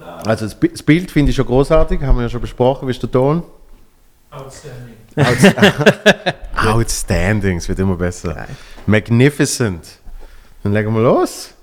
Also das Bi- das Bild finde ich schon großartig, haben wir ja schon besprochen. Wie ist der Ton? Outstanding. Outstanding. Outstanding, es wird immer besser. Geil. Magnificent. Dann legen wir los.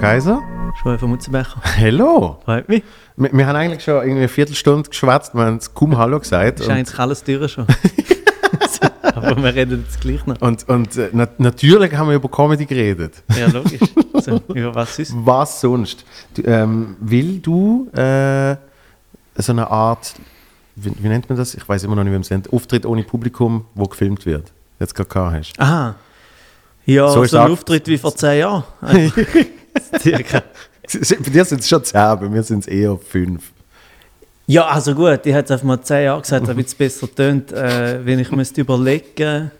Kaiser. Joel von Mutzenbecher. Hello. Freut mich. Wir, wir haben eigentlich schon irgendwie eine Viertelstunde geschwätzt, wir haben kaum Hallo gesagt. Ist eigentlich alles durch schon. Aber wir reden jetzt gleich noch. und, und äh, na, natürlich haben wir über Comedy geredet. Ja, logisch. So, über was ist? Was sonst? Du, ähm, will du äh, so eine Art, wie, wie nennt man das? Ich weiß immer noch nicht, wie man es nennt. Auftritt ohne Publikum, wo gefilmt wird. Jetzt gerade gehabt hast. Aha. Ja, So so, ein Auftritt wie vor zehn Jahren. Circa. Bei dir sind es schon zehn, bei mir sind es eher fünf. Ja, also gut, ich hätte einfach mal zehn Jahre gesagt, damit es besser tönt, äh, wenn ich müsste überlegen,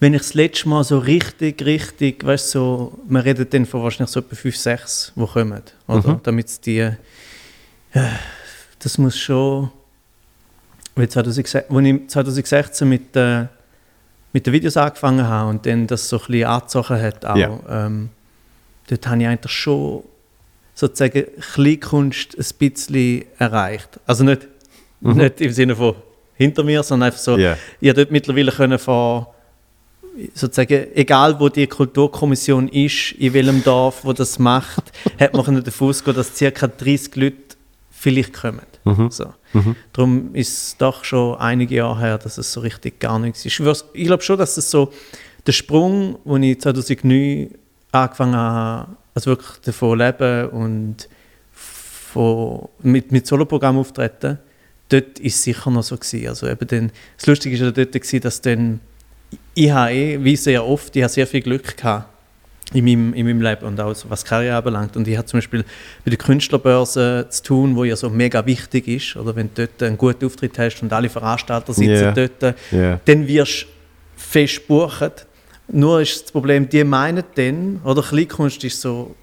wenn ich das letzte Mal so richtig, richtig, weißt du, so, wir reden dann von wahrscheinlich so etwa fünf, sechs, die kommen, oder? Mhm. Damit es die, äh, das muss schon, weil 2016, als ich 2016 mit, äh, mit den Videos angefangen habe und dann das so ein bisschen angezogen hat, auch, Ja. ähm, dort habe ich eigentlich schon sozusagen Kleinkunst ein bisschen erreicht. Also nicht, nicht im Sinne von hinter mir, sondern einfach so, Ja. ich habe dort mittlerweile können von sozusagen, egal wo die Kulturkommission ist, in welchem Dorf, wo das macht, hat man können davon ausgehen, dass ca. 30 Leute vielleicht kommen. So. Darum ist es doch schon einige Jahre her, dass es so richtig gar nichts ist. Ich glaube schon, dass es so der Sprung, wo ich 2009 angefangen habe, also wirklich davon leben und von, mit, mit Soloprogramm auftreten, dort ist es sicher noch so gewesen. Also eben dann, das Lustige war ja dort, gewesen, dass dann, ich habe eh, wie sehr oft, ich habe sehr viel Glück gehabt in meinem, in meinem Leben und auch so, was Karriere anbelangt. Und ich habe zum Beispiel bei der Künstlerbörse zu tun, wo ja so mega wichtig ist, oder wenn du dort einen guten Auftritt hast und alle Veranstalter sitzen Ja. dort, Ja. dann wirst du fest gebucht. Nur ist das Problem, die meinen dann, oder Kleinkunst ist so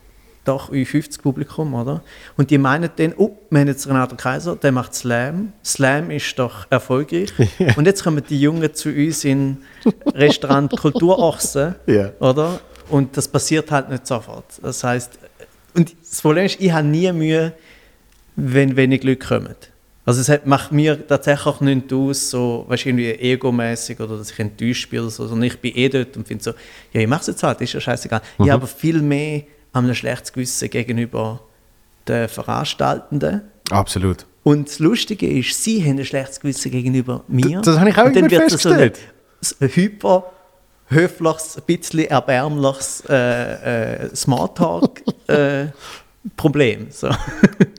doch U50 Publikum, oder? Und die meinen dann, oh, wir haben jetzt Renato Kaiser, der macht Slam. Slam ist doch erfolgreich. Und jetzt kommen die Jungen zu uns in Restaurant Kulturochsen, Ja. oder? Und das passiert halt nicht sofort. Das heißt, und das Problem ist, ich habe nie Mühe, wenn wenig Leute kommen. Also es hat, macht mir tatsächlich auch nichts aus, so, weißt, irgendwie egomäßig oder dass ich enttäuscht bin oder so, sondern ich bin eh dort und finde so, ja, ich mache es jetzt halt, ist ja scheißegal. Ich habe aber viel mehr einem schlechtes Gewissen gegenüber den Veranstaltenden. Absolut. Und das Lustige ist, sie haben ein schlechtes Gewissen gegenüber mir. Das- das habe ich auch Und dann irgendwann wird das so ein, festgestellt. ein hyper höfliches, ein bisschen erbärmliches äh, äh, Smalltalk-Problem. so.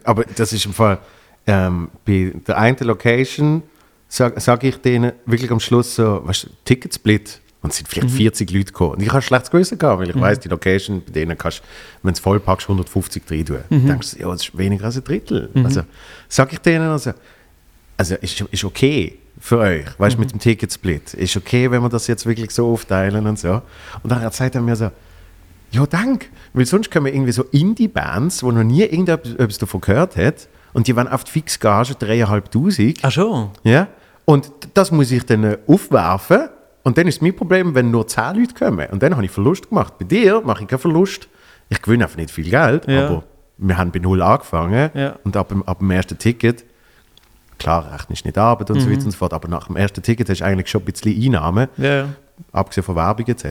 Aber das ist im Fall, ähm, bei der einen Location sage sag ich denen wirklich am Schluss so, weißt du, Ticketsplit. Und es sind vielleicht 40 Leute gekommen. Und ich habe schlechtes Gewissen gehabt, weil ich weiss, die Location, bei denen kannst du, wenn du es voll packst, 150 rein tun. Dann denkst du, ja, das ist weniger als ein Drittel. Also sage ich denen, also, also ist, ist okay für euch, weißt du, mit dem Ticketsplit. Ist okay, wenn wir das jetzt wirklich so aufteilen und so. Und dann sagt er mir so, ja, danke. Weil sonst kommen irgendwie so Indie-Bands, wo noch nie irgendetwas davon gehört hat. Und die waren auf die Fixgage 3'500. Ach schon? Ja? Und das muss ich dann äh, aufwerfen. Und dann ist es mein Problem, wenn nur 10 Leute kommen. Und dann habe ich Verlust gemacht. Bei dir mache ich keinen Verlust. Ich gewinne einfach nicht viel Geld, Ja. aber wir haben bei Null angefangen. Ja. Und ab dem, ab dem ersten Ticket, klar, rechnest nicht Arbeit und so Mhm. weiter und so fort, aber nach dem ersten Ticket hast du eigentlich schon ein bisschen Einnahmen ja. abgesehen von Werbung etc.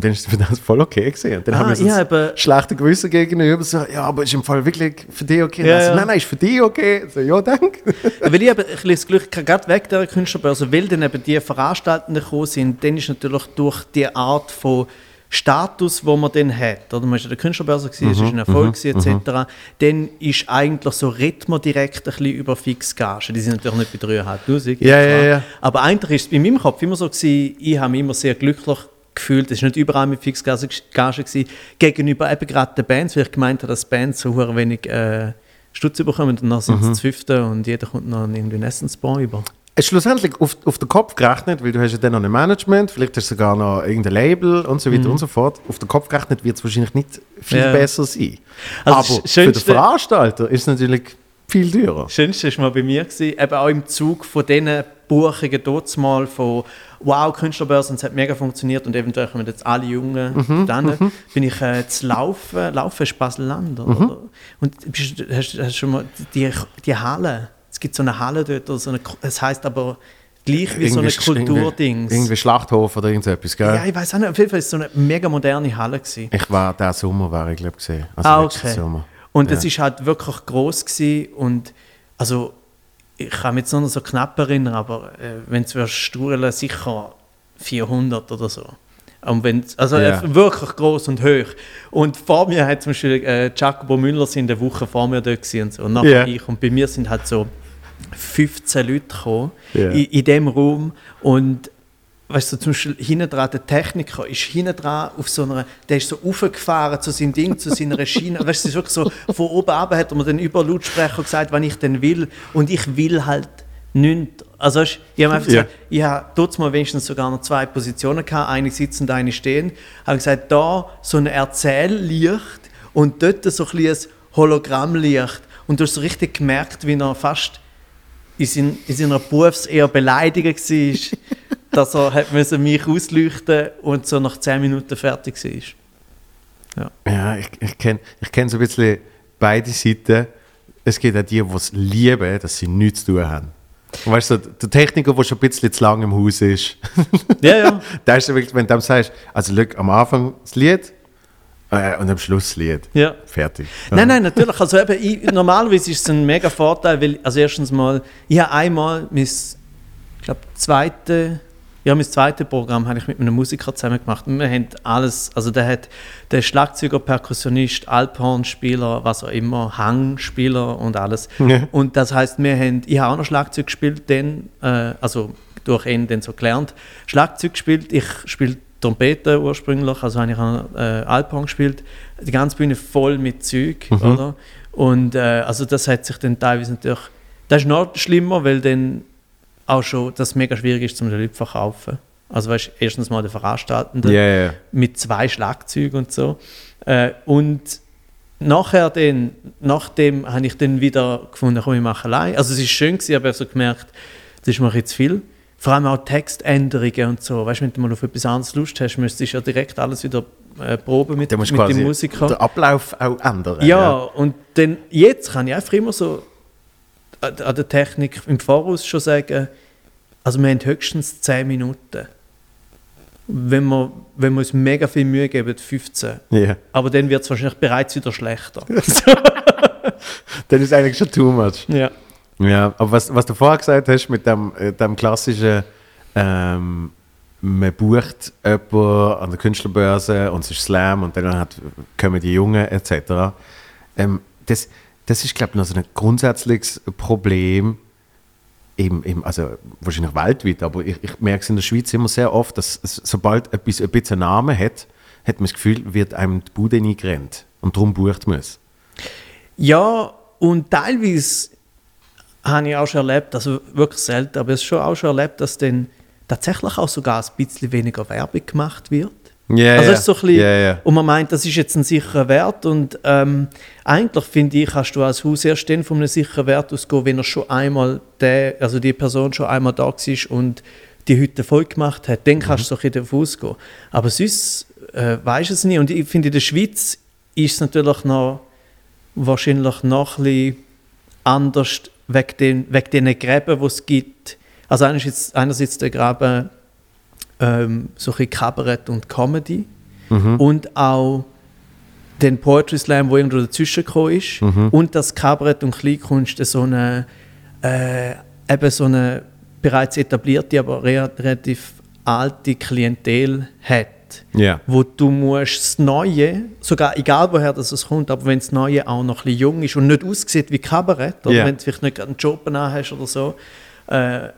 Und dann ist es für das voll okay gewesen. Und dann Ah, haben wir so ich ein habe- schlechte Gewissen gegenüber, so, ja, aber ist im Fall wirklich für dich okay? Ja, also, ja. Nein, nein, ist für dich okay. So, ja, danke. Weil ich eben ein bisschen das Glück hatte, gerade weg der Künstlerbörse, weil dann eben die Veranstaltenden gekommen sind, dann ist natürlich durch die Art von Status, wo man dann hat, oder man war ja der Künstlerbörse, gewesen, es war ein Erfolg gewesen, etc., dann ist eigentlich so, redet man direkt ein bisschen über Fixgagen. Die sind natürlich nicht bei 3'500, Ja, ja, ja. Aber eigentlich ist es in meinem Kopf immer so gewesen, ich habe mich immer sehr glücklich gefühlt, es war nicht überall mit gewesen, gegenüber eben gerade den Bands, weil ich gemeint habe, dass Bands so wenig äh, Stutz bekommen und dann sind sie das fünfte und jeder kommt noch irgendwie einen Essensbon über. Es schlussendlich auf, auf den Kopf gerechnet, weil du hast ja dann noch ein Management, vielleicht hast du sogar noch irgendein Label und so weiter und so fort. Auf den Kopf gerechnet wird es wahrscheinlich nicht viel Mhm. Ja. besser sein. Also Aber das für den Veranstalter ist es natürlich viel teurer. Das Schönste war mal bei mir, gewesen, eben auch im Zug von diesen Buchungen dort mal von «Wow, Künstlerbörse, und es hat mega funktioniert und eventuell kommen jetzt alle Jungen Mhm, dann bin ich äh, zu laufen, laufen ist Basel-Land? Mhm. Und bist, du- hast, hast schon mal die, die Halle, es gibt so eine Halle dort, so eine, es heisst aber gleich wie so eine Irgendwie- Kulturdings. Irgendwie Schlachthof oder irgendetwas, gell? Ja, ich weiß auch nicht, auf jeden Fall ist es so eine mega moderne Halle gewesen. Ich war der Sommer, war ich glaube gesehen. Also Ah, okay. Sommer. Und Ja. es ist halt wirklich groß gewesen und also ich kann mich jetzt noch so knapp erinnern, aber äh, wenn es strudeln, sicher 400 oder so. Und wenn, also Ja. äh, wirklich groß und hoch. Und vor mir hat zum Beispiel äh, Jacobo Müller sind eine Woche vor mir dort und so. Und nachher Ja. ich. Und bei mir sind halt so 15 Leute gekommen Ja. in, in dem Raum und weißt du, zum Beispiel hinten dran, der Techniker ist hinten dran auf so einer, der ist so aufgefahren zu seinem Ding, zu seiner Schiene. Weißt du, es ist wirklich so, von oben ab hat er mir dann über Lautsprecher gesagt, wann ich denn will. Und ich will halt nichts. Also ich habe einfach Ja. gesagt, ich habe dort mal wenigstens sogar noch zwei Positionen gehabt, eine sitzend, eine stehend. habe gesagt, da so ein Erzähllicht und dort so ein ein Hologrammlicht. Und du hast so richtig gemerkt, wie er fast in, sein, in seiner Berufsehe beleidigt war, dass er hat müssen mich ausleuchten und so nach 10 Minuten fertig war. Ja, ich, ich kenne ich kenn so ein bisschen beide Seiten. Es gibt auch die, die es lieben, dass sie nichts zu tun haben. Und weißt du, der Techniker, der schon ein bisschen zu lange im Haus ist, Ja, ja. der ist ja wirklich, wenn du dem sagst, also schau, am Anfang das Lied äh, und am Schluss das Lied. ja. Fertig. Nein, nein, natürlich. Also eben, ich, normalerweise ist es ein mega Vorteil, weil, also erstens mal, ich habe einmal mein, ich glaube, zweite, ja, mein zweites Programm habe ich mit einem Musiker zusammen gemacht. Und wir haben alles, also der hat, der Schlagzeuger, Perkussionist, Alphornspieler, was auch immer, Hangspieler und alles. Ja. Und das heißt, wir haben, ich habe auch noch Schlagzeug gespielt, dann, äh, also durch ihn dann so gelernt. Schlagzeug gespielt, ich spiele Trompete ursprünglich, also habe ich auch äh, Alphorn gespielt. Die ganze Bühne voll mit Zeug, oder? Und äh, also das hat sich dann teilweise natürlich, das ist noch schlimmer, weil dann auch schon das mega schwierig ist, um den Leuten zu verkaufen. Also weißt, erstens mal der Veranstaltende Ja, ja, ja. mit zwei Schlagzeugen und so. Äh, und nachher dann, nachdem habe ich dann wieder gefunden, komm, ich mache allein. Also es ist schön gewesen, aber ich habe so gemerkt, das ist mir jetzt viel. Vor allem auch Textänderungen und so. Weißt du, wenn du mal auf etwas anderes Lust hast, müsstest du ja direkt alles wieder äh, proben mit, mit dem Musiker. den Ablauf auch ändern. Ja, und dann, jetzt kann ich einfach immer so an an der Technik im Voraus schon sagen, also wir haben höchstens 10 Minuten. Wenn wir, wenn wir uns mega viel Mühe geben, 15. ja. Aber dann wird es wahrscheinlich bereits wieder schlechter. Dann ist eigentlich schon too much. ja. Ja, aber was, was du vorher gesagt hast mit dem, äh, dem klassischen, ähm, man bucht jemanden an der Künstlerbörse und es ist Slam und dann hat, kommen die Jungen etc. Ähm, das, das ist, glaube ich, noch so ein grundsätzliches Problem, im, im, also wahrscheinlich weltweit, aber ich, ich merke es in der Schweiz immer sehr oft, dass sobald etwas ein bisschen Namen hat, hat man das Gefühl, wird einem die Bude eingerennt und darum bucht man es. ja, und teilweise habe ich auch schon erlebt, also wirklich selten, aber es ist schon auch schon erlebt, dass dann tatsächlich auch sogar ein bisschen weniger Werbung gemacht wird. Ja, Also ist so ein bisschen, Ja, ja. und man meint, das ist jetzt ein sicherer Wert und ähm, eigentlich finde ich, kannst du als Haus erst dann von einem sicheren Wert ausgehen, wenn er schon einmal der, also die Person schon einmal da war und die Hütte voll gemacht hat, dann kannst du so ein bisschen davon ausgehen. Aber sonst äh, weiß es nicht und ich finde, in der Schweiz ist es natürlich noch wahrscheinlich noch ein bisschen anders wegen den, wegen den Gräben, die es gibt. Also einerseits, einerseits der Graben ähm, so ein bisschen Kabarett und Comedy und auch den Poetry Slam, wo irgendwo dazwischen gekommen ist und das Kabarett und Kleinkunst so eine, äh, eben so eine bereits etablierte, aber re relativ alte Klientel hat Ja. wo du musst das Neue, sogar egal woher das es kommt, aber wenn das Neue auch noch ein bisschen jung ist und nicht aussieht wie Kabarett, oder Ja. wenn du vielleicht nicht gerade einen Job hast oder so äh,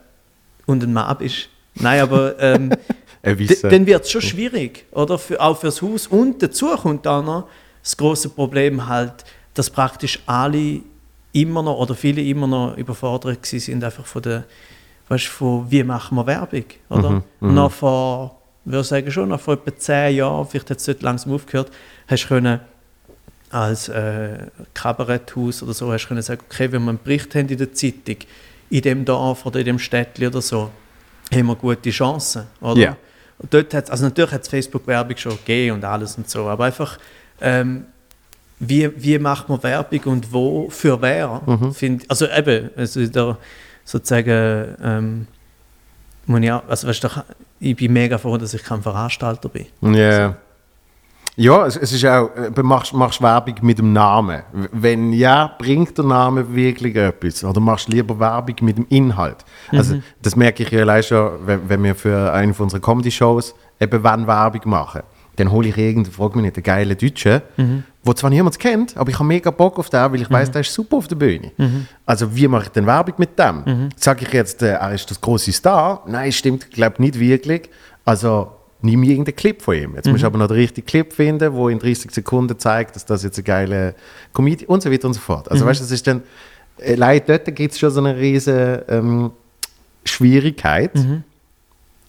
und ein Mann bist. Nein, aber ähm, dann wird es schon schwierig, oder? Für, auch fürs Haus. Und dazu kommt auch noch das große Problem halt, dass praktisch alle immer noch oder viele immer noch überfordert sind einfach von der weißt, von wie machen wir Werbung, oder? Mhm, Und noch vor, würde sagen schon, noch vor etwa zehn Jahren, vielleicht hat es dort langsam aufgehört, hast du können als äh, Kabaretthaus oder so, hast du können sagen, okay, wenn wir einen Bericht haben in der Zeitung, in dem Dorf oder in dem Städtchen oder so, haben wir gute Chancen, oder? Ja. Und dort hat's, also natürlich hat es Facebook-Werbung schon gegeben und alles und so, aber einfach, ähm, wie, wie macht man Werbung und wo, für wer? Find, also eben, also der, sozusagen, ähm, muss ich, auch, also weißt du, ich bin mega froh, dass ich kein Veranstalter bin. Ja. Ja, es, es ist auch, äh, du machst, machst Werbung mit dem Namen. Wenn ja, bringt der Name wirklich etwas? Oder machst du lieber Werbung mit dem Inhalt? Also, das merke ich ja allein schon, wenn, wenn wir für eine von unseren Comedy-Shows eben wann Werbung machen. Dann hole ich irgendeinen, frag mich nicht, einen geilen Deutschen, wo zwar niemand kennt, aber ich habe mega Bock auf den, weil ich weiß, der ist super auf der Bühne. Also, wie mache ich denn Werbung mit dem? Sage ich jetzt, äh, er ist das große Star? Nein, stimmt, glaube nicht wirklich. Also, nimm irgendeinen Clip von ihm. Jetzt musst du aber noch den richtigen Clip finden, der in 30 Sekunden zeigt, dass das jetzt eine geile Comedy und so weiter und so fort. Also weißt du, das ist dann, äh, leider dort gibt es schon so eine riesige ähm, Schwierigkeit.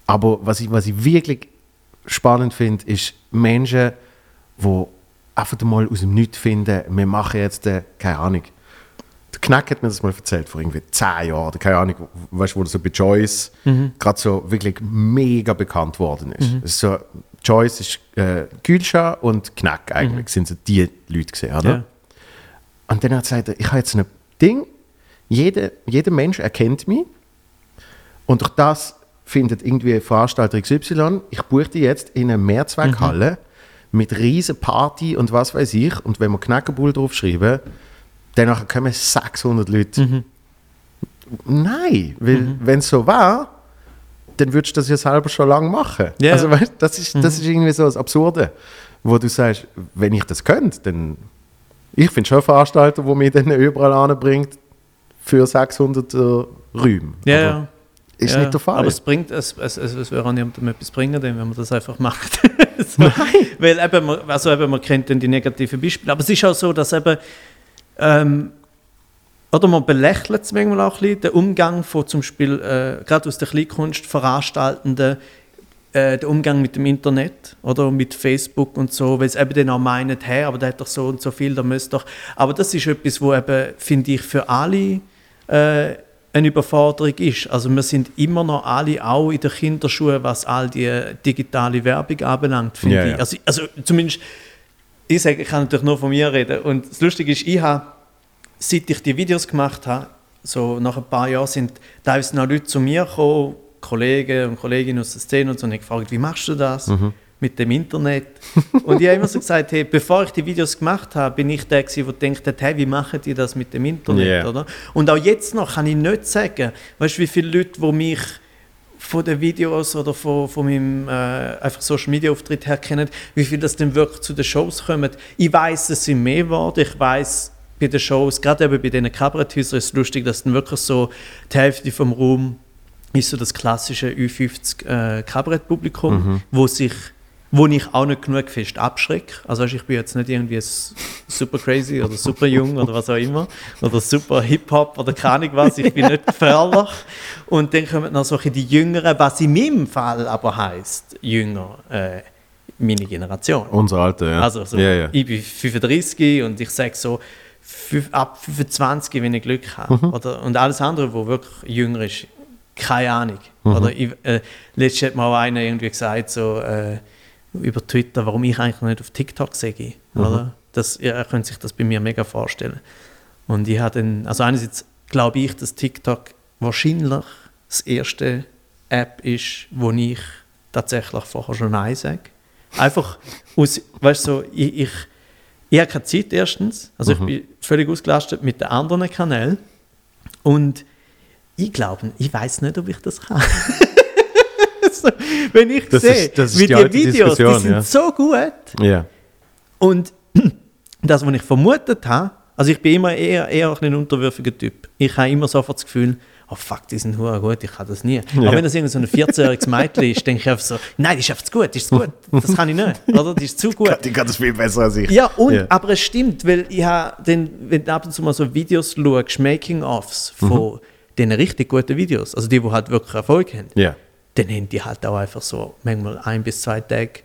Aber was ich, was ich wirklich spannend finde, ist Menschen, die einfach mal aus dem Nichts finden, wir machen jetzt, äh, keine Ahnung, der Knack hat mir das mal erzählt, vor irgendwie zehn Jahren, keine Ahnung, weißt du, wo das so bei Joyce gerade so wirklich mega bekannt worden ist. Ist so, Joyce ist äh, Gülscha und Knack eigentlich, sind so die Leute gesehen, oder? Ja. Und dann hat er gesagt, ich habe jetzt ein Ding, jeder, jeder Mensch erkennt mich und durch das findet irgendwie Veranstalter XY, ich buche die jetzt in eine Mehrzweckhalle mit riesen Party und was weiß ich und wenn wir Knackerbull draufschreiben, dann nachher kommen 600 Leute. Nein, weil wenn es so war, dann würdest du das ja selber schon lange machen. Ja. Also weißt, das, ist, das ist irgendwie so das Absurde, wo du sagst, wenn ich das könnte, dann ich finde schon Veranstalter, wo mich dann überall anbringt für 600 äh, Räume. Ja, ja. Ist ja, nicht der Fall. Aber es bringt, es, es, es, es würde auch niemandem etwas bringen, wenn man das einfach macht. so, Weil eben, man, also eben, man kennt dann die negativen Beispiele. Aber es ist auch so, dass eben, ähm, oder man belächelt es manchmal auch ein bisschen, den Umgang von zum Beispiel, äh, gerade aus der Kleinkunst, Veranstaltenden, äh, der Umgang mit dem Internet oder mit Facebook und so, weil es eben dann auch meinen, hey, aber der hat doch so und so viel, da müsste doch. Aber das ist etwas, wo eben, finde ich, für alle äh, eine Überforderung ist. Also wir sind immer noch alle auch in der Kinderschuhe, was all die digitale Werbung anbelangt, finde Ja, ich. Also, also zumindest, ich sage, ich kann natürlich nur von mir reden. Und das Lustige ist, ich habe, seit ich die Videos gemacht habe, so nach ein paar Jahren sind teilweise noch Leute zu mir gekommen, Kollegen und Kolleginnen aus der Szene und so, und ich gefragt, wie machst du das mit dem Internet? und ich habe immer so gesagt, hey, bevor ich die Videos gemacht habe, bin ich der gewesen, der denkt hey, wie machen die das mit dem Internet, Yeah. oder? Und auch jetzt noch kann ich nicht sagen, weißt du, wie viele Leute, die mich von den Videos oder von, von meinem äh, einfach Social Media Auftritt her kennen, wie viel das denn wirklich zu den Shows kommen. Ich weiß, es sind mehr geworden. Ich weiß bei den Shows, gerade eben bei diesen Kabaretthäusern ist es lustig, dass dann wirklich so die Hälfte vom Raum ist so das klassische Ü50 äh, Kabarettpublikum, wo sich wo ich auch nicht genug fest abschrecke. Also weisst, ich bin jetzt nicht irgendwie super crazy oder super jung oder was auch immer oder super Hip-Hop oder keine Ahnung was, ich bin nicht gefährlich. Und dann kommen noch solche die Jüngeren, was in meinem Fall aber heißt jünger, äh, meine Generation. Unser Alter, ja. Also so, ja, ja. ich bin 35 und ich sage so, ab 25, wenn ich Glück habe. Mhm. Oder, und alles andere, wo wirklich jünger ist, keine Ahnung. Mhm. Oder ich, äh, letztens hat mal auch einer irgendwie gesagt, so, äh, über Twitter, warum ich eigentlich nicht auf TikTok sehe. Mhm. Oder? Das, ja, er könnte sich das bei mir mega vorstellen. Und ich habe dann, also einerseits glaube ich, dass TikTok wahrscheinlich das erste App ist, wo ich tatsächlich vorher schon Nein sage. Einfach aus, weißt du, so, ich, ich, ich habe keine Zeit erstens, also ich bin völlig ausgelastet mit den anderen Kanälen und ich glaube, ich weiß nicht, ob ich das kann. so, wenn ich Das sehe, ist- das ist wie die die, Videos, die sind ja. so gut ja. und das, was ich vermutet habe, also ich bin immer eher, eher ein unterwürfiger Typ. Ich habe immer sofort das Gefühl, oh fuck, die sind hure gut, ich kann das nie. Aber wenn das irgend so ein 14-jähriges Mädchen ist, denke ich einfach so, nein, die schafft es gut, die ist gut, das kann ich nicht, oder? Die ist zu gut. Die kann das viel besser als ich. Ja, und, Ja. aber es stimmt, weil ich habe, den, wenn du ab und zu mal so Videos schaust, Making-ofs von diesen richtig guten Videos, also die, die halt wirklich Erfolg haben, Ja. Dann haben die halt auch einfach so manchmal ein bis zwei Tage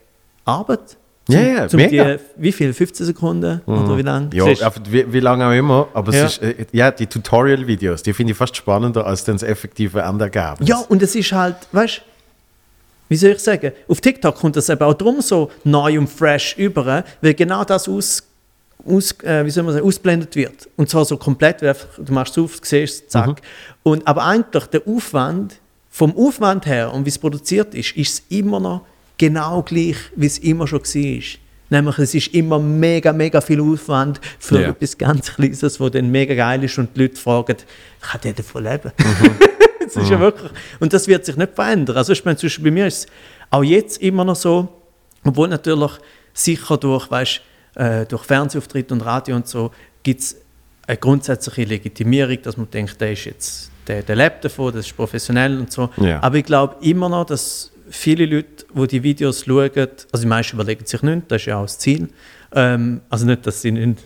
Arbeit. Ja, ja, zum mega. Mhm. Die, wie viel? 15 Sekunden oder wie lange? Ja, wie, wie lange auch immer, aber Ja. es ist, äh, ja, die Tutorial-Videos, die finde ich fast spannender als dann das effektive Endergebnis. Ja, und es ist halt, weißt du, wie soll ich sagen, auf TikTok kommt das eben auch drum so neu und fresh über, weil genau das aus, aus, äh, wie soll man sagen, ausblendet wird. Und zwar so komplett, weil einfach, du machst es auf, siehst zack. Und, aber eigentlich der Aufwand, vom Aufwand her und wie es produziert ist, ist es immer noch genau gleich, wie es immer schon war. Nämlich, es ist immer mega, mega viel Aufwand für Ja. etwas ganz Kleines, wo dann mega geil ist und die Leute fragen, kann der davon leben? Das ist ja wirklich, und das wird sich nicht verändern. Also ich meine, zum Beispiel bei mir ist es auch jetzt immer noch so, obwohl natürlich sicher durch, weißt, äh, durch Fernsehauftritt und Radio und so gibt es eine grundsätzliche Legitimierung, dass man denkt, der ist jetzt, der, der lebt davon, das ist professionell und so. Ja. Aber ich glaube immer noch, dass viele Leute, die die Videos schauen, also die meisten überlegen sich nicht, das ist ja auch das Ziel. Ähm, also nicht, dass sie nicht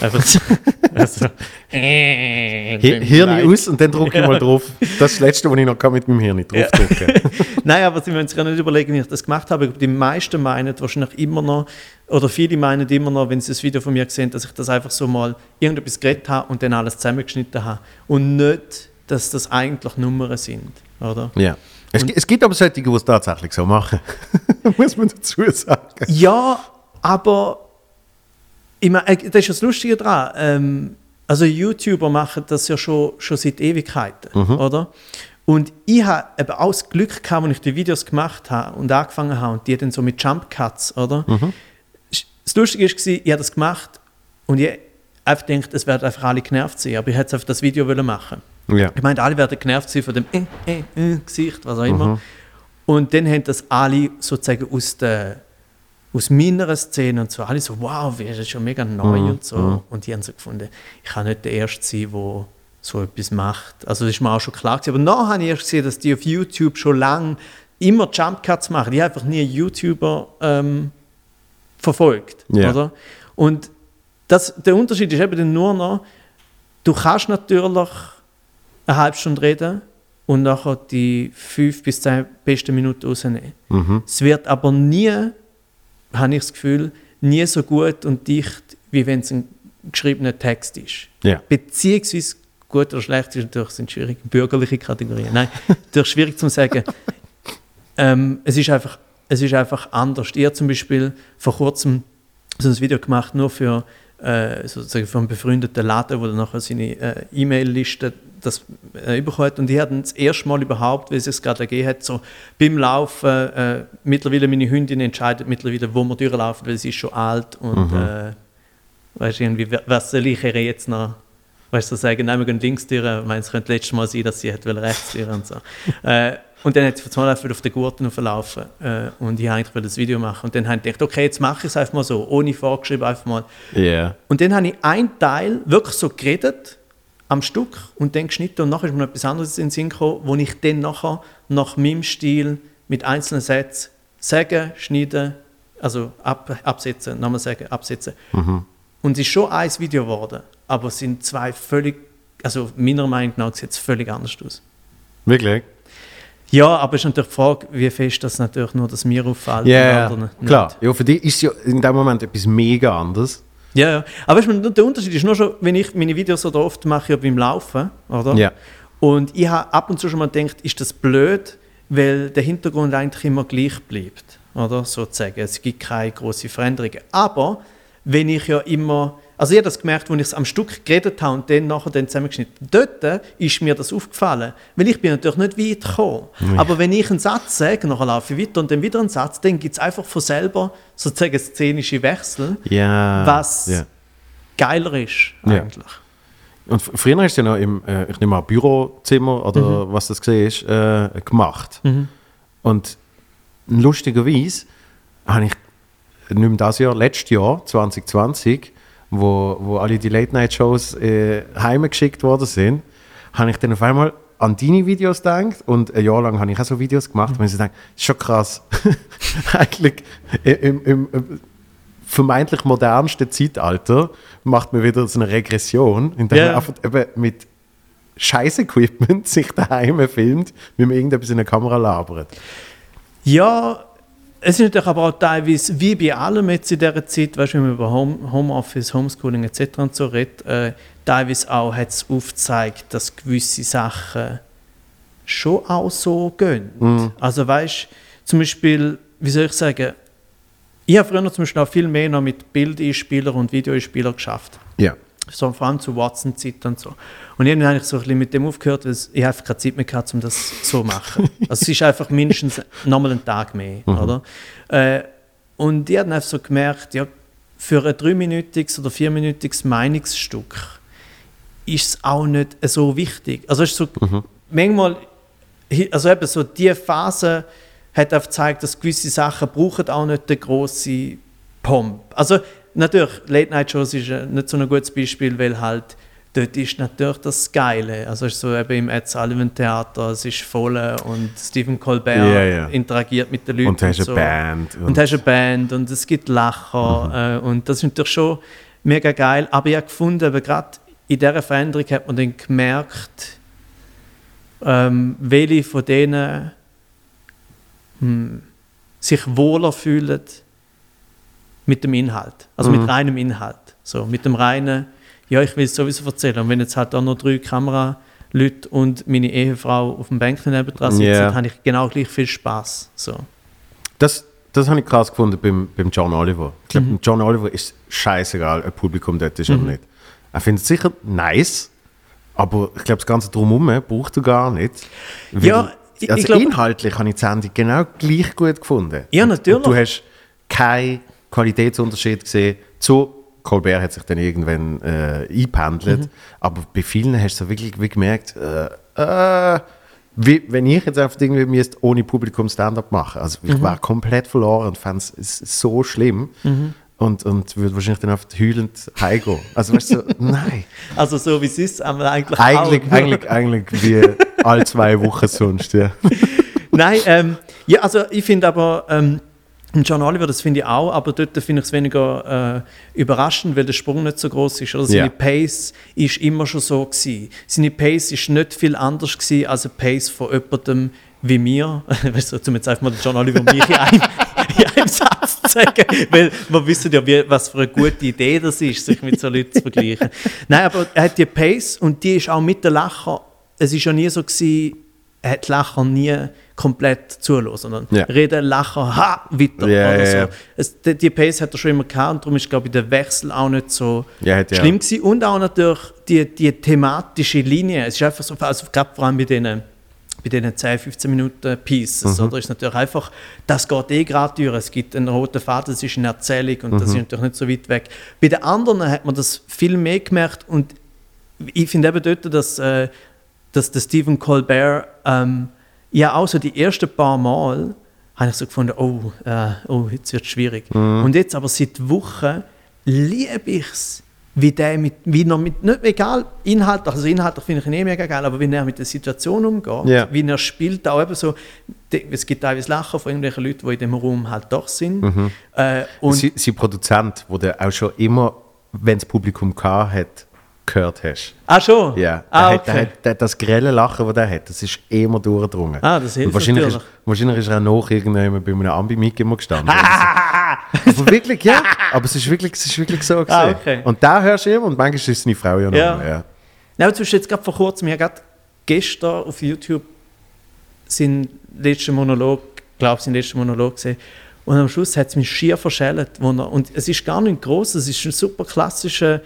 einfach so, also, Hi- Hirn aus und dann drücke ich mal drauf. Das ist das Letzte, was ich noch kann mit meinem Hirn draufdrücken Nein, aber sie müssen sich ja nicht überlegen, wie ich das gemacht habe. Die meisten meinen wahrscheinlich immer noch, oder viele meinen immer noch, wenn sie das Video von mir sehen, dass ich das einfach so mal irgendetwas geredet habe und dann alles zusammengeschnitten habe. Und nicht, dass das eigentlich Nummern sind, oder? Ja. Es, es gibt aber solche, die es tatsächlich so machen. Muss man dazu sagen. Ja, aber ich meine, äh, das ist das Lustige daran. Ähm, also YouTuber machen das ja schon, schon seit Ewigkeiten, oder? Und ich habe eben auch das Glück gehabt, als ich die Videos gemacht habe und angefangen habe und die dann so mit Jump Cuts, oder? Das Lustige war, ich habe das gemacht und ich einfach gedacht, es werden einfach alle genervt sein, aber ich hätte einfach das Video wollen machen. Ja. Ich meine, alle werden genervt sein von dem äh, äh, äh, Gesicht, was auch immer. Und dann haben das alle sozusagen aus, der, aus meiner Szene und so, alle so, wow, wie ist das schon mega neu und so. Und die haben so gefunden, ich kann nicht der Erste sein, der so etwas macht. Also das ist mir auch schon klar gewesen. Aber nachher habe ich erst gesehen, dass die auf YouTube schon lange immer Jump Cuts machen. Ich habe einfach nie YouTuber ähm, verfolgt, Ja. oder? Und das, der Unterschied ist eben nur noch, du kannst natürlich eine halbe Stunde reden und nachher die fünf bis zehn besten Minuten rausnehmen. Es wird aber nie, habe ich das Gefühl, nie so gut und dicht, wie wenn es ein geschriebener Text ist. Ja. Beziehungsweise gut oder schlecht ist natürlich sind schwierig, bürgerliche Kategorien. Nein, natürlich schwierig zu sagen. Ähm, es, ist einfach, es ist einfach anders. Habe zum Beispiel vor kurzem so ein Video gemacht, nur für, äh, sozusagen einen befreundeten Laden, wo er nachher seine äh, E-Mail-Liste das äh, bekommt. Und ich hatte das erste Mal überhaupt, wie es es gerade gegeben hat, so beim Laufen, äh, mittlerweile meine Hündin entscheidet mittlerweile, wo wir durchlaufen, weil sie ist schon alt und äh, weißt, irgendwie, was soll ich jetzt noch weißt du, sagen, nein, wir gehen links durch. Ich meine, es könnte letztes Mal sein, dass sie hat will rechts durch und so. äh, und dann hat sie von einfach auf den Gurten verlaufen äh, und ich wollte das Video machen. Und dann habe ich gedacht, okay, jetzt mache ich es einfach mal so, ohne vorgeschrieben, einfach mal. Ja. Und dann habe ich einen Teil wirklich so geredet, am Stück, und dann geschnitten und nachher ist mir noch etwas anderes in den Sinn gekommen, wo ich dann nachher nach meinem Stil mit einzelnen Sätzen sagen, schneiden, also ab, absetzen, nochmal sagen, absetzen. Und es ist schon ein Video geworden, aber es sind zwei völlig, also meiner Meinung nach sieht es völlig anders aus. Wirklich? Ja, aber es ist natürlich die Frage, wie fest das natürlich nur, dass mir auffällt Ja, anderen nicht. klar. Ja, für dich ist ja in dem Moment etwas mega anderes. Ja, ja. Aber weißt du, der Unterschied ist nur schon, wenn ich meine Videos oder oft mache, ja beim Laufen, oder? Ja. Und ich habe ab und zu schon mal gedacht, ist das blöd, weil der Hintergrund eigentlich immer gleich bleibt, oder? Sozusagen. Es gibt keine große Veränderungen. Aber wenn ich ja immer, also ich habe das gemerkt, als ich es am Stück geredet habe und dann nachher dann zusammengeschnitten. Dort ist mir das aufgefallen, weil ich bin natürlich nicht weit gekommen. Aber wenn ich einen Satz sage, nachher laufe ich weiter und dann wieder einen Satz, dann gibt es einfach von selber sozusagen szenische Wechsel, Ja. was Ja. geiler ist Ja. eigentlich. Und f- früher hast du ja noch im, äh, ich nehme an, Bürozimmer oder was das gesehen ist, äh, gemacht. Und lustigerweise habe ich nicht mehr das Jahr, letztes Jahr, 2020, wo, wo alle die Late-Night-Shows äh, heimgeschickt worden sind, habe ich dann auf einmal an deine Videos gedacht und ein Jahr lang habe ich auch so Videos gemacht, und ich das ist schon krass. Eigentlich im, im, im vermeintlich modernsten Zeitalter macht man wieder so eine Regression, indem Ja. man einfach eben mit scheiß Equipment sich daheim filmt, wie man irgendetwas in der Kamera labert. Ja, es ist natürlich aber auch teilweise, wie bei allem jetzt in dieser Zeit, weißt du, wenn man über Home, Homeoffice, Homeschooling etc. und so redet, äh, teilweise auch hat es aufgezeigt, dass gewisse Sachen schon auch so gehen. Also weißt du, zum Beispiel, wie soll ich sagen, ich habe früher zum Beispiel auch viel mehr noch mit Bildeinspielern und Videoeinspielern geschafft. Ja. So, vor allem zu Watson-Zeit und so. Und irgendwann habe ich so ein bisschen mit dem aufgehört, weil ich einfach keine Zeit mehr hatte, um das so zu machen. Also es ist einfach mindestens nochmal ein Tag mehr, oder? Äh, und ich habe dann einfach so gemerkt, ja, für ein dreiminütiges oder vierminütiges Meinungsstück ist es auch nicht so wichtig. Also es ist so, manchmal, hi- also eben so die Phase hat auch gezeigt, dass gewisse Sachen brauchen auch nicht den grossen Pomp. Also natürlich, Late Night Shows ist äh, nicht so ein gutes Beispiel, weil halt dort ist natürlich das Geile. Also ist so eben im Ed Sullivan Theater, es ist voll und Stephen Colbert Ja, ja. interagiert mit den Leuten. Und du hast eine so. Band. Und du hast eine Band und es gibt Lacher äh, und das ist natürlich schon mega geil. Aber ich habe gefunden, gerade in dieser Veränderung hat man dann gemerkt, ähm, welche von denen hm, sich wohler fühlen mit dem Inhalt, also mit reinem Inhalt. So, mit dem reinen, ja, ich will es sowieso erzählen. Und wenn jetzt halt auch noch drei Kameraleute und meine Ehefrau auf dem Bänkchen nebendran sitzen, Ja. habe ich genau gleich viel Spaß. So. Das, das habe ich krass gefunden beim, beim John Oliver. Ich glaube, John Oliver ist scheißegal, ob Publikum dort ist oder nicht. Er findet es sicher nice, aber ich glaube, das Ganze drumherum braucht er gar nicht. Ja, ich- also ich glaub- inhaltlich habe ich die Sendung genau gleich gut gefunden. Ja, natürlich. Und du hast keinen Qualitätsunterschied gesehen zu Colbert hat sich dann irgendwann äh, eingependelt, Mhm. aber bei vielen hast du wirklich wie gemerkt, äh, äh, wie, wenn ich jetzt einfach irgendwie müsste ohne Publikum Stand-up machen, also Mhm. ich war komplett verloren und fand es so schlimm und, und würde wahrscheinlich dann einfach heulend heimgehen. Also weißt du, so, nein. Also so wie es ist, haben wir eigentlich Eigentlich, auch. eigentlich, eigentlich wie alle zwei Wochen sonst, ja. Nein, ähm, ja, also ich finde aber, ähm, John Oliver, das finde ich auch, aber dort finde ich es weniger äh, überraschend, weil der Sprung nicht so groß ist. Oder? Seine Ja. Pace ist immer schon so gewesen. Seine Pace ist nicht viel anders gewesen als eine Pace von jemandem wie mir. weißt du, zum jetzt einfach mal John Oliver und mich in einem, in einem Satz zu sagen, weil wir wissen ja, wie, was für eine gute Idee das ist, sich mit so Leuten zu vergleichen. Nein, aber er hat die Pace und die ist auch mit den Lacher. Es ist ja nie so gewesen, hat Lacher nie komplett zulassen, sondern Ja. reden, lachen, ha, weiter. Ja, oder so. ja. Es, die, die Pace hat er schon immer gehabt und darum ist, glaube ich, der Wechsel auch nicht so hat ja- schlimm gewesen. Und auch natürlich die, die thematische Linie. Es ist einfach so, also gerade vor allem bei diesen bei diesen 10, 15 Minuten Pieces, Mhm. oder? Ist natürlich einfach, das geht eh gerade durch. Es gibt einen roten Faden, das ist eine Erzählung und Mhm. das ist natürlich nicht so weit weg. Bei den anderen hat man das viel mehr gemerkt und ich finde eben dort, dass, äh, dass der Stephen Colbert ähm, ja auch so die ersten paar Mal habe ich so gefunden, oh, äh, oh jetzt wird es schwierig. Und jetzt aber seit Wochen liebe ich es, wie der mit, wie er mit, nicht egal, Inhalt, also inhaltlich finde ich ihn eh mega geil, aber wie er mit der Situation umgeht, Ja. wie er spielt, auch eben so, es gibt teilweise Lachen von irgendwelchen Leuten, die in dem Raum halt doch sind. Äh, und Sie, sein Produzent, wo du auch schon immer, wenn das Publikum gehabt hat, gehört hast. ah, schon? Ja, ah, der hat, der okay. hat, das grelle Lachen, das er hat, das ist immer durchgedrungen. Ah, das hilft Und wahrscheinlich ist, wahrscheinlich ist er auch noch irgendjemand bei einem Ambi-Mic immer gestanden. aber wirklich, ja. Aber es ist wirklich, es ist wirklich so gewesen. Ah, okay. Und da hörst du immer und manchmal ist seine Frau ja noch. Ja. Ja. Ja, aber zum Beispiel jetzt gerade vor kurzem, ich habe gerade gestern auf YouTube seinen letzten Monolog, glaube seinen letzten Monolog gesehen. Und am Schluss hat es mich schier verschellt. Er, und es ist gar nicht groß, es ist ein super klassischer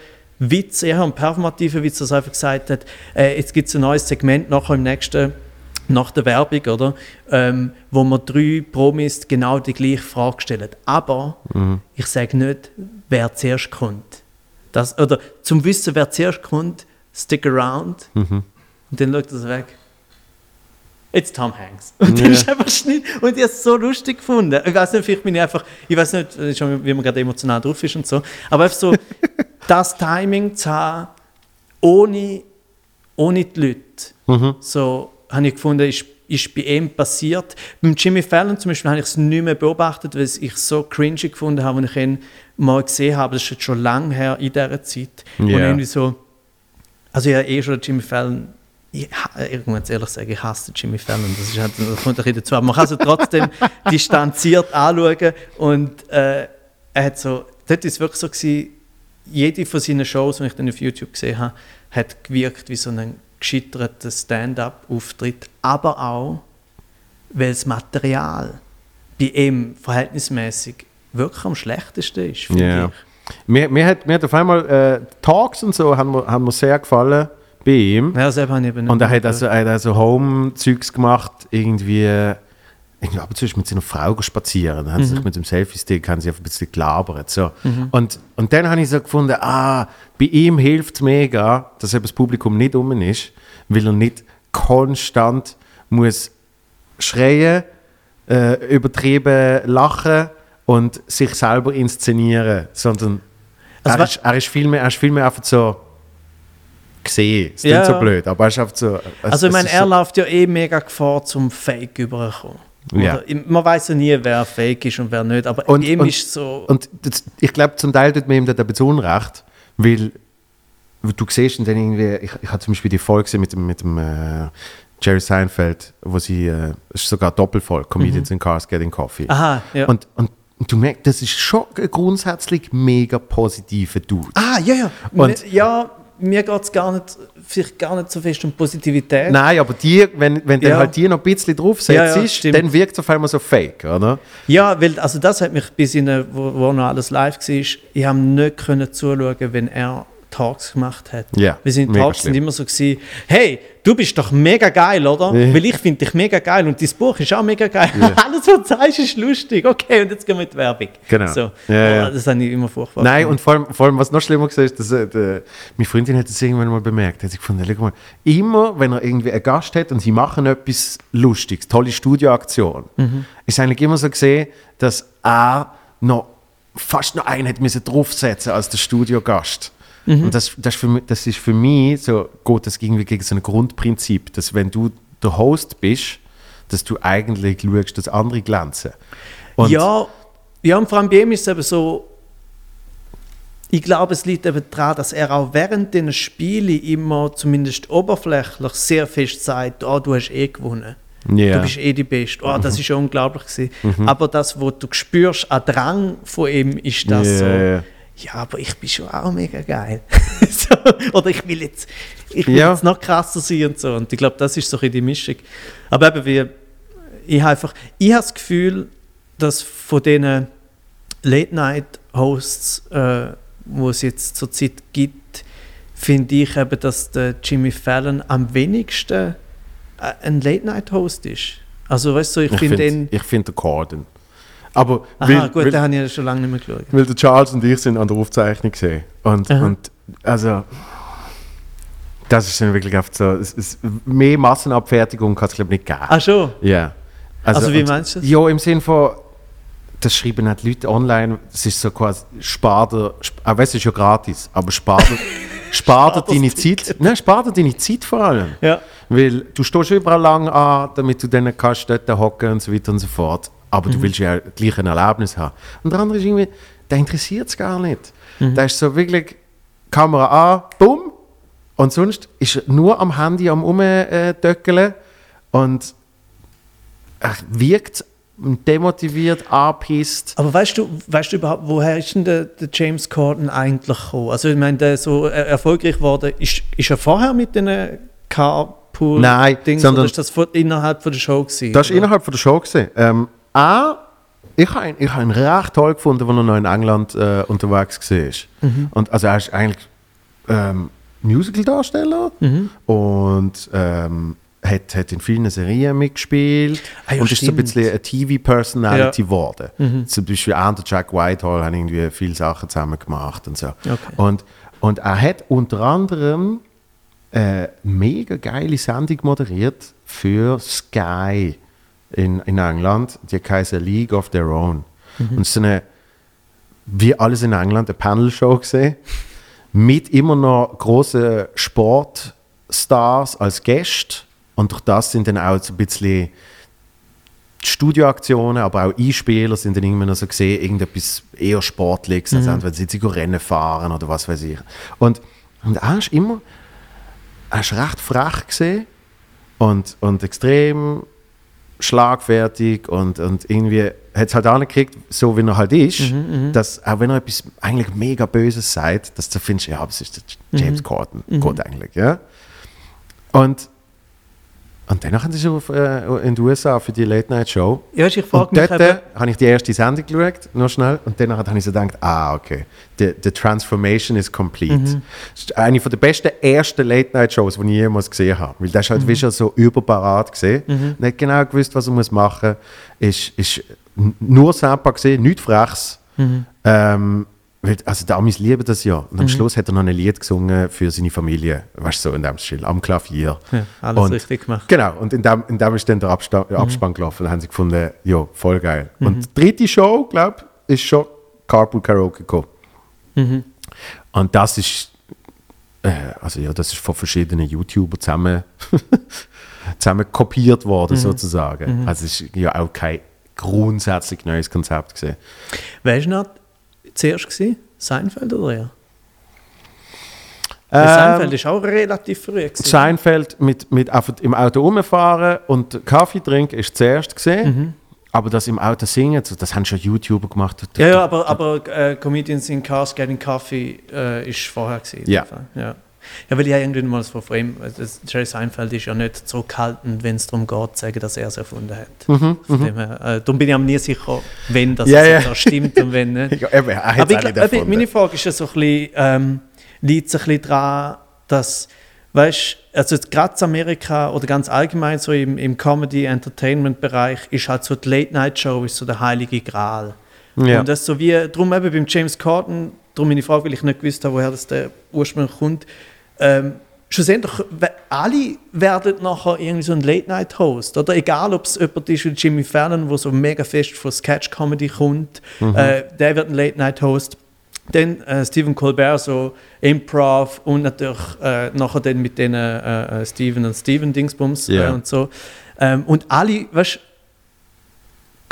Witz, eher ein performativer Witz, dass er einfach gesagt hat, äh, jetzt gibt es ein neues Segment nachher im nächsten, nach der Werbung, oder? Ähm, wo man drei Promis genau die gleiche Frage stellen. Aber ich sage nicht, wer zuerst kommt. Das, oder zum Wissen, wer zuerst kommt, stick around und dann schaut er so weg. It's Tom Hanks. Und dann Ja. ist einfach Schnitt. Und ich habe es so lustig gefunden. Ich weiß nicht, vielleicht bin ich einfach, ich weiß nicht, wie man gerade emotional drauf ist und so, aber einfach so, das Timing zu haben, ohne, ohne die Leute. So habe ich gefunden, ist, ist bei ihm passiert. Beim Jimmy Fallon zum Beispiel habe ich es nicht mehr beobachtet, weil ich es so cringy gefunden habe, als ich ihn mal gesehen habe. Das ist jetzt schon lange her in dieser Zeit. Und Ja. irgendwie so, also ich habe eh schon Jimmy Fallon ich, muss jetzt ehrlich sagen, ich hasse Jimmy Fallon. Das, ist halt, das kommt ein bisschen dazu. Aber man kann es trotzdem distanziert anschauen. Und äh, er hat so, dort war es wirklich so, gewesen, jede von seinen Shows, die ich dann auf YouTube gesehen habe, hat gewirkt wie so ein gescheiterter Stand-up-Auftritt. Aber auch, weil das Material bei ihm verhältnismäßig wirklich am schlechtesten ist, finde Ja. ich. Mir, mir, hat, mir hat auf einmal äh, Talks und so haben mir, haben mir sehr gefallen bei ihm. Ja, selber habe ich eben nicht Und er hat also, er also Home-Zeugs gemacht, irgendwie, irgendwie ab und zu ist mit seiner Frau spazieren. Dann haben Mhm. sie sich mit dem Selfie-Stick haben sie ein bisschen gelabert. So. Und, und dann habe ich so gefunden, ah, bei ihm hilft es mega, dass eben das Publikum nicht um ist, weil er nicht konstant muss schreien, äh, übertrieben lachen und sich selber inszenieren, sondern Also er, ist, er, ist viel mehr, er ist viel mehr einfach so gesehen. Es Ja. so blöd, aber er ist einfach so. es- Also ich meine, er so, läuft ja eh mega Gefahr zum Fake überkommen. Ja. Man weiß ja nie, wer Fake ist und wer nicht, aber Und- ihm und- ist so... Und das, ich glaube, zum Teil tut mir ihm das ein bisschen Unrecht, weil du siehst und dann irgendwie, ich, ich habe zum Beispiel die Folge gesehen mit dem, mit dem äh, Jerry Seinfeld, wo sie, äh, ist sogar Doppelfolge, Comedians in Cars Getting Coffee. Mhm. Aha, ja. Und, und, du merkst, das ist schon grundsätzlich mega positiver Dude. ah, ja, ja. Und- ja, mir geht es gar nicht, vielleicht gar nicht so fest um Positivität. Nein, aber die, wenn, wenn Ja. dann halt die noch ein bisschen draufsetzt, Ja, ja, dann wirkt es auf einmal so fake, oder? Ja, weil also das hat mich bis in, wo, wo noch alles live war, ich habe nicht können zuschauen, wenn er Talks gemacht hat. Ja, Wir sind Talks sind immer so gewesen, hey, du bist doch mega geil, oder? Ja. Weil ich finde dich mega geil und dein Buch ist auch mega geil. Alles, was du sagst, ist lustig. Okay, und jetzt gehen wir in die Werbung. Genau. So. Ja. Oh, Das habe ich immer furchtbar Nein, gefunden. und vor allem, vor allem, was noch schlimmer war, ist, dass äh, meine Freundin hat das irgendwann mal bemerkt. Hat sie gefunden, schau mal, immer, wenn er irgendwie einen Gast hat und sie machen etwas Lustiges, tolle Studioaktion, Mhm. ist eigentlich immer so gesehen, dass er noch fast noch einen hat müssen draufsetzen als der Studiogast. Mhm. Und das, das, ist für mich, das ist für mich so, geht das irgendwie gegen so ein Grundprinzip, dass wenn du der Host bist, dass du eigentlich schaust, dass andere glänzen. Und ja, ja, und vor allem bei ihm ist es eben so, ich glaube, es liegt eben daran, dass er auch während den Spielen immer zumindest oberflächlich sehr fest sagt, oh, du hast eh gewonnen. Ja. Du bist eh die Beste. Oh, das ist ja unglaublich gewesen. Aber das, was du spürst an Drang von ihm, ist das Ja, so. Ja. Aber ich bin schon auch mega geil. so, oder ich will jetzt, ich will Ja. jetzt noch krasser sein und so. Und ich glaube, das ist so ein die Mischung. Aber eben, wie, ich habe einfach, ich habe das Gefühl, dass von diesen Late-Night-Hosts, äh, wo es jetzt zurzeit gibt, finde ich eben, dass der Jimmy Fallon am wenigsten äh, ein Late-Night-Host ist. Also weißt du, ich, Ich finde finde den... find den Corden. Aber Aha, weil, gut, weil, den habe ich ja schon lange nicht mehr geschaut. weil der Charles und ich sind an der Aufzeichnung gesehen. Und, Aha. und also das ist dann wirklich oft so. Es, es, mehr Massenabfertigung kann es glaube ich nicht geben. Ah schon? Ja. Also wie und- meinst du das? Ja, im Sinn von, das schreiben nicht Leute online, es ist so quasi, spar dir, wenn es ist ja gratis, aber spar dir, spar dir deine Zeit, nein, spar dir deine Zeit vor allem. Ja. Weil du stehst überall lang an, damit du dann kannst dort hocken und so weiter und so fort. Aber Mhm. du willst ja gleich ein Erlebnis haben. Und der andere ist irgendwie, der interessiert es gar nicht. Mhm. Der ist so wirklich Kamera an, bumm, und sonst ist er nur am Handy am Umdöckeln und er wirkt demotiviert, angepisst. Aber weißt du, weißt du überhaupt, woher ist denn der, der James Corden eigentlich gekommen? Also ich meine, der so er- erfolgreich geworden, ist, ist er vorher mit den carpool Nein, Dings, sondern- oder ist das innerhalb von der Show gewesen? Das war oder? innerhalb von der Show. Gewesen. Ähm, A, ich habe ihn, ich hab ihn recht toll gefunden, als er noch in England äh, unterwegs war. Mhm. Und, also er ist eigentlich ähm, Musical-Darsteller Mhm. und ähm, hat, hat in vielen Serien mitgespielt Ah ja, und ist so ein stimmt. bisschen eine TV-Personality Ja. geworden. Mhm. Zum Beispiel auch der Jack Whitehall haben irgendwie viele Sachen zusammen gemacht und so. Okay. Und, und er hat unter anderem eine mega geile Sendung moderiert für Sky in, in England. Die heißt League of Their Own. Und es ist eine, wie alles in England, eine Panel-Show gesehen mit immer noch großen Sportstars als Gäste. Und durch das sind dann auch so ein bisschen Studioaktionen, aber auch Einspieler sind dann irgendwann noch so gesehen, irgendetwas eher Sportliches, also entweder sind sie go Rennen fahren oder was weiß ich. Und, und er ist immer, er ist recht frech gesehen und, und extrem schlagfertig und, und irgendwie hat es halt angekriegt, so wie er halt ist, dass auch wenn er etwas eigentlich mega Böses sagt, dass du findest, ja, das ist der James Corden, Gott eigentlich, ja. Und, und dann haben sie schon auf, äh, in den USA für die Late Night Show Ja, ich frage und mich dort eben, habe ich die erste Sendung geschaut, noch schnell, und dann habe ich so gedacht, ah, okay, the, the transformation is complete. Mhm. Das ist eine der besten ersten Late-Night-Shows, die ich jemals gesehen habe. Weil der ist Mhm. halt wie schon so überparat gesehen, nicht genau gewusst, was er muss machen muss, ist, ist nur Sampa gesehen, nichts Frechs. Mhm. Ähm, weil- also die Amis lieben das ja. Und am Schluss hat er noch ein Lied gesungen für seine Familie, weißt du, so in dem Stil, am Klavier. Ja, alles Und- richtig gemacht. Genau, und in dem, in dem ist dann der Absta Mhm. Abspann gelaufen. Da haben sie gefunden, ja, voll geil. Und die dritte Show, glaube ich, ist schon Carpool Karaoke gekommen. Mhm. Und das ist, äh, also ja, das ist von verschiedenen YouTubern zusammen, zusammen kopiert Mhm. worden, sozusagen. Also es ist ja auch kein grundsätzlich neues Konzept gesehen. Wer war noch zuerst? Gewesen? Seinfeld oder er? Ähm, Seinfeld war auch relativ früh. Gewesen. Seinfeld mit, mit einfach im Auto rumfahren und Kaffee trinken ist zuerst gesehen. Aber das im Auto singen, das haben schon YouTuber gemacht. Mhm. Ja, ja, aber, aber äh, Comedians in Cars Getting Coffee äh, ist vorher gewesen. Ja. ja. Ja, weil ich habe irgendwann mal das- Jerry Seinfeld ist ja nicht zurückhaltend, wenn es darum geht, zu sagen, dass er es erfunden hat. Von dem her, äh, darum bin ich mir nie sicher, wenn das Mhm, ja. da stimmt und wenn nicht. Ja, eben, er Aber ich, glaub, meine Frage ist ja so ein bisschen, ähm, liegt es ein bisschen daran, dass, weißt also gerade in Amerika oder ganz allgemein so im, im Comedy-Entertainment-Bereich ist halt so die Late-Night-Show ist so der heilige Gral. Ja. Und das so wie, darum eben beim James Corden, darum meine Frage, weil ich nicht gewusst habe, woher das der ursprünglich kommt, ähm, schlussendlich, alle werden nachher irgendwie so ein Late-Night-Host, oder? Egal, ob es jemand ist wie Jimmy Fallon, der so mega fest von Sketch-Comedy kommt, äh, der wird ein Late-Night-Host. Dann äh, Stephen Colbert, so Improv und natürlich äh, nachher dann mit den äh, äh, Steven und Steven Dingsbums Ja. äh, und so. Ähm, und alle, weißt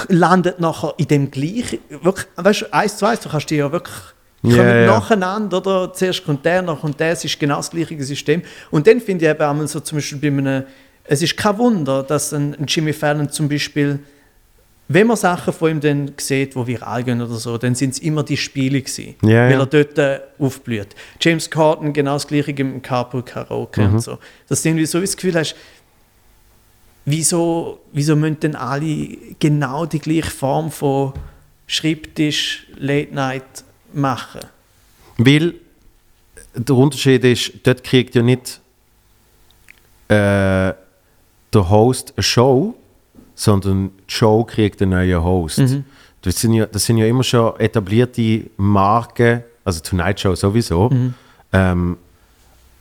landet nachher in dem gleichen, wirklich, weißt du, eins zu eins, du kannst die ja wirklich Ja, kommen ja. nacheinander, oder? Zuerst kommt der, dann kommt der, es ist genau das gleiche System. Und dann finde ich eben einmal so zum Beispiel bei einem, es ist kein Wunder, dass ein, ein Jimmy Fallon zum Beispiel, wenn man Sachen von ihm dann sieht, die viral gehen oder so, dann sind es immer die Spiele gewesen, Ja, weil er dort äh, aufblüht. James Corden, genau das gleiche im Carpool Karaoke Mhm. und so. Dass du irgendwie so das Gefühl hast, wieso, wieso müssen denn alle genau die gleiche Form von Schreibtisch, Late Night machen? Weil der Unterschied ist, dort kriegt ja nicht äh, der Host eine Show, sondern die Show kriegt einen neuen Host. Das, sind ja, das sind ja immer schon etablierte Marken, also Tonight Show sowieso. Ähm,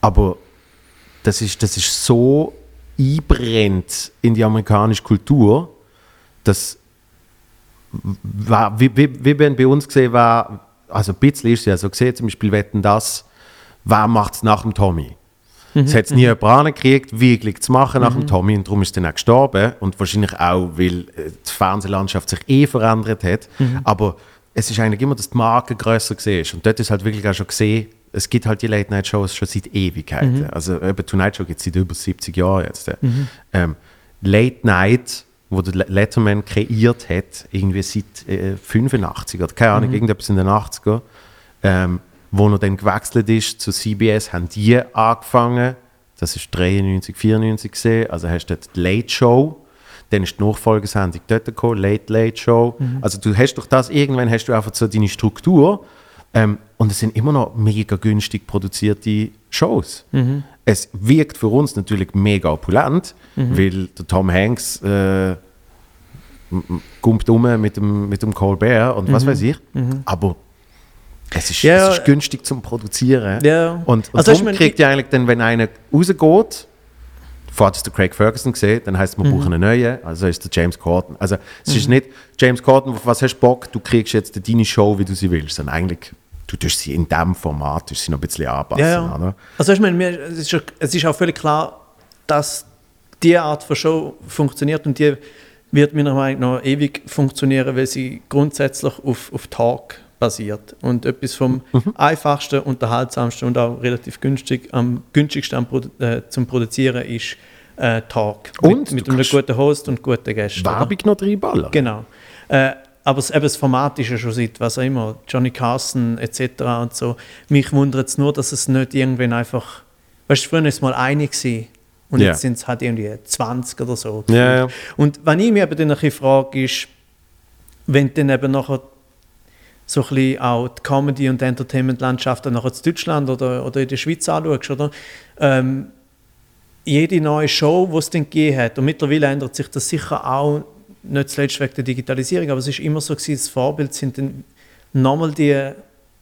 aber das ist, das ist so einbrennt in die amerikanische Kultur, dass war, wie, wie, wie wenn bei uns gesehen war, also ein bisschen ist es ja so gesehen, zum Beispiel wetten das, wer macht es nach dem Tommy? Es hat es nie jemand angekriegt, wirklich zu machen nach dem Tommy? Und darum ist er dann auch gestorben. Und wahrscheinlich auch, weil äh, die Fernsehlandschaft sich eh verändert hat, aber es ist eigentlich immer, dass die Marke grösser war und dort ist halt wirklich auch schon gesehen, es gibt halt die Late-Night-Shows schon seit Ewigkeiten. Also eben Tonight Show gibt es seit über 70 Jahren jetzt. äh. Ähm, Late Night, wo der Le- Letterman kreiert hat, irgendwie seit äh, 85 oder keine Ahnung, irgendetwas in den 80er, ähm, wo er dann gewechselt ist zu CBS, haben die angefangen, das ist 93, 94 gesehen, also hast du dort die Late Show, dann ist die Nachfolgesendung dort gekommen, Late Late Show. Also du hast durch das, irgendwann hast du einfach so deine Struktur ähm, und es sind immer noch mega günstig produzierte Shows. Es wirkt für uns natürlich mega opulent, weil der Tom Hanks äh, kommt um mit dem, mit dem Colbert und was weiß ich. Aber es ist, Ja, es ist günstig zum Produzieren. Ja. Und, und Also, darum kriegt ja eigentlich dann, wenn einer rausgeht, vorher es der Craig Ferguson gesehen, dann heißt es, wir Mhm. brauchen einen neuen, also ist der James Corden. Also es ist nicht, James Corden, auf was hast du Bock, du kriegst jetzt deine Show, wie du sie willst, sondern eigentlich, du tust sie in diesem Format, sie noch ein bisschen anpassen. Ja, ja. Oder? Also ich meine, mir, es, ist, es ist auch völlig klar, dass diese Art von Show funktioniert und die wird meiner Meinung nach ewig funktionieren, weil sie grundsätzlich auf, auf Talk basiert. Und etwas vom einfachsten, unterhaltsamsten und auch relativ günstig, am günstigsten äh, zum Produzieren ist äh, Talk. Und mit, mit einem guten Host und guten Gästen. oder? Werbung noch reinballern. Genau. Äh, aber das, Format ist ja schon seit, was auch immer, Johnny Carson etc. und so. Mich wundert es nur, dass es nicht irgendwann einfach, weißt du, früher war es mal eine gewesen, und Ja. jetzt sind es halt irgendwie 20 oder so. Ja, ja. Und wenn ich mich eben dann ein bisschen frage, ist, wenn du dann eben nachher so ein bisschen auch die Comedy- und Entertainment-Landschaft dann nachher in Deutschland oder, oder in der Schweiz anschaust, oder? Ähm, jede neue Show, die es dann gegeben hat, und mittlerweile ändert sich das sicher auch, nicht zuletzt wegen der Digitalisierung, aber es ist immer so gewesen, das Vorbild sind dann nochmal die,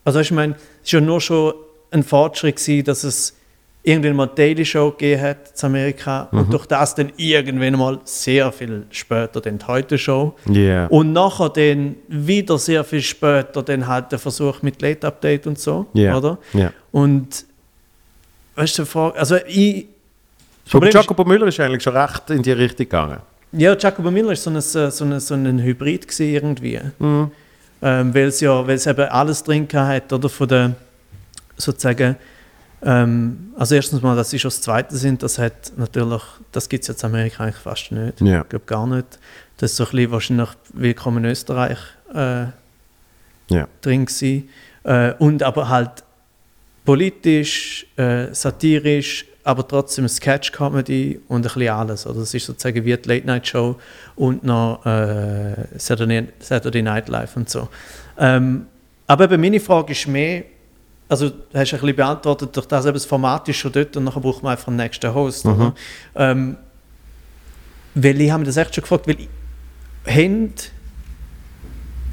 also ich meine, es ist ja nur schon ein Fortschritt gewesen, dass es irgendwann mal eine Daily Show gegeben hat in Amerika und durch das dann irgendwann mal sehr viel später dann die Heute Show Ja. und nachher dann wieder sehr viel später dann halt der Versuch mit Late Update und so, Ja. oder? Ja. Und weißt du, also ich ist- Jacopo Müller ist eigentlich schon recht in die Richtung gegangen. Ja, Jacobo Miller ist so ein, so ein, so ein Hybrid irgendwie. Mhm. Ähm, weil es ja eben alles drin hat, oder? Von der, sozusagen, ähm, also erstens mal, dass sie schon das Zweite sind, das hat natürlich, das gibt es jetzt in Amerika eigentlich fast nicht. Ja. Ich glaube gar nicht. Das ist so ein bisschen wahrscheinlich willkommen in Österreich äh, Ja. drin gewesen. Äh, und aber halt politisch, äh, satirisch, aber trotzdem Sketch-Comedy und ein bisschen alles. Oder das ist sozusagen wie die Late-Night-Show und noch äh, Saturday, Saturday Night Live und so. Ähm, aber eben meine Frage ist mehr, also du hast ein bisschen beantwortet, durch das eben das Format ist schon dort und nachher braucht man einfach einen nächsten Host. Oder? Ähm, weil ich habe mir das echt schon gefragt, weil haben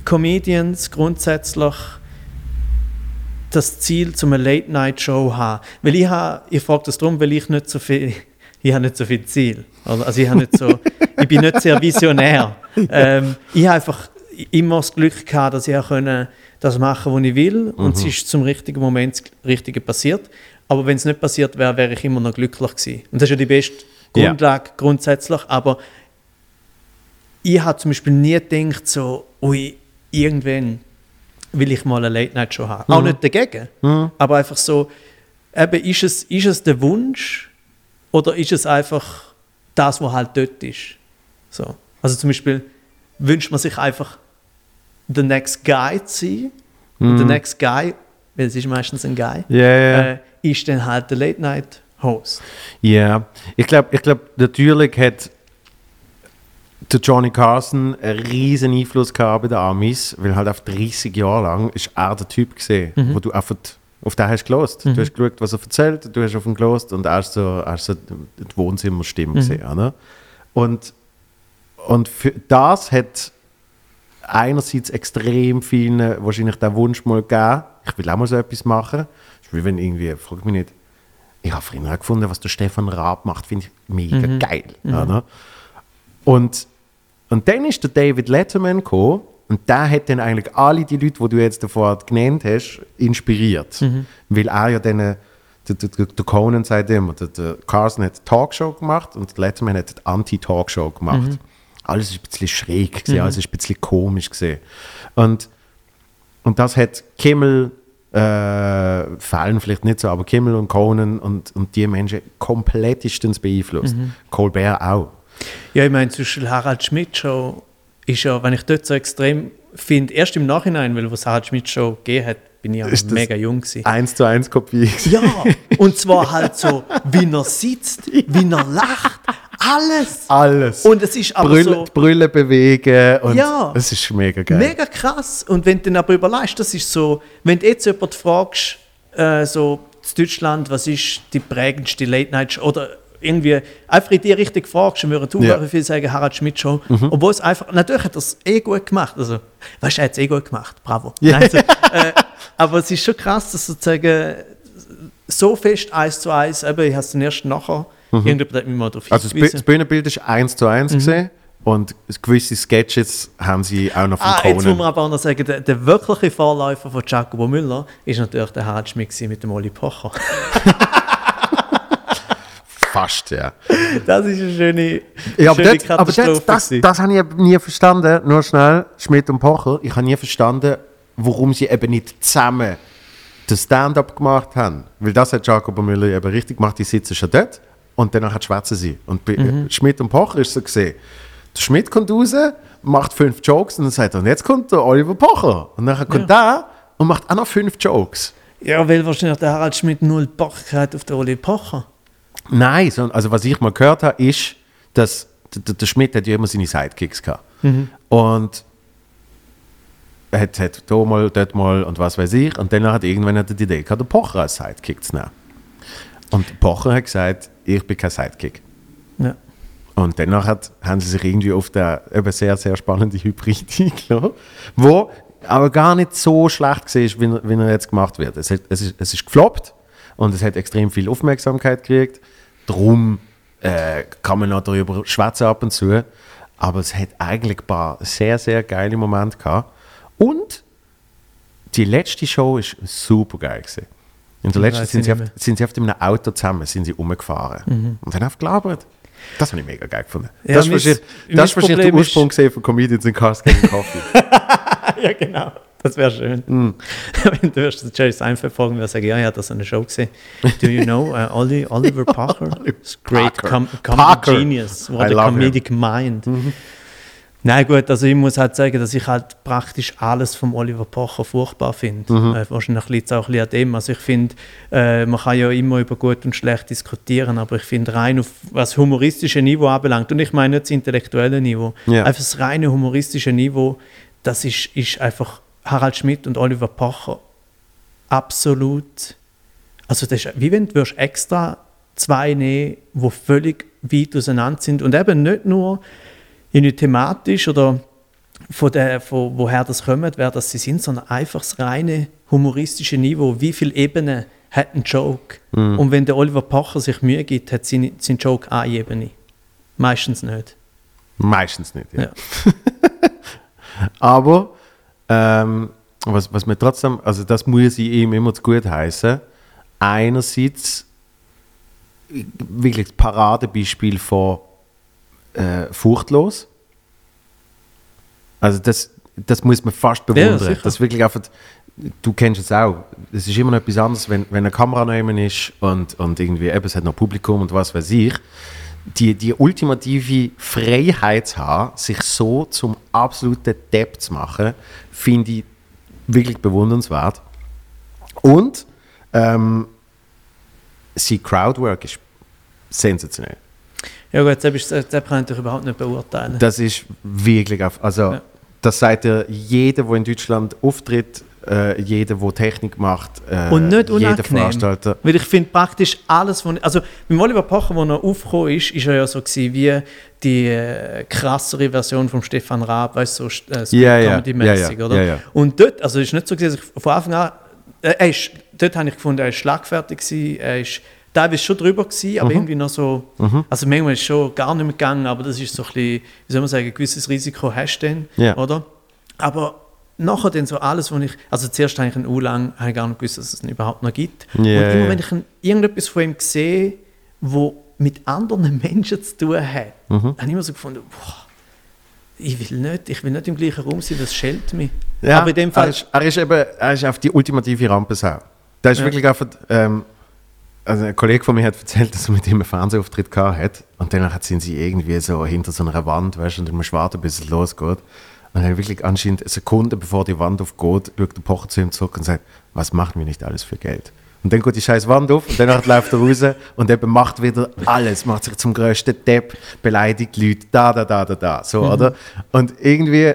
Comedians grundsätzlich das Ziel, zum eine Late-Night-Show zu haben? Weil ich, habe, ich frage das darum, weil ich nicht so viel, ich habe nicht so viel Ziel. Oder? Also ich, habe nicht so, ich bin nicht sehr visionär. Ähm, ich habe einfach immer das Glück gehabt, dass ich auch können das machen was ich will und es ist zum richtigen Moment das Richtige passiert. Aber wenn es nicht passiert wäre, wäre ich immer noch glücklich gewesen. Und das ist ja die beste Ja. Grundlage grundsätzlich, aber ich habe zum Beispiel nie gedacht, so, ui, irgendwann will ich mal eine Late-Night-Show haben. Auch nicht dagegen, aber einfach so, eben, ist es, ist es der Wunsch oder ist es einfach das, was halt dort ist? So. Also zum Beispiel wünscht man sich einfach, the next guy zu sein. Und der next guy, weil es ist meistens ein Guy, ja. äh, ist dann halt der Late-Night-Host. Ja, ich glaube, ich glaub, natürlich hat der Johnny Carson einen riesen Einfluss gehabt bei den Amis, weil halt auf 30 Jahre lang ist er der Typ gesehen, wo du einfach auf den hast gelost. Du hast geschaut, was er erzählt, du hast auf ihn gelost und er ist so, er ist so die Wohnzimmerstimme gesehen. Oder? Und, und für das hat einerseits extrem vielen wahrscheinlich den Wunsch mal gegeben, ich will auch mal so etwas machen. Das ist wie wenn irgendwie, frag mich nicht, ich habe vorhin gefunden, was der Stefan Raab macht, finde ich mega geil. Oder? Und, und dann ist der David Letterman gekommen und der hat dann eigentlich alle die Leute, die du jetzt davor genannt hast, inspiriert. Weil er ja dann, der, der, der der Conan sagt immer, der, der Carson hat eine Talkshow gemacht und der Letterman hat eine Anti-Talkshow gemacht. Alles ist ein bisschen schräg, gewesen, alles ist ein bisschen komisch. Gewesen. Und, und das hat Kimmel, äh, Fallen vielleicht nicht so, aber Kimmel und Conan und, und die Menschen komplettestens beeinflusst. Colbert auch. Ja, ich meine, zum Beispiel Harald Schmidt Show ist ja, wenn ich dort so extrem finde, erst im Nachhinein, weil was Harald Schmidt Show gegeben hat, bin ich ja Ist mega jung gewesen. Eins zu eins Kopie. Ja, und zwar halt so, wie er sitzt, wie er lacht, alles. Alles. Und es ist aber Brille, so Brille bewegen und Ja. es ist mega geil. mega krass. Und wenn du dann aber überlegst, das ist so, wenn du jetzt jemanden fragst, äh, so in Deutschland, was ist die prägendste Late-Night-Show oder irgendwie einfach in die Richtung fragst, dann würden Ja. ja. viel sagen, Harald Schmidt Show. Obwohl es einfach, natürlich hat er es eh gut gemacht. Also, weißt du, er hat es eh gut gemacht. Bravo. Ja. Nein, also, äh, aber es ist schon krass, dass sozusagen so fest eins zu eins, eben, ich habe es dann erst nachher, irgendjemand hat mich mal darauf Also das, Bü- das Bühnenbild ist eins zu eins gesehen und gewisse Sketches haben sie auch noch von Ah, jetzt muss Conan. man aber auch noch sagen, der, der wirkliche Vorläufer von Giacomo Müller ist natürlich der Harald Schmidt mit dem Oli Pocher. Fast, ja. Das ist eine schöne, Ja, aber schöne das, aber das, Katastrophe. das, das habe ich nie verstanden. Nur schnell, Schmidt und Pocher. Ich habe nie verstanden, warum sie eben nicht zusammen das Stand-up gemacht haben. Weil das hat Jacob Müller eben richtig gemacht, die sitzen schon dort und danach schwätzen sie. Und bei Mhm. Schmidt und Pocher ist so gesehen, der Schmidt kommt raus, macht fünf Jokes und dann sagt er, und jetzt kommt der Oliver Pocher. Und dann kommt der und macht auch noch fünf Jokes. Ja, weil wahrscheinlich der Harald Schmidt null Bock hat auf den Oli Pocher. Nein, also was ich mal gehört habe, ist, dass der, Schmidt hat ja immer seine Sidekicks gehabt. Und er hat, hat da mal, dort mal und was weiß ich. Und dann hat irgendwann hat er die Idee gehabt, den Pocher als Sidekick zu nehmen. Und Pocher hat gesagt, ich bin kein Sidekick. Ja. Und danach hat, haben sie sich irgendwie auf der eben sehr, sehr spannende Hybrid eingeladen, wo aber gar nicht so schlecht war, wie, er- wie er jetzt gemacht wird. Es, hat, es, ist, es ist gefloppt und es hat extrem viel Aufmerksamkeit gekriegt. Darum äh, kann man noch darüber schwätzen ab und zu. Aber es hat eigentlich ein paar sehr, sehr geile Momente gehabt. Und die letzte Show ist super geil gewesen. In der letzten sind sie, auf, sind sie auf einem Auto zusammen sind sie umgefahren Mhm. und haben einfach gelabert. Das habe ich mega geil gefunden. Ja, das ist mein- wahrscheinlich, mein das ist wahrscheinlich der ist- Ursprung gewesen von Comedians in Cars gegen Coffee. ja, genau. Das wäre schön. Mm. Wenn du wirst Jerry Seinfeld fragen, würde sagen, ja, ja, das ist eine Show gesehen. Do you know uh, Oli, Oliver Parker? It's great Parker. com comedy Parker. genius. What I a love him. comedic mind. Nein, gut, also ich muss halt sagen, dass ich halt praktisch alles vom Oliver Pocher furchtbar finde. Äh, wahrscheinlich liegt es auch ein bisschen an dem. Also ich finde, äh, man kann ja immer über gut und schlecht diskutieren, aber ich finde rein auf was humoristische Niveau anbelangt, und ich meine nicht das intellektuelle Niveau, Ja. einfach das reine humoristische Niveau, das ist, ist einfach Harald Schmidt und Oliver Pocher absolut, also das ist wie wenn du extra zwei nehmen, die völlig weit auseinander sind und eben nicht nur irgendwie thematisch oder von der, von woher das kommt, wer das sie sind, sondern einfach das reine humoristische Niveau. Wie viele Ebenen hat ein Joke? Und wenn der Oliver Pocher sich Mühe gibt, hat sein, sein Joke eine Ebene. Meistens nicht. Meistens nicht, ja. Ja. Aber ähm, was, was mir trotzdem, also das muss ich ihm immer zu gut heißen. Einerseits wirklich das Paradebeispiel von äh, furchtlos. Also das, das muss man fast bewundern. sicher. das wirklich einfach, du kennst es auch. Es ist immer noch etwas anderes, wenn, wenn eine Kamera neben ist und, und irgendwie eben, es hat noch Publikum und was weiß ich. Die, die ultimative Freiheit haben, sich so zum absoluten Depp zu machen, finde ich wirklich bewundernswert. Und ähm, sein Crowdwork ist sensationell. Ja gut, das, ist, das kann ich überhaupt nicht beurteilen. Das ist wirklich, also Ja. das sagt ja jeder, der in Deutschland auftritt, äh, jeder, der Technik macht, äh, Und nicht jeder unangenehm. Veranstalter. Weil ich finde praktisch alles, was... Also beim Oliver Pocher, wo er aufgekommen ist, ist er ja so gewesen wie die äh, krassere Version von Stefan Raab, weißt du, so äh, ja, Comedy-mäßig, ja, ja, oder? ja, ja. Und dort, also es ist nicht so gewesen, dass ich von Anfang an... Äh, ist, dort habe ich gefunden, er ist schlagfertig gewesen, er ist teilweise schon drüber gewesen, Mhm. aber irgendwie noch so... Also manchmal ist es schon gar nicht mehr gegangen, aber das ist so ein bisschen, wie soll man sagen, ein gewisses Risiko hast du dann, Ja. oder? Aber nachher dann so alles, was ich... Also zuerst habe ich ihn lang habe ich gar nicht gewusst, dass es ihn überhaupt noch gibt. Ja, und immer wenn ich ein- irgendetwas von ihm sehe, wo mit anderen Menschen zu tun hat, Mhm. habe ich immer so gefunden, boah, ich will nicht, ich will nicht im gleichen Raum sein, das schält mich. Ja, Aber in dem Fall, Er ist, er ist eben er ist auf die ultimative Rampensau. Da ist Ja. wirklich einfach, ähm, also ein Kollege von mir hat erzählt, dass er mit ihm einen Fernsehauftritt gehabt hat und danach sind sie irgendwie so hinter so einer Wand, weißt du, und du musst warten, bis es losgeht. Und dann wirklich anscheinend eine Sekunde bevor die Wand aufgeht, schaut der Pocher zu ihm zurück und sagt, was machen wir nicht alles für Geld? Und dann geht die scheiß Wand auf und danach läuft er raus und eben macht wieder alles, macht sich zum größten Depp, beleidigt Leute, da, da, da, da, da, so, oder? Und irgendwie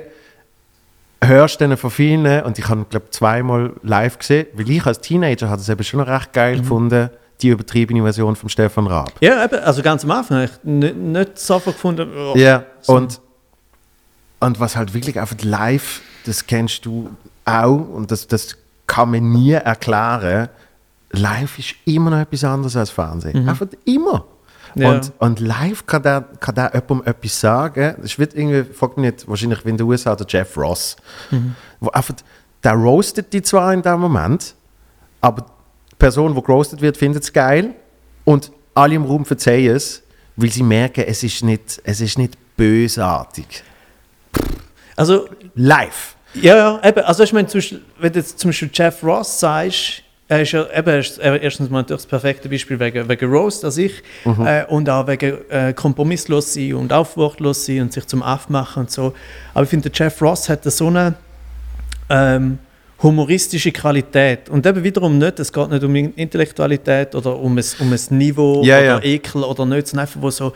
hörst du dann von vielen, und ich habe glaube zweimal live gesehen, weil ich als Teenager hatte es eben schon recht geil Mhm. gefunden, die übertriebene Version von Stefan Raab. ja, eben, also ganz am Anfang habe ich nicht, nicht sofort gefunden, oh, Ja, so. und, und was halt wirklich einfach live, das kennst du auch, und das, das kann man nie erklären, live ist immer noch etwas anderes als Fernsehen. Einfach immer. Mhm. Ja. Und, und live kann der, kann der jemandem etwas sagen. Das wird irgendwie, frag mich nicht, wahrscheinlich wie in den USA der Jeff Ross. Mhm. Wo einfach, der roastet die zwar in dem Moment, aber die Person, die gerostet wird, findet es geil und alle im Raum verzeihen es, weil sie merken, es ist nicht, es ist nicht bösartig. Also, Live. Ja, ja, eben. Also ich meine, zum Beispiel, wenn du jetzt zum Beispiel Jeff Ross sagst, er ist ja eben, er er- erstens mal natürlich das perfekte Beispiel wegen, wegen Roast als ich äh, und auch wegen äh, kompromisslos sein und aufwuchtlos sein und sich zum Aff machen und so. Aber ich finde, Jeff Ross hat so eine ähm, humoristische Qualität und eben wiederum nicht, es geht nicht um Intellektualität oder um ein, um ein Niveau Ja, oder ja. Ekel oder nicht, sondern einfach wo so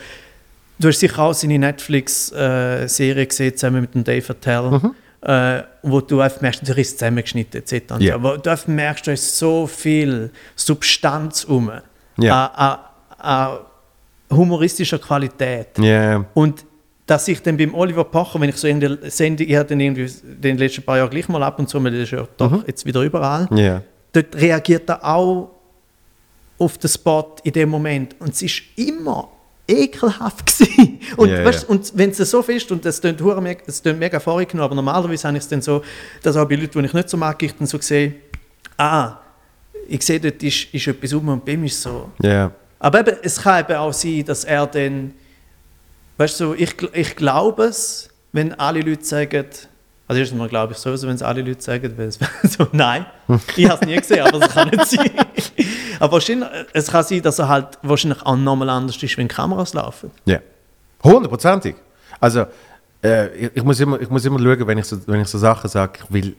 Du hast sicher auch seine Netflix-Serie gesehen, zusammen mit dem Dave Attell, äh, wo du einfach merkst, der ist zusammengeschnitten etc. So. Aber du einfach merkst, da ist so viel Substanz um, Ja. an, an, an humoristischer Qualität. Ja, Und dass ich dann beim Oliver Pocher, wenn ich so irgendwie Sendung, ich hatte den irgendwie den letzten paar Jahren gleich mal ab und zu, weil der ist ja doch jetzt wieder überall, ja. dort reagiert er auch auf den Spot in dem Moment. Und es ist immer ekelhaft gewesen. Und, weißt, ja. und wenn es so ist, und das klingt, mega- es klingt mega vorgenommen, aber normalerweise habe ich es dann so, dass auch bei Leuten, die ich nicht so mag, ich dann so sehe, ah, ich sehe, dort ist, ist etwas um und bei ihm ist so. Ja, Aber eben, es kann eben auch sein, dass er dann, weißt du, ich, gl- ich glaube es, wenn alle Leute sagen, also erstens mal glaube ich sowieso, wenn es alle Leute sagen, weil es so, nein, ich habe es nie gesehen, aber es kann nicht sein. Aber wahrscheinlich, es kann sein, dass er halt wahrscheinlich auch nochmal anders ist, wenn Kameras laufen. ja. Hundertprozentig. Also, äh, ich, ich, muss immer, ich muss immer schauen, wenn ich so, wenn ich so Sachen sage, ich will,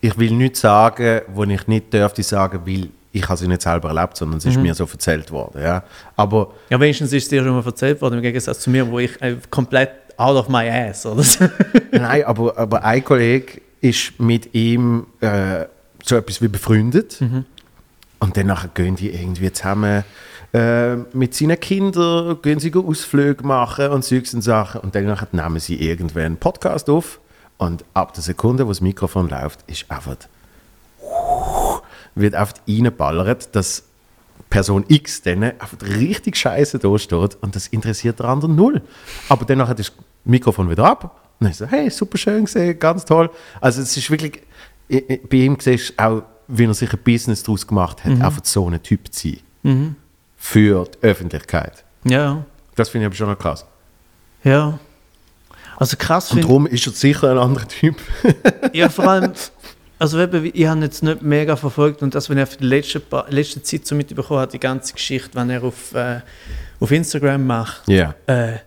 ich will nichts sagen, wo ich nicht dürfte sagen, weil ich habe sie nicht selber erlebt, sondern es ist mir so erzählt worden. Ja. Aber Ja, wenigstens ist es dir schon mal erzählt worden, im Gegensatz zu mir, wo ich äh, komplett out of my ass, oder so. Nein, aber, aber ein Kollege ist mit ihm äh, so etwas wie befreundet. Und dann gehen die irgendwie zusammen äh, mit seinen Kindern, gehen sie Ausflüge machen und solche Sachen. Und dann nehmen sie irgendwann einen Podcast auf. Und ab der Sekunde, wo das Mikrofon läuft, ist einfach wird einfach reingeballert, dass Person X dann einfach richtig scheiße da steht und das interessiert der andere null. Aber dann ist das Mikrofon wieder ab und ist so, hey, super schön gesehen, ganz toll. Also es ist wirklich, bei ihm siehst du auch, wie er sich ein Business daraus gemacht hat, einfach so ein Typ zu sein. Für die Öffentlichkeit. ja, Das finde ich aber schon noch krass. ja. Also krass Und darum ist er sicher ein anderer Typ. Ja, vor allem, also eben, ich habe jetzt nicht mega verfolgt und das, wenn er für die letzte, paar- letzte Zeit so mitbekommen hat, die ganze Geschichte, wenn er auf, äh, auf Instagram macht, Ja. äh,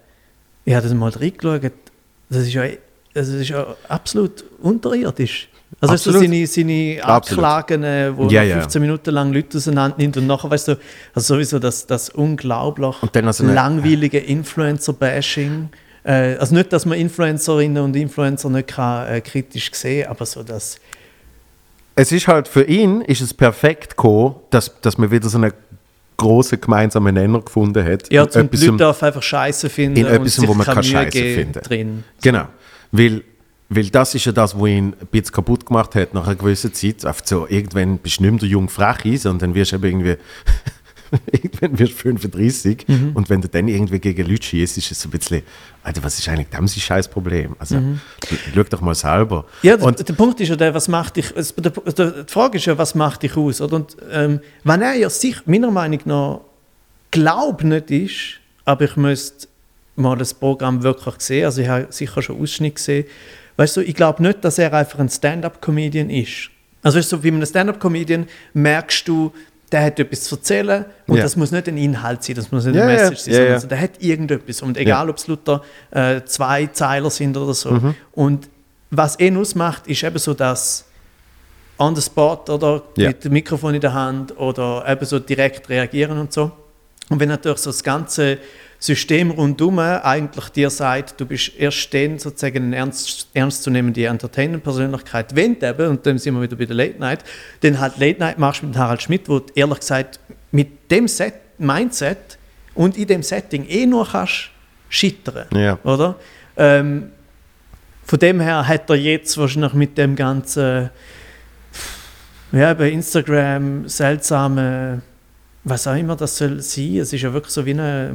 ich habe das mal reingeschaut, das ist ja, das ist ja absolut unterirdisch. Also weißt du, seine, seine. Anklagen, äh, wo Ja, er ja. 15 Minuten lang Leute auseinander nimmt und nachher, weißt du, also sowieso das, das unglaublich also langweilige Influencer-Bashing. Äh, also nicht, dass man Influencerinnen und Influencer nicht kann, äh, kritisch sehen aber so das... Es ist halt für ihn ist es perfekt gekommen, dass, dass man wieder so einen großen gemeinsamen Nenner gefunden hat. Ja, zum Leute darf einfach Scheiße finden in etwas, wo man keine Scheiße finden. drin. Genau. Weil, weil das ist ja das, was ihn ein bisschen kaputt gemacht hat nach einer gewissen Zeit. Auf so, irgendwann bist du nicht mehr der junge Freche, sondern wirst eben irgendwie. irgendwann wirst du 35 Mhm. und wenn du dann irgendwie gegen Leute schießt, ist es so ein bisschen, Alter, was ist eigentlich das scheiß Problem? Also, schau doch mal selber. Mhm. Ja, der, und der Punkt ist ja der, was macht dich, die Frage ist ja, was macht dich aus? Oder? Und, ähm, wenn er ja sich, meiner Meinung nach, glaub nicht ist, aber ich müsste mal das Programm wirklich sehen, also ich habe sicher schon Ausschnitt gesehen, weißt du, ich glaube nicht, dass er einfach ein Stand-Up-Comedian ist. Also weißt du, wie einem Stand-Up-Comedian merkst du, der hat etwas zu erzählen und Ja. das muss nicht ein Inhalt sein, das muss nicht Ja, eine Message sein, sondern also der hat irgendetwas. Und egal, ob es lauter äh, zwei Zeiler sind oder so. Mhm. Und was ihn ausmacht, ist eben so das on the spot oder mit dem Mikrofon in der Hand oder eben so direkt reagieren und so. Und wenn natürlich so das ganze System rundum eigentlich dir sagt, du bist erst dann sozusagen eine ernst, ernstzunehmende Entertainment-Persönlichkeit, wenn du eben, und dann sind wir wieder bei der Late Night, dann halt Late Night machst mit Harald Schmidt, wo du ehrlich gesagt mit dem Set, Mindset und in dem Setting eh nur kannst scheitern, Ja. oder? Ähm, von dem her hat er jetzt wahrscheinlich mit dem ganzen ja, bei Instagram seltsame, was auch immer das soll sein. Es ist ja wirklich so wie eine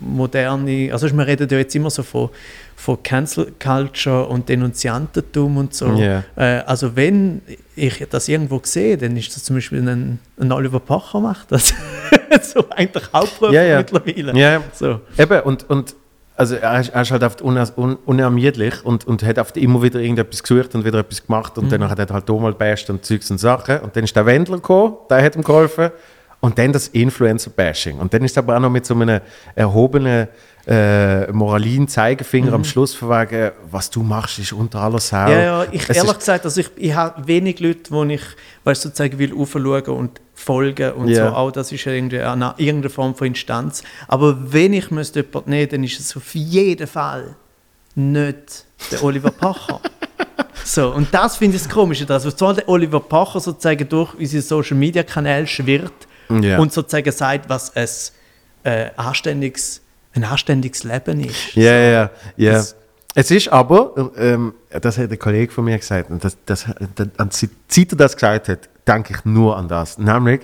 moderne, also wir reden ja jetzt immer so von, von Cancel Culture und Denunziantentum und so. Ja. Äh, also wenn ich das irgendwo sehe, dann ist das zum Beispiel ein, ein Oliver Pocher macht das. so eigentlich Hauptberuf Ja, ja. mittlerweile. Ja, So. Eben, und, und also er ist, er ist halt oft un, un, unermüdlich und, und hat oft immer wieder irgendetwas gesucht und wieder etwas gemacht und dann hat er halt auch mal basht und Zeugs und Sachen. Und dann ist der Wendler gekommen, der hat ihm geholfen. Und dann das Influencer-Bashing. Und dann ist es aber auch noch mit so einem erhobenen äh, moralinen Zeigefinger am Schluss von wegen, was du machst, ist unter aller Sau. Ja, ja, ich, Es ehrlich gesagt, also ich, ich habe wenig Leute, wo ich weißt, sozusagen will aufschauen und folgen und Ja. so. Auch das ist ja irgendwie eine, irgendeine Form von Instanz. Aber wenn ich müsste jemanden nehmen, dann ist es auf jeden Fall nicht der Oliver Pacher. so, und das finde ich das Komische. Also, zwar der Oliver Pacher sozusagen durch unsere Social Media Kanäle schwirrt Ja. und sozusagen sagt, was ein, äh, anständiges, ein anständiges Leben ist. Ja, ja, ja. Es ist aber, ähm, das hat ein Kollege von mir gesagt, und das, das, das, an Zeit, er das gesagt hat, denke ich nur an das. Nämlich,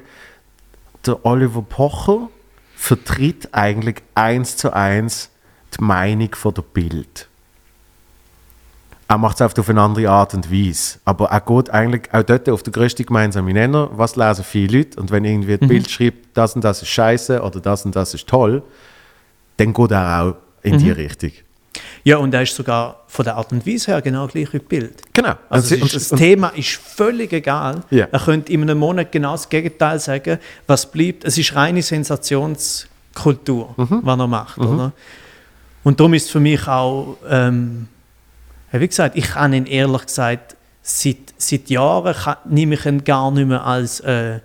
der Oliver Pocher vertritt eigentlich eins zu eins die Meinung von der Bild. Er macht es oft auf eine andere Art und Weise. Aber er geht eigentlich auch dort auf den grössten gemeinsamen Nenner. Was lesen viele Leute? Und wenn irgendwie ein Bild schreibt, das und das ist scheiße oder das und das ist toll, dann geht er auch in die Richtung. Ja, und er ist sogar von der Art und Weise her genau gleich wie Bild. Genau. Also ist, das und- Thema ist völlig egal. Ja. Er könnte in einem Monat genau das Gegenteil sagen. Was bleibt, es ist reine Sensationskultur, Mhm. was er macht. Oder? Und darum ist für mich auch, ähm, wie gesagt, ich kann ihn ehrlich gesagt, seit, seit Jahren kann, nehme ich ihn gar nicht mehr als äh,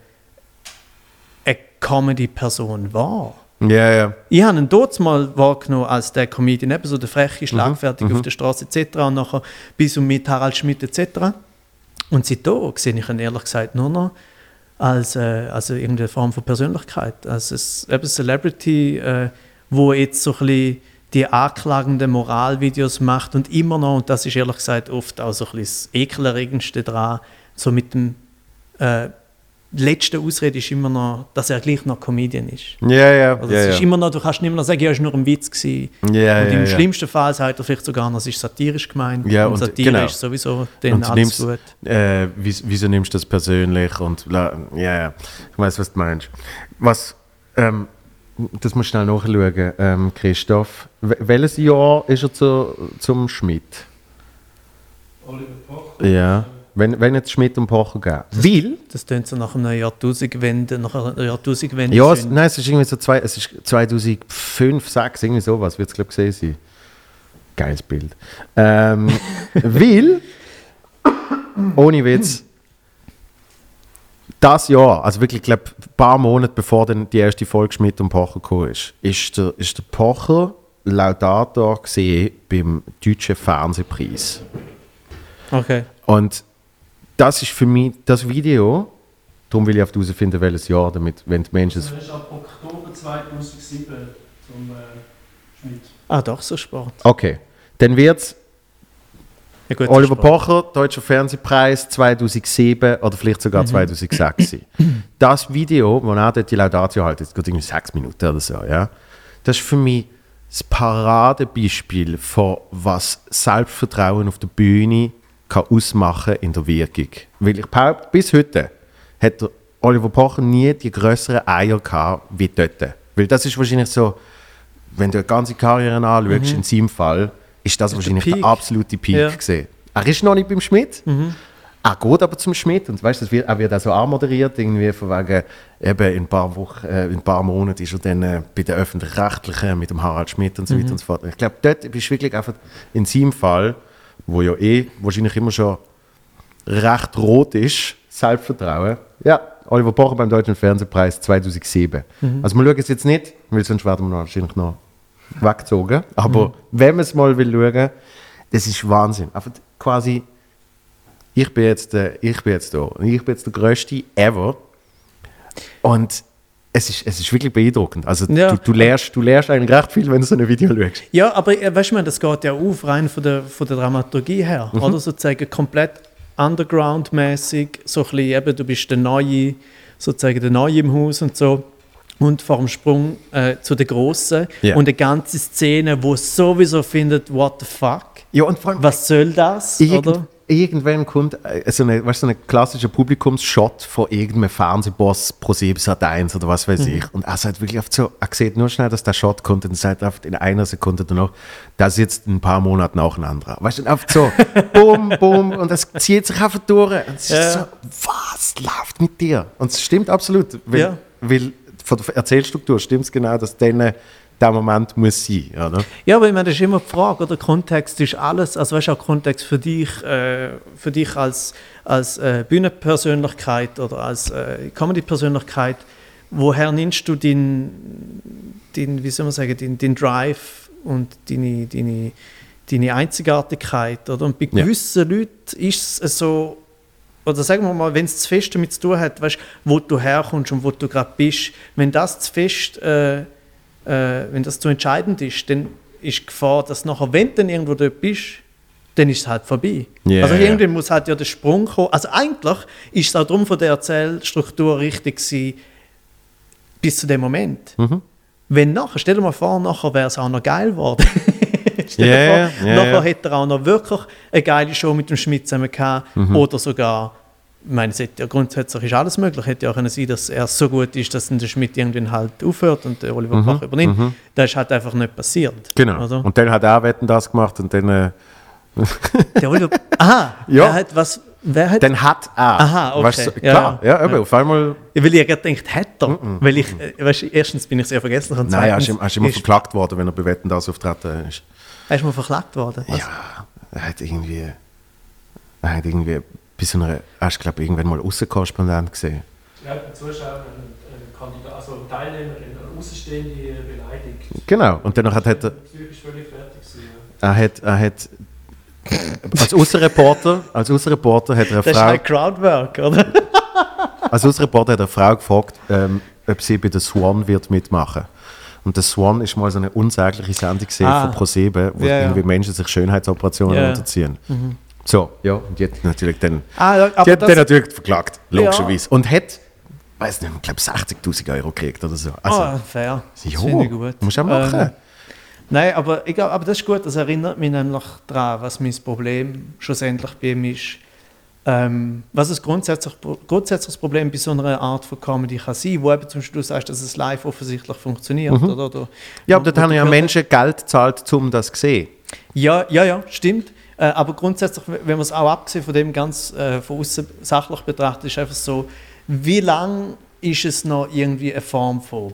eine Comedy-Person wahr. ja, ja. Ich habe ihn dort mal wahrgenommen als der Comedian, eben so der freche, schlagfertig auf der Straße etc. und nachher bis und mit Harald Schmidt etc. Und seitdem sehe ich ihn ehrlich gesagt nur noch als, äh, als irgendeine Form von Persönlichkeit. Als ein, eben Celebrity, äh, wo jetzt so ein bisschen die anklagenden Moralvideos macht und immer noch, und das ist ehrlich gesagt oft auch so ein bisschen das Ekelerregendste daran, so mit dem äh, letzte Ausrede ist immer noch, dass er gleich noch Comedian ist. Ja, ja. Also ja, es ist immer noch, du kannst nicht mehr noch sagen, ja, es war nur ein Witz. Gewesen. Ja, und im schlimmsten Fall sagt er vielleicht sogar noch, es ist satirisch gemeint. Ja, und, und Satire genau. ist sowieso dann und alles nimmst, gut. äh, wies- wieso nimmst du das persönlich? Und ja, ich weiß, was du meinst. Was, ähm, das musst du schnell nachschauen, ähm, Christoph. Wel- Welches Jahr ist er zu, zum Schmidt? Oliver Pocher. Ja. Wenn, wenn jetzt Schmidt und Pocher geben. Weil, Das tönt so nach einer Jahrtausendwende, nach einer Jahrtausendwende. ja, es, nein, es ist irgendwie so zwei, es ist 2005, 2006, irgendwie sowas, wird es glaube ich gesehen sein. Geiles Bild. Ähm, weil, ohne Witz, das Jahr, also wirklich, glaube ein paar Monate bevor dann die erste Folge Schmidt und Pocher gekommen ist, ist der, ist der Pocher Laudator gesehen beim Deutschen Fernsehpreis. Okay. Und das ist für mich das Video, darum will ich auf herausfinden, welches Jahr, damit, wenn die Menschen es Das ist ab Oktober 2007 zum äh, Schmidt. Ah, doch, so Sport. Okay, dann wird es Ja, gut, Oliver. Pocher, Deutscher Fernsehpreis 2007 oder vielleicht sogar 2006 sein. Das Video, wo er dort die Laudatio hält, das geht irgendwie sechs Minuten oder so, ja, das ist für mich das Paradebeispiel von was Selbstvertrauen auf der Bühne kann ausmachen in der Wirkung. Weil ich behaupte, bis heute hat Oliver Pocher nie die größeren Eier gehabt wie dort. Weil das ist wahrscheinlich so, wenn du eine ganze Karriere anschaust, in seinem Fall, ist das Ist der wahrscheinlich der, Peak. absolute Peak Ja. gesehen. Er ist noch nicht beim Schmidt. Er geht aber zum Schmidt und weißt, das wird, er wird auch so anmoderiert, irgendwie von wegen, eben in ein paar Wochen, äh, in ein paar Monaten ist er dann äh, bei den Öffentlich-Rechtlichen mit dem Harald Schmidt und so weiter und so fort. Ich glaube, dort bist du wirklich einfach in seinem Fall, wo ja eh wahrscheinlich immer schon recht rot ist, Selbstvertrauen. Ja, Oliver Pocher beim Deutschen Fernsehpreis 2007. Also wir schauen es jetzt nicht, weil sonst werden wir wahrscheinlich noch weggezogen. Aber wenn man es mal will schauen, das ist Wahnsinn. Einfach quasi, ich bin jetzt, äh, ich bin jetzt da und ich bin jetzt der Größte ever. Und es ist, es ist wirklich beeindruckend. Also Ja. du, du, lernst, du lernst eigentlich recht viel, wenn du so ein Video schaust. Ja, aber äh, weißt du, das geht ja auf, rein von der, von der Dramaturgie her. Mhm. Oder sozusagen komplett underground-mäßig. So ein bisschen, eben, du bist der Neue, sozusagen der Neue im Haus und so. Und vor dem Sprung äh, zu den Großen. Ja. Und eine ganze Szene, wo sowieso findet, what the fuck? Ja, und vor allem, Was soll das? Irgend, oder? irgendwann kommt äh, so, eine, weißt, so ein klassischer Publikumsshot von irgendeinem Fernsehboss pro 7 Sat 1 oder was weiß ich. Und er sagt wirklich oft so, er sieht nur schnell, dass der Shot kommt und sagt oft in einer Sekunde danach, da sitzt in ein paar Monaten auch ein anderer. Weißt du, oft so, bum, bum, und das zieht sich einfach durch. Und es ist Ja. so, was läuft mit dir? Und es stimmt absolut, weil, Ja. weil von der Erzählstruktur stimmt es genau, dass denen der Moment muss sein, oder? Ja, aber ich meine, das ist immer die Frage, oder? Kontext ist alles, also weißt du, auch Kontext für dich, äh, für dich als, als äh, Bühnenpersönlichkeit oder als äh, Comedy-Persönlichkeit, woher nimmst du den, den, wie soll man sagen, den, den Drive und deine, deine, deine Einzigartigkeit, oder? Und bei Ja. gewissen Leuten ist es so, oder sagen wir mal, wenn es zu fest damit zu tun hat, weißt, wo du herkommst und wo du gerade bist, wenn das zu fest, äh, äh, wenn das zu entscheidend ist, dann ist die Gefahr, dass nachher, wenn du dann irgendwo dort bist, dann ist es halt vorbei. Ja, also irgendwann muss halt ja der Sprung kommen. Also eigentlich ist es auch darum von der Erzählstruktur richtig gewesen, bis zu dem Moment. Mhm. Wenn nachher, stell dir mal vor, nachher wäre es auch noch geil geworden. dir Ja, vor, ja, nachher ja. hätte er auch noch wirklich eine geile Show mit dem Schmidt zusammen gehabt. Mhm. Oder sogar, ich meine, es hätte ja grundsätzlich ist alles möglich. Hätte ja auch können sein, dass er so gut ist, dass dann der Schmidt irgendwann halt aufhört und der Oliver Bach übernimmt. Das ist halt einfach nicht passiert. Mhm, Genau. Oder? Und dann hat er Wetten das gemacht und dann, äh, Der Oliver, aha, Ja. wer hat was, wer hat, dann hat er. Aha, okay. Weißt du, Ja, klar, ja, ja. eben, auf einmal. weil ich gerade gedacht, hat er. Weil ich, äh, weißt, erstens bin ich sehr vergesslich und Nein, er ist, zweitens er ist immer verklagt worden, wenn er bei Wetten das auftreten ist. Er ist mal verklagt worden. Was? Ja, er hat irgendwie. Er hat irgendwie bei so einer. Er ist, glaube ich, irgendwann mal Außenkorrespondent gesehen. Ja, ein Zuschauer, ein, ein Kandidat, also ein Teilnehmer, eine Außenstehende beleidigt. Genau. Und danach hat er. Psychisch völlig fertig gewesen. ja. Er hat, er hat als Außenreporter, als Außenreporter hat er eine Das ist Frau, halt Crowdwork, oder? als Außenreporter hat er eine Frau gefragt, ähm, ob sie bei der Swan wird mitmachen. Und der Swan ist mal so eine unsägliche Sendung gesehen Ah. von ProSieben, wo Ja, irgendwie Menschen sich Schönheitsoperationen Ja. Mhm. unterziehen. So, ja, und die hat natürlich dann, Ah, die hat das, dann natürlich verklagt, logischerweise. Und hat, weiß nicht, ich glaube 60'000 Euro gekriegt oder so. Also, ah, fair. Das ja, finde ich gut. musst du auch machen. Ähm, Nein, aber, egal, aber das ist gut, das erinnert mich nämlich daran, was mein Problem schlussendlich bei ihm ist. Ähm, was ein grundsätzlich, grundsätzliches Problem bei so einer Art von Comedy kann sein, wo eben zum Schluss sagst, dass es live offensichtlich funktioniert. Oder, oder, Mhm. ja, aber dort haben ja Menschen Geld gezahlt, um das zu sehen. Ja, ja, ja, stimmt. Äh, aber grundsätzlich, wenn man es auch abgesehen von dem ganz äh, von außen sachlich betrachtet, ist einfach so, wie lang ist es noch irgendwie eine Form von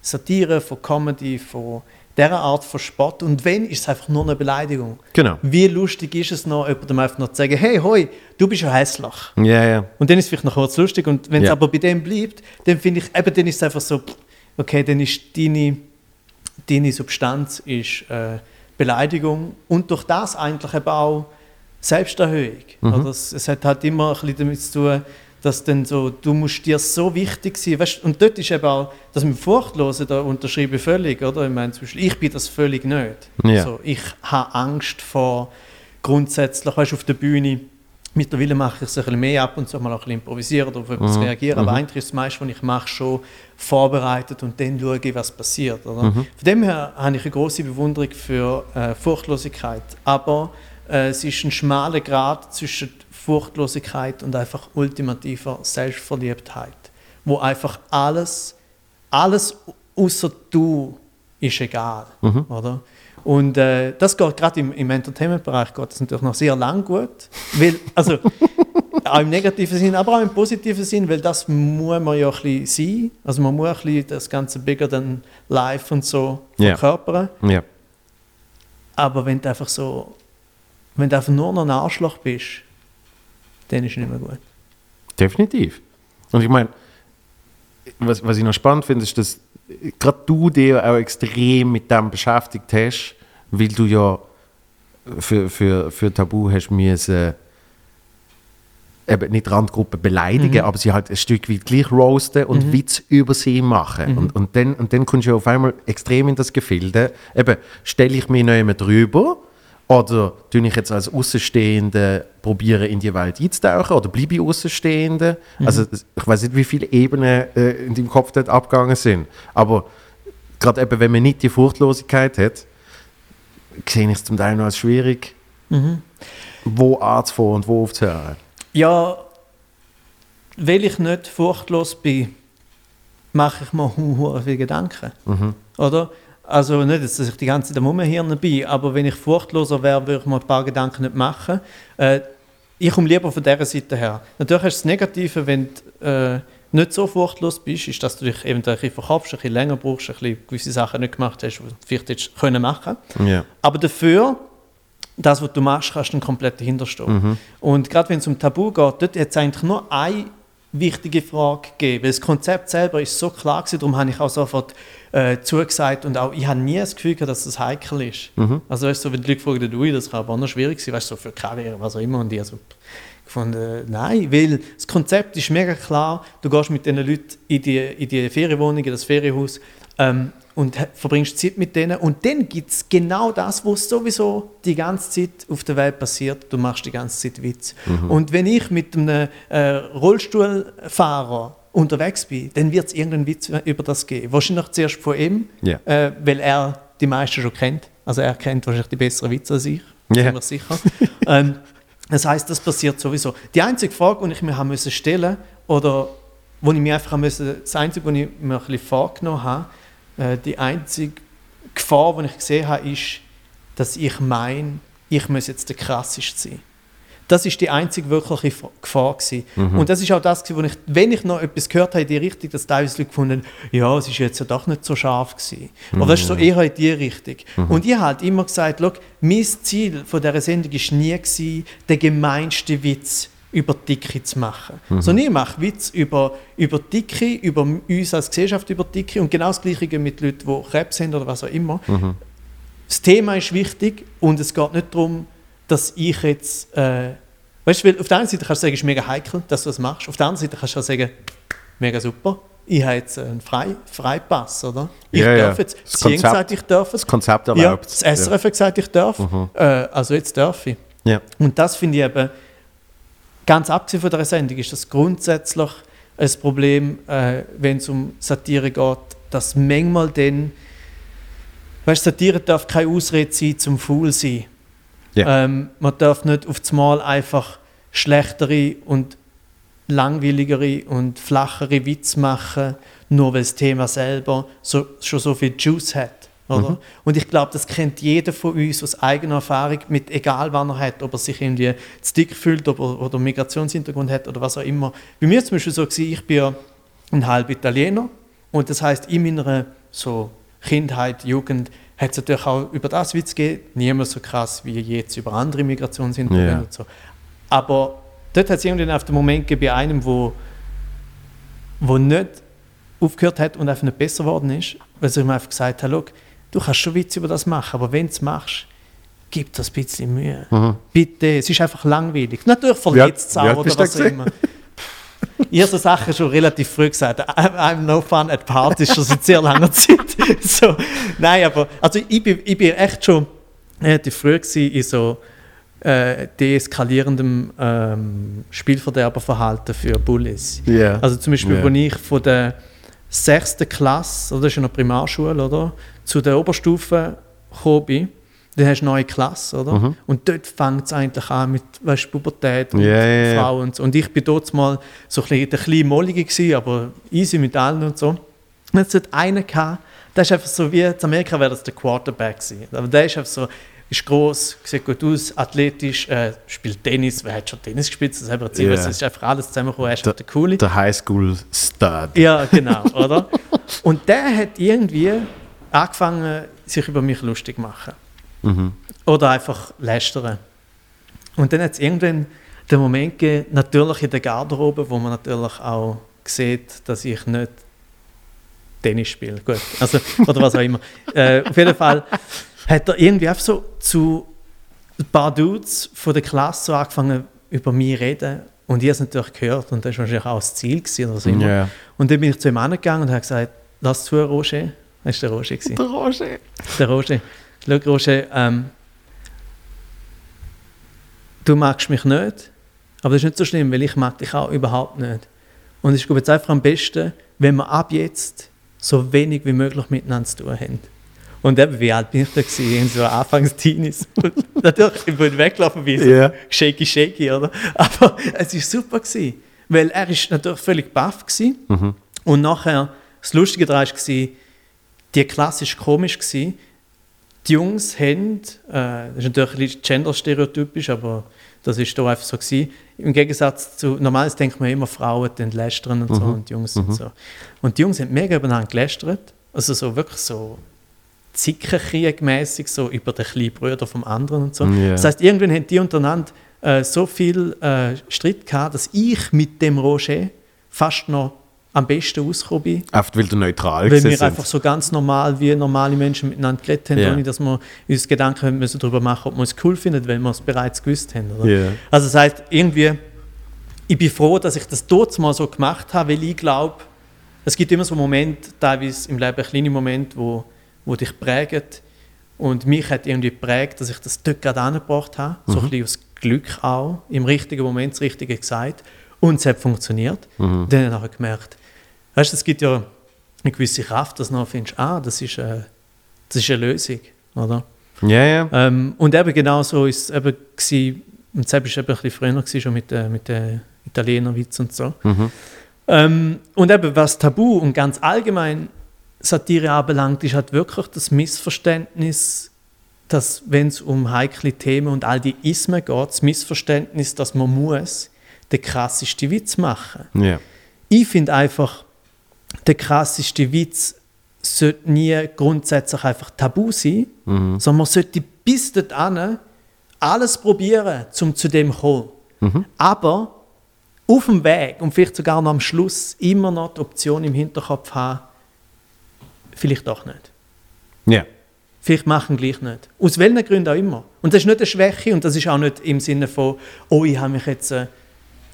Satire, von Comedy, von dieser Art von Sport und wenn, ist es einfach nur eine Beleidigung. Genau. Wie lustig ist es noch, jemandem einfach noch zu sagen, hey, hoi, du bist ja hässlich. Ja, ja. Und dann ist es vielleicht noch kurz lustig und wenn es Ja. aber bei dem bleibt, dann finde ich, eben dann ist es einfach so, okay, dann ist deine, deine Substanz ist äh, Beleidigung und durch das eigentlich eben auch Selbsterhöhung. Oder es, es hat halt immer ein bisschen damit zu tun, dass dann so, du musst dir so wichtig sein, weißt, und dort ist eben auch, das mit Furchtlosen, da unterschreibe ich völlig, oder? Ich meine, zum Beispiel, ich bin das völlig nicht. Ja. So, ich habe Angst vor grundsätzlich, weißt du, auf der Bühne, mittlerweile mache ich es ein bisschen mehr ab und zu mal auch ein bisschen improvisieren oder auf etwas reagieren, aber eigentlich ist das meiste, was ich mache, schon vorbereitet und dann schaue ich, was passiert. Oder? Von dem her habe ich eine große Bewunderung für äh, Furchtlosigkeit, aber äh, es ist ein schmaler Grad zwischen Furchtlosigkeit und einfach ultimativer Selbstverliebtheit, wo einfach alles, alles außer du ist egal, oder? Und äh, das geht gerade im, im Entertainment-Bereich geht das natürlich noch sehr lang gut, weil, also auch im negativen Sinn, aber auch im positiven Sinn, weil das muss man ja ein bisschen sein, also man muss ein bisschen das Ganze bigger than life und so Ja. verkörpern, ja. aber wenn du einfach so, wenn du einfach nur noch ein Arschloch bist, dann ist es nicht mehr gut. Definitiv. Und ich meine, was, was ich noch spannend finde, ist, dass gerade du dich auch extrem mit dem beschäftigt hast, weil du ja für, für, für Tabu hast müssen, eben nicht Randgruppen beleidigen, aber sie halt ein Stück weit gleich roasten und Witz über sie machen. Und, und, dann, und dann kommst du auf einmal extrem in das Gefilde. Eben, stelle ich mich noch jemand drüber oder tue ich jetzt als Außenstehende probieren, in die Welt einzutauchen oder bleibe ich Außenstehende? Also das- ich weiß nicht, wie viele Ebenen äh, in deinem Kopf dort abgegangen sind. Aber gerade eben, wenn man nicht die Furchtlosigkeit hat, sehe ich es zum Teil noch als schwierig. Wo anzufangen und wo aufzuhören? Ja, weil ich nicht furchtlos bin, mache ich mir hu viele Gedanken. Oder? Also nicht, dass ich die ganze Zeit am Rumhirnen bin, aber wenn ich furchtloser wäre, würde ich mir ein paar Gedanken nicht machen. Äh, ich komme lieber von dieser Seite her. Natürlich du das Negative, wenn du äh, nicht so furchtlos bist, ist, dass du dich eventuell ein bisschen verkopfst, ein bisschen länger brauchst, ein bisschen gewisse Sachen nicht gemacht hast, die du vielleicht hättest können machen Ja. aber dafür, das, was du machst, kannst du dann komplett dahinterstehen. Und gerade wenn es um Tabu geht, dort hat es eigentlich nur eine wichtige Frage gegeben. Weil das Konzept selber ist so klar gewesen, darum habe ich auch sofort äh, zugesagt und auch, ich habe nie das Gefühl gehabt, dass das heikel ist. Also weißt du, so, wenn die Leute fragen, ui, das kann aber auch noch schwierig sein, weißt du, so für KW, was auch immer, und ich also gefunden, nein, weil das Konzept ist mega klar, du gehst mit diesen Leuten in die, in die Ferienwohnung, in das Ferienhaus ähm, und verbringst Zeit mit denen und dann gibt es genau das, was sowieso die ganze Zeit auf der Welt passiert, du machst die ganze Zeit Witz. Und wenn ich mit einem äh, Rollstuhlfahrer unterwegs bin, dann wird es irgendeinen Witz über das geben. Wahrscheinlich zuerst von ihm, Ja. äh, weil er die meisten schon kennt. Also er kennt wahrscheinlich die besseren Witze als ich, Ja. ziemlich sicher. ähm, das heißt, das passiert sowieso. Die einzige Frage, die ich mir haben müssen stellen oder wo ich mir einfach haben müssen, das einzige, was ich mir ein bisschen vorgenommen habe, die einzige Gefahr, die ich gesehen habe, ist, dass ich meine, ich muss jetzt der krasseste sein. Das ist die einzige wirkliche Gefahr gewesen. Und das ist auch das, wo ich, wenn ich noch etwas gehört habe in die Richtung, dass teilweise Leute gefunden ja, es ist jetzt ja doch nicht so scharf gewesen. Aber das ist so eher in die Richtung. Und ich habe halt immer gesagt, mein Ziel von dieser Sendung war nie, gewesen, den gemeinsten Witz über Dicke zu machen. Sondern ich mache Witz über, über Dicke, über uns als Gesellschaft über Dicke und genau das Gleiche mit Leuten, die Krebs haben oder was auch immer. Das Thema ist wichtig und es geht nicht darum, dass ich jetzt. Äh, weißt du, auf der einen Seite kannst du sagen, es ist mega heikel, dass du das machst. Auf der anderen Seite kannst du auch sagen, mega super, ich habe jetzt einen Frei, Freipass, oder? Ich Ja, ja. darf jetzt. Das Ziehen Konzept- gesagt, ich darf es. Das Konzept Ja, erlaubt das SRF hat gesagt, ich darf. Äh, also jetzt darf ich. Ja. Und das finde ich eben, ganz abgesehen von der Sendung, ist das grundsätzlich ein Problem, äh, wenn es um Satire geht, dass manchmal dann, weißt Satire darf keine Ausrede sein zum Faul sein. Ja. Ähm, man darf nicht auf das Mal einfach schlechtere und langweiligere und flachere Witze machen, nur weil das Thema selber so, schon so viel Juice hat. Oder? Und ich glaube, das kennt jeder von uns aus eigener Erfahrung, mit egal wann er hat, ob er sich irgendwie zu dick fühlt ob er, oder einen Migrationshintergrund hat oder was auch immer. Bei mir zum Beispiel so gewesen, ich bin ja ein halb Italiener und das heißt in meiner so Kindheit, Jugend hat es natürlich auch über das Witz gegeben, niemals so krass wie jetzt über andere Migrationshintergründe und so. Aber dort hat es irgendwann auf den Moment gegeben, bei einem, wo, wo nicht aufgehört hat und einfach nicht besser geworden ist, weil sie ihm einfach gesagt hat, «Schau, du kannst schon Witze über das machen, aber wenn du es machst, gib das ein bisschen Mühe. Bitte, es ist einfach langweilig. Natürlich verletzt es Mhm. Auch oder was immer. Ich habe so Sachen schon relativ früh gesagt. I'm, I'm no fun at parties, schon seit sehr langer Zeit. so, nein, aber also ich, bin, ich bin echt schon relativ früh in so äh, deeskalierendem ähm, Spielverderberverhalten für Bullies. Ja. Also zum Beispiel, Ja. als ich von der sechsten Klasse, oder das ist ja noch Primarschule, oder, zu der Oberstufe gekommen bin, dann hast du eine neue Klasse, oder? Und dort fängt es eigentlich an mit weißt, Pubertät und Mhm. Ja, ja, ja. Frauen und so. Und ich bin dort mal so ein bisschen der kleine Mollige gewesen, aber easy mit allen und so. Und jetzt hat einen gehabt, der ist einfach so wie, in Amerika wäre das der Quarterback gewesen. Aber der ist einfach so, ist groß, sieht gut aus, athletisch, äh, spielt Tennis, wer hat schon Tennis gespielt, das selber erzählt, Ja. es ist einfach alles zusammengekommen, er ist einfach der Coole. Der Highschool-Stud. Ja, genau, oder? Und der hat irgendwie angefangen, sich über mich lustig zu machen. Oder einfach lästern. Und dann hat es irgendwann den Moment gegeben, natürlich in der Garderobe, wo man natürlich auch sieht, dass ich nicht Tennis spiele. Gut, also, oder was auch immer. Äh, auf jeden Fall hat er irgendwie einfach so zu ein paar Dudes von der Klasse so angefangen, über mich zu reden. Und ich habe es natürlich gehört und das war wahrscheinlich auch das Ziel gewesen oder so immer. Ja. Und dann bin ich zu ihm angegangen und habe gesagt, lass zu, Roger. Das war der Roger. Der Roger. Der Roger. Schau, Roger, ähm, du magst mich nicht, aber das ist nicht so schlimm, weil ich mag dich auch überhaupt nicht. Und es ist, jetzt einfach am besten, wenn wir ab jetzt so wenig wie möglich miteinander zu tun haben. Und eben, wie alt bin ich da gewesen? So Anfangs-Teenies. Und Natürlich, ich bin weggelaufen wie so Ja. shaky, shaky, oder? Aber es war super gewesen, weil er ist natürlich völlig baff gewesen. Mhm. Und nachher, das Lustige daran war, die Klasse war komisch gewesen. Die Jungs haben, äh, das ist natürlich ein bisschen genderstereotypisch, aber das ist da einfach so gewesen. Im Gegensatz zu, normalerweise denkt man immer, Frauen den lästern und so und die Jungs und so. Und die Jungs haben mega übereinander gelästert, also so wirklich so Zickenkrieg-mäßig, so über den kleinen Bruder vom anderen und so. Ja. Das heißt, irgendwann haben die untereinander äh, so viel äh, Streit gehabt, dass ich mit dem Roger fast noch am besten ausgekommen bin. Einfach weil du neutral Weil wir sind. einfach so ganz normal wie normale Menschen miteinander geredet haben, Ja. ohne dass wir uns Gedanken müssen darüber machen, ob wir es cool finden, weil wir es bereits gewusst haben. Ja. Also das heißt, irgendwie, ich bin froh, dass ich das dort mal so gemacht habe, weil ich glaube, es gibt immer so Momente, teilweise im Leben kleine Momente, wo, wo dich prägen. Und mich hat irgendwie geprägt, dass ich das dort gerade angebracht habe. So ein bisschen aus Glück auch. Im richtigen Moment das Richtige gesagt. Und es hat funktioniert. Dann habe ich gemerkt, weißt du, es gibt ja eine gewisse Kraft, dass du nachher findest, ah, das ist, äh, das ist eine Lösung. Oder? Ja, ja. Ähm, und eben genau so ist es eben gewesen, und Sepp war eben ein bisschen früher gewesen, schon mit den mit den Italienerwitz und so. Ähm, und eben was Tabu und ganz allgemein Satire anbelangt, ist halt wirklich das Missverständnis, dass wenn es um heikle Themen und all die Ismen geht, das Missverständnis, dass man muss den krassesten Witz machen ja. ich finde einfach, der krasseste Witz sollte nie grundsätzlich einfach tabu sein, sondern man sollte bis dorthin alles probieren, um zu dem zu kommen. Aber auf dem Weg und vielleicht sogar noch am Schluss immer noch die Option im Hinterkopf haben, vielleicht doch nicht. Ja. Vielleicht machen gleich nicht. Aus welchen Gründen auch immer. Und das ist nicht eine Schwäche und das ist auch nicht im Sinne von, oh, ich habe mich jetzt äh,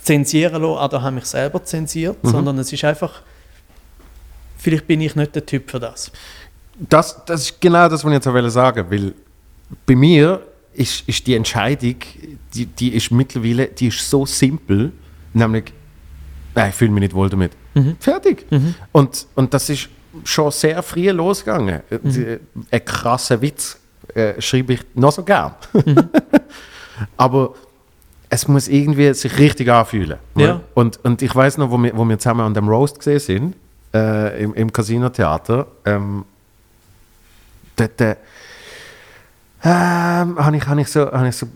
zensieren lassen oder habe mich selber zensiert, sondern es ist einfach, vielleicht bin ich nicht der Typ für das. Das, das ist genau das, was ich jetzt auch sagen weil bei mir ist, ist die Entscheidung, die, die ist mittlerweile, die ist so simpel, nämlich, nein, ich fühle mich nicht wohl damit. Fertig. Und, und das ist schon sehr früh losgegangen. Die- Ein krasser Witz äh, schreibe ich noch so gern. Aber es muss irgendwie sich richtig anfühlen. Ja. Und, und ich weiß noch, wo wir, wo wir zusammen an dem Roast gesehen sind, äh, im, im Casino-Theater, ähm, dort äh, ähm, habe ich, hab ich, so, hab ich so,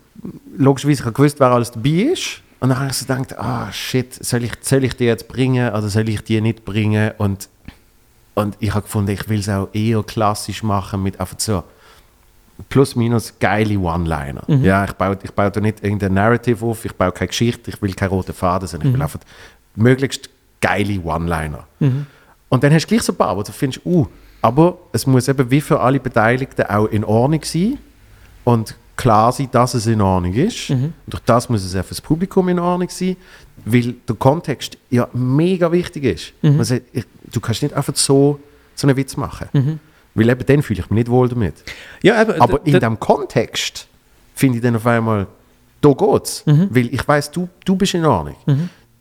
logischerweise, ich gewusst, wer alles dabei ist. Und dann habe ich so gedacht, ah shit, soll ich, soll ich die jetzt bringen oder soll ich die nicht bringen? Und, und ich habe gefunden, ich will es auch eher klassisch machen mit einfach so plus minus geile One-Liner. Ja, ich baue, ich baue da nicht irgendein Narrative auf, ich baue keine Geschichte, ich will keine roten Faden, sondern ich will einfach möglichst geile One-Liner. Und dann hast du gleich so ein paar, wo du findest, uh, aber es muss eben wie für alle Beteiligten auch in Ordnung sein und klar sein, dass es in Ordnung ist. Und durch das muss es auch für das Publikum in Ordnung sein, weil der Kontext ja mega wichtig ist. Man sagt, du kannst nicht einfach so, so einen Witz machen. Weil eben dann fühle ich mich nicht wohl damit. Ja, Aber d- in diesem Kontext finde ich dann auf einmal, da geht's. Weil ich weiß, du, du bist in Ordnung.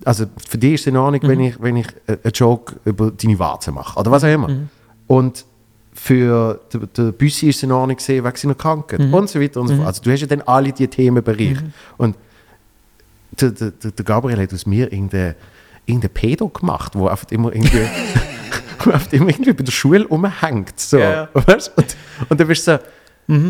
Also für dich ist es in Ordnung, wenn ich, wenn ich äh, einen Joke über deine Warze mache. Oder was auch immer. Und für den, den Büssi ist es in Ordnung gesehen, wegen seiner Krankheit. Und so weiter und so fort. Also du hast ja dann alle diese Themenbereiche. Und der, der, der Gabriel hat aus mir irgendeinen irgendein Pedo gemacht, wo einfach immer irgendwie, einfach immer irgendwie bei der Schule rumhängt. So. Ja, ja. Weißt? Und, und dann bist du so,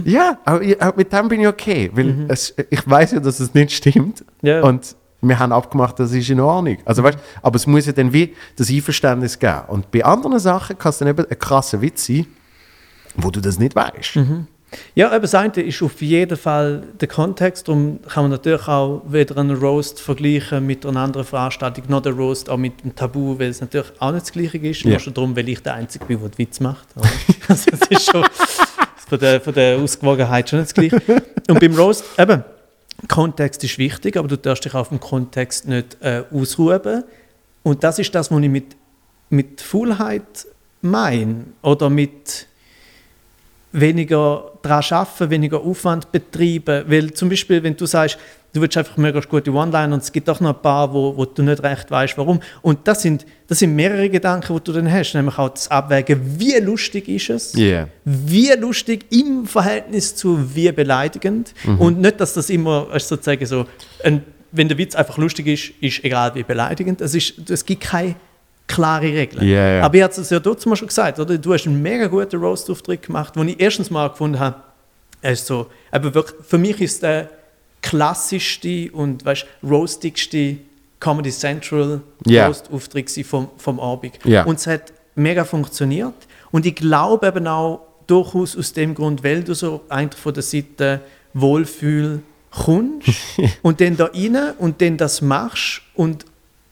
ja, auch, auch mit dem bin ich okay, weil es, ich weiß ja, dass es nicht stimmt. Ja. Und wir haben abgemacht, das ist in Ordnung. Also, weißt, aber es muss ja dann wie das Einverständnis geben. Und bei anderen Sachen kann es dann eben ein krasser Witz sein, wo du das nicht weißt. Ja, eben das eine ist auf jeden Fall der Kontext. Darum kann man natürlich auch weder einen Roast vergleichen mit einer anderen Veranstaltung, noch den Roast auch mit dem Tabu, weil es natürlich auch nicht das Gleiche ist. Ja. Nur schon darum, weil ich der Einzige bin, der den Witz macht. also es ist schon von der, von der Ausgewogenheit schon nicht das Gleiche. Und beim Roast, eben, Kontext ist wichtig, aber du darfst dich auf dem Kontext nicht äh, ausruhen. Und das ist das, was ich mit, mit Faulheit meine. Oder mit weniger daran arbeiten, weniger Aufwand betreiben. Weil zum Beispiel, wenn du sagst, du willst einfach möglichst gute One-Liner und es gibt auch noch ein paar, wo, wo du nicht recht weißt, warum. Und das sind, das sind mehrere Gedanken, die du dann hast, nämlich auch das Abwägen, wie lustig ist es, Yeah. wie lustig im Verhältnis zu wie beleidigend und nicht, dass das immer sozusagen so, ein, wenn der Witz einfach lustig ist, ist egal wie beleidigend. Es, ist, es gibt keine klare Regeln. Ja, ja. Aber ich hatte es ja dort mal schon gesagt, oder? du hast einen mega guten Roast-Auftritt gemacht, wo ich erstens mal gefunden habe, er ist so, aber wirklich, für mich ist der klassischste und weißt, roastigste Comedy Central Ja. Roast-Auftritt vom, vom Abend. Ja. Und es hat mega funktioniert. Und ich glaube eben auch durchaus aus dem Grund, weil du so eigentlich von der Seite Wohlfühl kommst und dann da rein und dann das machst und,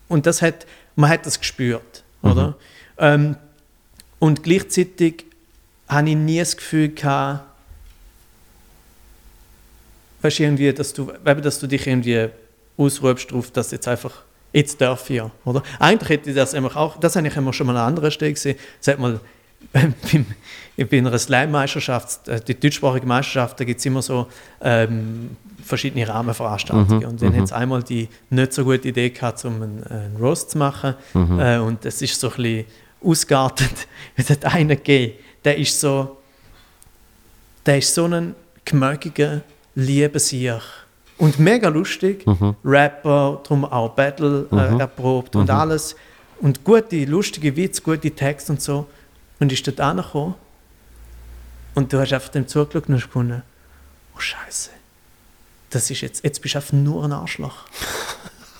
und das hat, man hat das gespürt, oder? Ähm, und gleichzeitig habe ich nie das Gefühl gehabt, weißt, du, irgendwie, dass du, eben, dass du dich irgendwie ausrufst darauf, dass jetzt einfach, jetzt darf ich oder? Eigentlich hätte ich das einfach auch, das habe ich immer schon mal an einer anderen Stelle gesehen, hat mal beim, bei einer Slam-Meisterschaft, äh, die deutschsprachige Meisterschaft, da gibt es immer so ähm, verschiedene Rahmenveranstaltungen. Und dann hat es einmal die nicht so gute Idee gehabt, um einen, einen Roast zu machen. Äh, und das ist so ein bisschen ausgeartet. Es hat einen gegeben, der ist so, der ist so ein gemögiger, lieber Sieg. Und mega lustig. Rapper, darum auch Battle äh, erprobt und alles. Und gute, lustige Witze, gute Texte und so. Und ist dort angekommen. Und du hast einfach dem zugeschaut und hast gefunden, oh Scheiße. Das ist jetzt, jetzt bist du einfach nur ein Arschloch.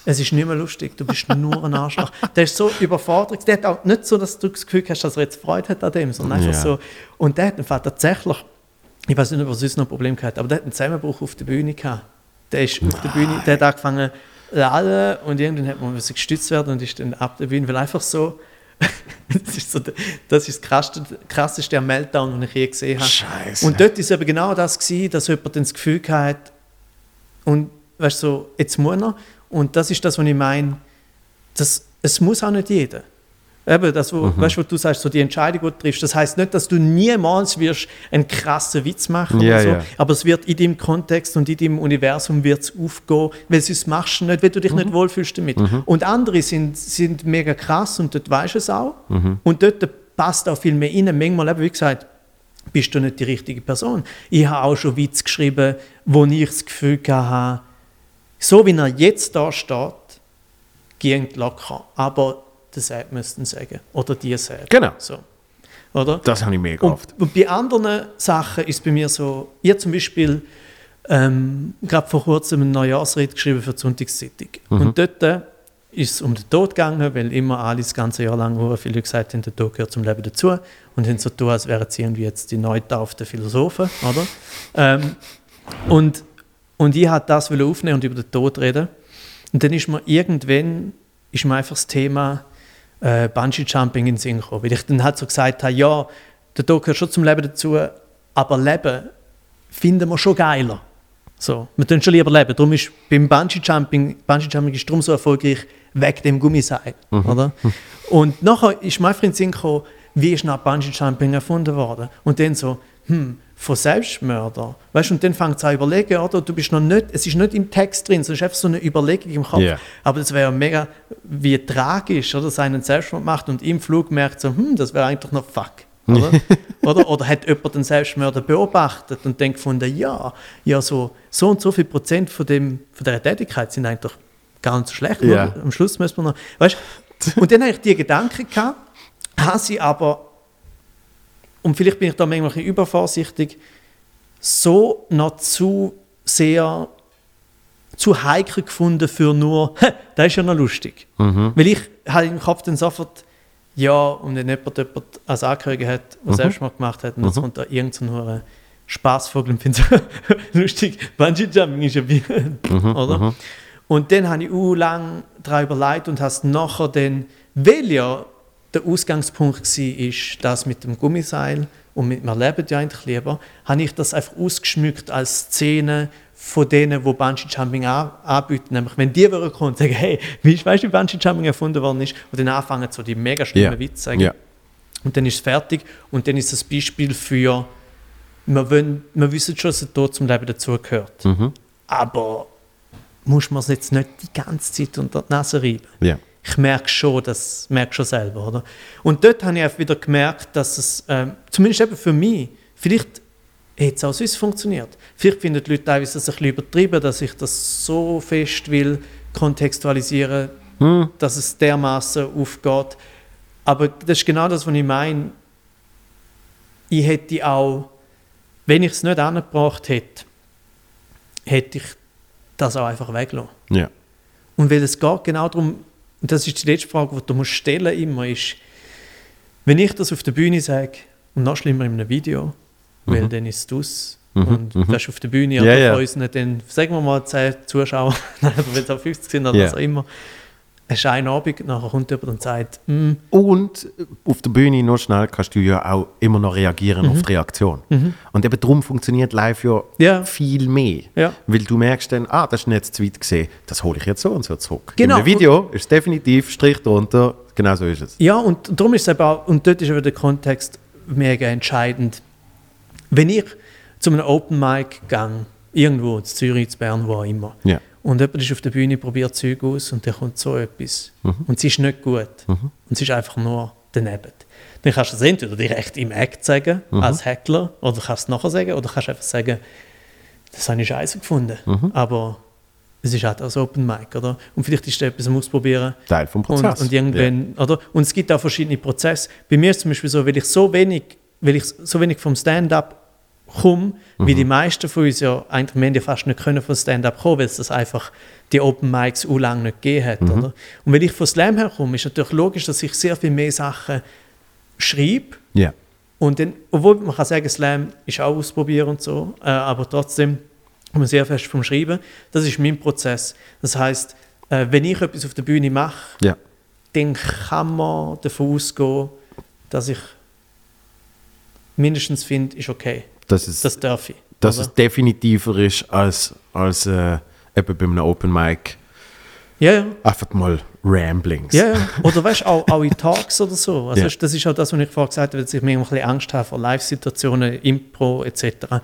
Es ist nicht mehr lustig, du bist nur ein Arschloch. Der ist so überfordert. Der hat auch nicht so, dass du das Gefühl hast, dass er jetzt Freude hat an dem, sondern einfach Ja. so. Und der hat einfach tatsächlich, ich weiß nicht, ob er sonst noch ein Problem gehabt aber der hat einen Zusammenbruch auf der Bühne gehabt. Der ist auf der Bühne, der hat angefangen zu lallen und irgendwann hat man gestützt werden und ist dann ab der Bühne, weil einfach so, das ist, so das ist das krasseste, krasseste am Meltdown, den ich je gesehen habe. Scheiße. Und dort war eben genau das, gewesen, dass jemand das Gefühl hatte, und weißt du, so, jetzt muss er. Und das ist das, was ich meine, das, es muss auch nicht jeder. Eben, das, wo, Mhm. weißt du, was du sagst, so die Entscheidung, die du triffst, das heißt nicht, dass du niemals wirst einen krassen Witz machen Ja, oder so, ja. aber es wird in deinem Kontext und in deinem Universum wird's aufgehen, weil sonst machst du nicht, weil du dich Mhm. nicht wohlfühlst damit. Und andere sind, sind mega krass und dort weißt du es auch. Mhm. Und dort passt auch viel mehr rein. Manchmal, eben, wie gesagt, bist du nicht die richtige Person. Ich habe auch schon Witz geschrieben, wo ich das Gefühl hatte, so wie er jetzt da steht, geht locker. Aber der Seid müssten sagen. Oder die Seid. Genau. So. Oder? Das habe ich mega Und, oft. und bei anderen Sachen ist bei mir so, ich zum Beispiel ähm, gerade vor kurzem einen Neujahrsred geschrieben für die Sonntagszeitung. Und dort äh, ist es um den Tod gegangen, weil immer alle das ganze Jahr lang sehr viele gesagt haben, der Tod gehört zum Leben dazu und haben so getan, als wären sie irgendwie jetzt die neu getauften Philosophen, oder? ähm, und, und ich wollte das aufnehmen und über den Tod reden. Und dann ist mir irgendwann ist mir einfach das Thema äh, Bungee-Jumping in Sinn gekommen. Weil ich dann halt so gesagt habe, ja, der Tod gehört schon zum Leben dazu, aber Leben finden wir schon geiler. So, wir tun schon lieber leben. Darum ist beim Bungee-Jumping, Bungee-Jumping ist darum so erfolgreich, wegen dem Gummiseil. Oder? Und nachher ist mir einfach in den Sinn gekommen, wie ist nach Bungee-Jumping erfunden worden? Und dann so, hm, von Selbstmörder. Weißt du, und dann fängt es an zu überlegen, oder? Du bist noch nicht, es ist nicht im Text drin, es ist einfach so eine Überlegung im Kopf. Ja. Aber das wäre mega, wie tragisch, oder? Dass einer einen Selbstmord macht und im Flug merkt so, hm, das wäre eigentlich noch fuck. Oder? oder? oder hat jemand den Selbstmörder beobachtet und denkt von der, ja, ja, so, so und so viel Prozent von, dem, von dieser Tätigkeit sind eigentlich gar nicht so schlecht. Oder? Am Schluss müssen wir noch, weißt du? Und dann habe ich die Gedanken gehabt, habe sie aber, und vielleicht bin ich da manchmal ein übervorsichtig, so noch zu sehr zu heikel gefunden für nur, «Hä, das ist ja noch lustig. Weil ich habe im Kopf dann sofort, ja, und wenn jemand jemand als Angehöriger hat, der Selbstmord gemacht hat, und jetzt kommt da irgend so ein Spaßvogel und findet so lustig, Bungee-Jumping ist ja wie, oder? Und dann habe ich auch lange daran überlegt und habe es nachher dann, weil ja der Ausgangspunkt war, das mit dem Gummiseil und mit «Wir leben ja eigentlich lieber», habe ich das einfach ausgeschmückt als Szene von denen, die Bungee-Jumping an, anbieten. Nämlich, wenn die würden kommen und sagen, hey, wie ist, weißt du, wie Bungee-Jumping erfunden worden ist? Und dann anfangen so die mega schlimmen Ja. Witze zu sagen. Ja. Und dann ist es fertig und dann ist ein Beispiel für, wir, wollen, wir wissen schon, dass der Tod zum Leben dazugehört. Mhm. Aber muss man es jetzt nicht die ganze Zeit unter die Nase reiben. Ja. Ich merke schon, das merke schon selber, oder? Und dort habe ich auch wieder gemerkt, dass es, ähm, zumindest eben für mich, vielleicht hätte es auch sonst funktioniert. Vielleicht finden die Leute teilweise das ein bisschen übertrieben, dass ich das so fest will kontextualisieren, Hm. dass es dermaßen aufgeht. Aber das ist genau das, was ich meine. Ich hätte auch, wenn ich es nicht angebracht hätte, hätte ich das auch einfach weggelassen. Ja. Und weil es geht genau darum, und das ist die letzte Frage, die du musst stellen immer ist, wenn ich das auf der Bühne sage, und noch schlimmer in einem Video, weil dann ist es Mhm, und mhm. das ist auf der Bühne, Ja, oder ja. unseren, dann, sagen wir mal, 10 Zuschauer, wenn es auch 50 sind, oder Ja. was auch immer, es ist ein Abend, nachher kommt jemand und sagt, «Mm, Und auf der Bühne noch schnell kannst du ja auch immer noch reagieren auf die Reaktion. Und eben darum funktioniert live ja, Ja. viel mehr. Ja. Weil du merkst dann, ah, das ist nicht zu weit gesehen, das hole ich jetzt so und so zurück. Genau. In einem Video ist definitiv Strich drunter, genau so ist es. Ja, und darum ist es eben auch, und dort ist eben der Kontext mega entscheidend. Wenn ich zu einem Open Mic gehe, irgendwo, in Zürich, in Bern, wo auch immer, Ja. Und jemand ist auf der Bühne, probiert Zeug aus und dann kommt so etwas. Und es ist nicht gut. Und es ist einfach nur daneben. Dann kannst du es entweder direkt im Act sagen, als Heckler, oder kannst es nachher sagen, oder kannst einfach sagen, das habe ich scheiße gefunden. Aber es ist halt auch so Open Mic, oder? Und vielleicht ist da etwas am Ausprobieren. Teil vom Prozess. Und, und irgendwann, oder? Und es gibt auch verschiedene Prozesse. Bei mir ist es zum Beispiel so, weil ich so wenig, weil ich so wenig vom Stand-up komme, wie die meisten von uns ja eigentlich wir haben ja fast nicht können von Stand-up kommen, weil es das einfach die Open Mics u lang nicht gegeben hat, oder? Und wenn ich von Slam herkomme, ist natürlich logisch, dass ich sehr viel mehr Sachen schreibe Ja. und dann, obwohl man kann sagen, Slam ist auch ausprobieren und so, äh, aber trotzdem kommt man sehr fest vom Schreiben. Das ist mein Prozess. Das heißt, äh, wenn ich etwas auf der Bühne mache, Ja. dann kann man davon ausgehen, dass ich mindestens finde, ist okay. Dass es, Das darf ich. dass oder? es definitiver ist als, als äh, eben bei einem Open Mic. ja, ja. Einfach mal Ramblings. Ja, ja. Oder weißt du, auch, auch in Talks oder so. Also Ja. das ist auch das, was ich vorher gesagt habe, dass ich mir ein bisschen Angst habe vor Live-Situationen, Impro etc.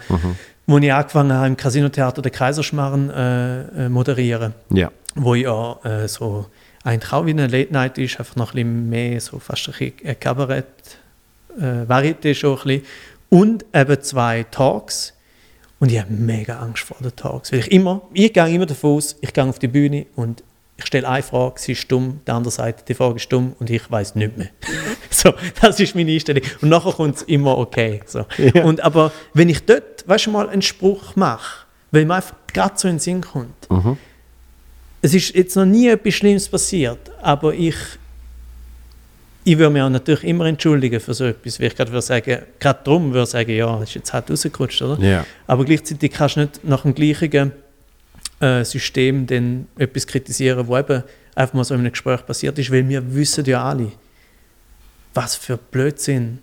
Mhm. Wo ich angefangen habe, im Casino-Theater den Kaiserschmarren äh, äh, moderieren. Ja. wo ja äh, so eigentlich auch wie eine Late Night ist, einfach noch ein bisschen mehr so fast ein bisschen Kabarett, äh, Varieté schon ein bisschen. Und eben zwei Talks. Und ich habe mega Angst vor den Talks. Weil ich immer, ich gehe immer davon aus, ich gehe auf die Bühne und ich stelle eine Frage, sie ist stumm, die andere Seite, die Frage ist stumm und ich weiß nicht mehr. so, das ist meine Einstellung. Und nachher kommt es immer okay. So. Ja. Und aber wenn ich dort, weißt du mal, einen Spruch mache, weil mir einfach gerade so in den Sinn kommt, es ist jetzt noch nie etwas Schlimmes passiert, aber ich, ich würde mich auch natürlich immer entschuldigen für so etwas, weil ich gerade würde sagen, gerade darum würde ich sagen, ja, das ist jetzt halt rausgerutscht, oder? Ja. Aber gleichzeitig kannst du nicht nach dem gleichen äh, System dann etwas kritisieren, wo eben einfach mal so in einem Gespräch passiert ist, weil wir wissen ja alle, was für Blödsinn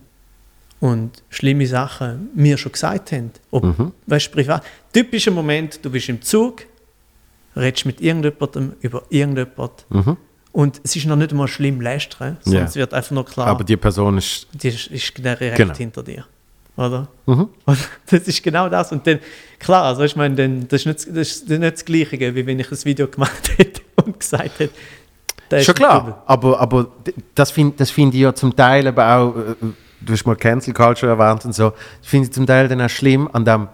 und schlimme Sachen wir schon gesagt haben. Ob, Mhm. weißt, du, privat. Typischer Moment, du bist im Zug, redest mit irgendjemandem über irgendjemand Mhm. Und es ist noch nicht einmal schlimm lästern, sondern Ja. es wird einfach nur klar, Aber die Person ist. die ist, ist direkt Genau. hinter dir. Oder? Mhm. Das ist genau das. Und dann, klar, also ich meine, dann, das, ist nicht, das ist nicht das Gleiche, wie wenn ich ein Video gemacht hätte und gesagt hätte, da ist Schon klar, aber, aber das finde das find ich ja zum Teil aber auch, äh, du hast mal Cancel Culture erwähnt und so, das finde ich zum Teil dann auch schlimm, an dem,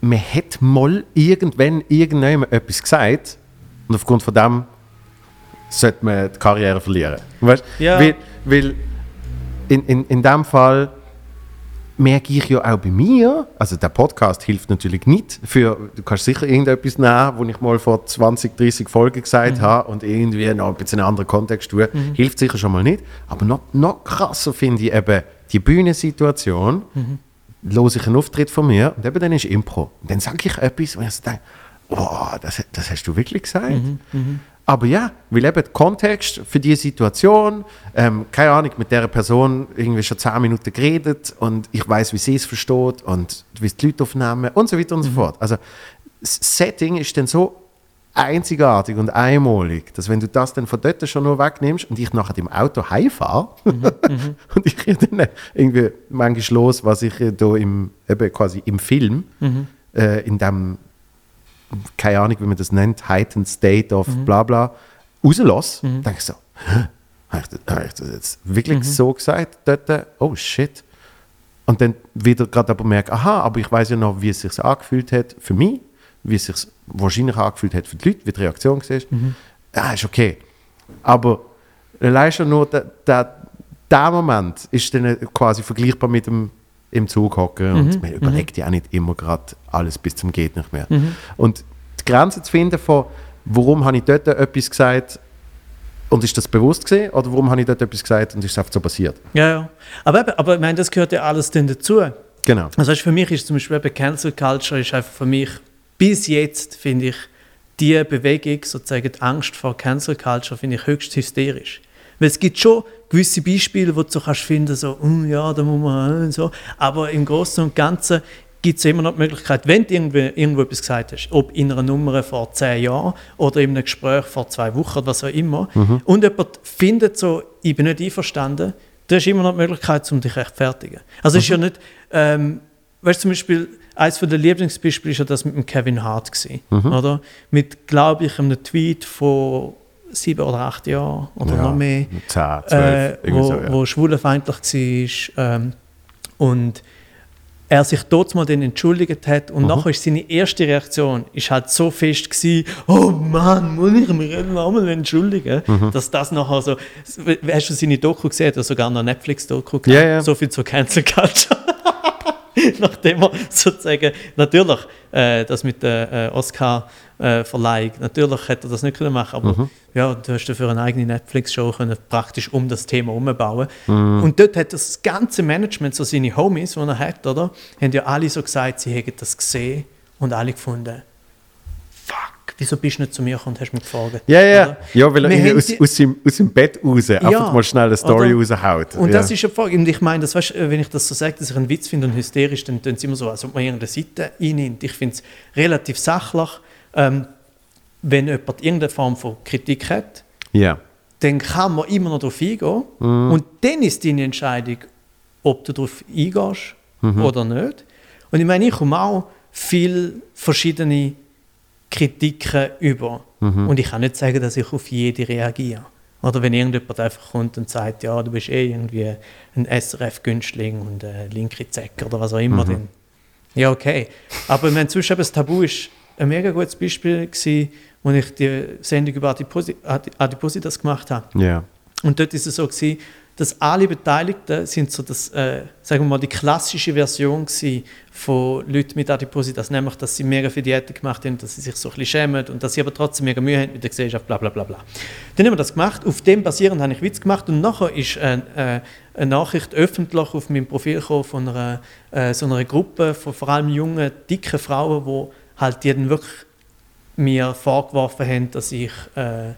man hat mal irgendwann irgendjemand etwas gesagt und aufgrund von dem sollte man die Karriere verlieren. Weißt? Ja. Weil, weil in, in, in dem Fall merke ich ja auch bei mir, also der Podcast hilft natürlich nicht für, du kannst sicher irgendetwas nehmen, wo ich mal vor 20, 30 Folgen gesagt habe und irgendwie noch ein bisschen einen anderen Kontext tue, hilft sicher schon mal nicht. Aber noch, noch krasser finde ich eben die Bühnensituation, los ich einen Auftritt von mir und eben dann ist Impro. Und dann sage ich etwas, wo ich so denke, oh, das, das hast du wirklich gesagt? Aber ja, weil eben der Kontext für diese Situation, ähm, keine Ahnung, mit der Person irgendwie schon 10 Minuten geredet und ich weiß, wie sie es versteht und wie es die Leute aufnehmen und so weiter und so fort. Also das Setting ist dann so einzigartig und einmalig, dass wenn du das dann von dort schon nur wegnimmst und ich nachher im Auto heimfahre und ich dann irgendwie manchmal los, was ich da im, eben quasi im Film, äh, in dem keine Ahnung, wie man das nennt, heightened state of bla bla, rauslasse, denke ich so? Habe ich, das- habe ich das jetzt wirklich so gesagt dort? Oh shit. Und dann wieder gerade aber merke, aha, aber ich weiß ja noch, wie es sich angefühlt hat für mich, wie es sich wahrscheinlich angefühlt hat für die Leute, wie die Reaktion war. Ja, ist okay. Aber allein schon nur der, der, der Moment ist dann quasi vergleichbar mit dem im Zug hocken und man überlegt ja auch nicht immer gerade alles bis zum geht nicht mehr. Und die Grenze zu finden von, warum habe ich dort etwas gesagt und ist das bewusst gesehen oder warum habe ich dort etwas gesagt und ist es einfach so passiert? Ja, ja. Aber, aber ich meine, das gehört ja alles dann dazu. Genau. Also für mich ist zum Beispiel eben Cancel Culture ist einfach für mich bis jetzt finde ich die Bewegung sozusagen die Angst vor Cancel Culture finde ich höchst hysterisch, weil es gibt schon gewisse Beispiele, wo du so kannst finden so «Oh ja da muss man so, aber im Großen und Ganzen gibt es immer noch die Möglichkeit, wenn du irgendwo, irgendwo etwas gesagt hast, ob in einer Nummer vor zehn Jahren oder in einem Gespräch vor zwei Wochen oder was auch immer, und jemand findet so, ich bin nicht einverstanden, du hast immer noch die Möglichkeit, um dich zu rechtfertigen. Also es ist ja nicht, ähm, weißt du, zum Beispiel, eines der Lieblingsbeispiele ist ja das mit dem Kevin Hart gewesen, oder? Mit, glaube ich, einem Tweet von sieben oder acht Jahren oder Ja, noch mehr 10, 12, äh, wo, so, ja. wo schwulenfeindlich war ähm, und er sich dort mal dann entschuldigt hat und nachher ist seine erste Reaktion ist halt so fest gewesen, oh Mann, muss ich mich nochmal entschuldigen, dass das nachher so, hast du seine Doku gesehen, oder sogar noch Netflix-Doku? Ja, ja. so viel zur Cancel Culture. Nachdem er sozusagen, natürlich, äh, das mit der äh, Oscar-Verleihung, natürlich hätte er das nicht können machen aber ja, du hast dafür eine eigene Netflix-Show können praktisch um das Thema umbauen. Und dort hat das ganze Management, so seine Homies, die er hat, oder, haben ja alle so gesagt, sie hätten das gesehen und alle gefunden, wieso bist du nicht zu mir gekommen und hast mich gefragt? Ja, ja. Oder? Ja, weil er aus, aus, seinem, aus seinem Bett raus einfach mal schnell eine Story oder? raushaut. Und ja. das ist eine Frage. Und ich meine, das, weißt, äh, wenn ich das so sage, dass ich einen Witz finde und hysterisch, dann tun sie immer so, als ob man irgendeine Seite einnimmt. Ich finde es relativ sachlich. Ähm, wenn jemand irgendeine Form von Kritik hat, Ja. dann kann man immer noch darauf eingehen. Und dann ist deine Entscheidung, ob du darauf eingehst oder nicht. Und ich meine, ich komme auch viele verschiedene Kritiken über. Und ich kann nicht sagen, dass ich auf jede reagiere. Oder wenn irgendjemand einfach kommt und sagt, ja, du bist eh irgendwie ein SRF-Günstling und ein linke Zecker oder was auch immer, dann ja, okay. Aber meine, zwischen eben das Tabu ist ein mega gutes Beispiel gewesen, als ich die Sendung über Adiposi Adi- Adipositas gemacht habe. Ja. Und dort ist es so gewesen, dass alle Beteiligten sind so das, äh, sagen wir mal, die klassische Version von Leuten mit Adipositas, nämlich, dass sie mega viel Diäten gemacht haben, dass sie sich so ein bisschen schämen und dass sie aber trotzdem mega Mühe haben mit der Gesellschaft, bla bla bla bla. Dann haben wir das gemacht, auf dem basierend habe ich Witz gemacht und nachher ist äh, eine Nachricht öffentlich auf meinem Profil gekommen von einer, äh, so einer Gruppe von vor allem jungen, dicken Frauen, die halt die dann wirklich mir vorgeworfen haben, dass ich, äh,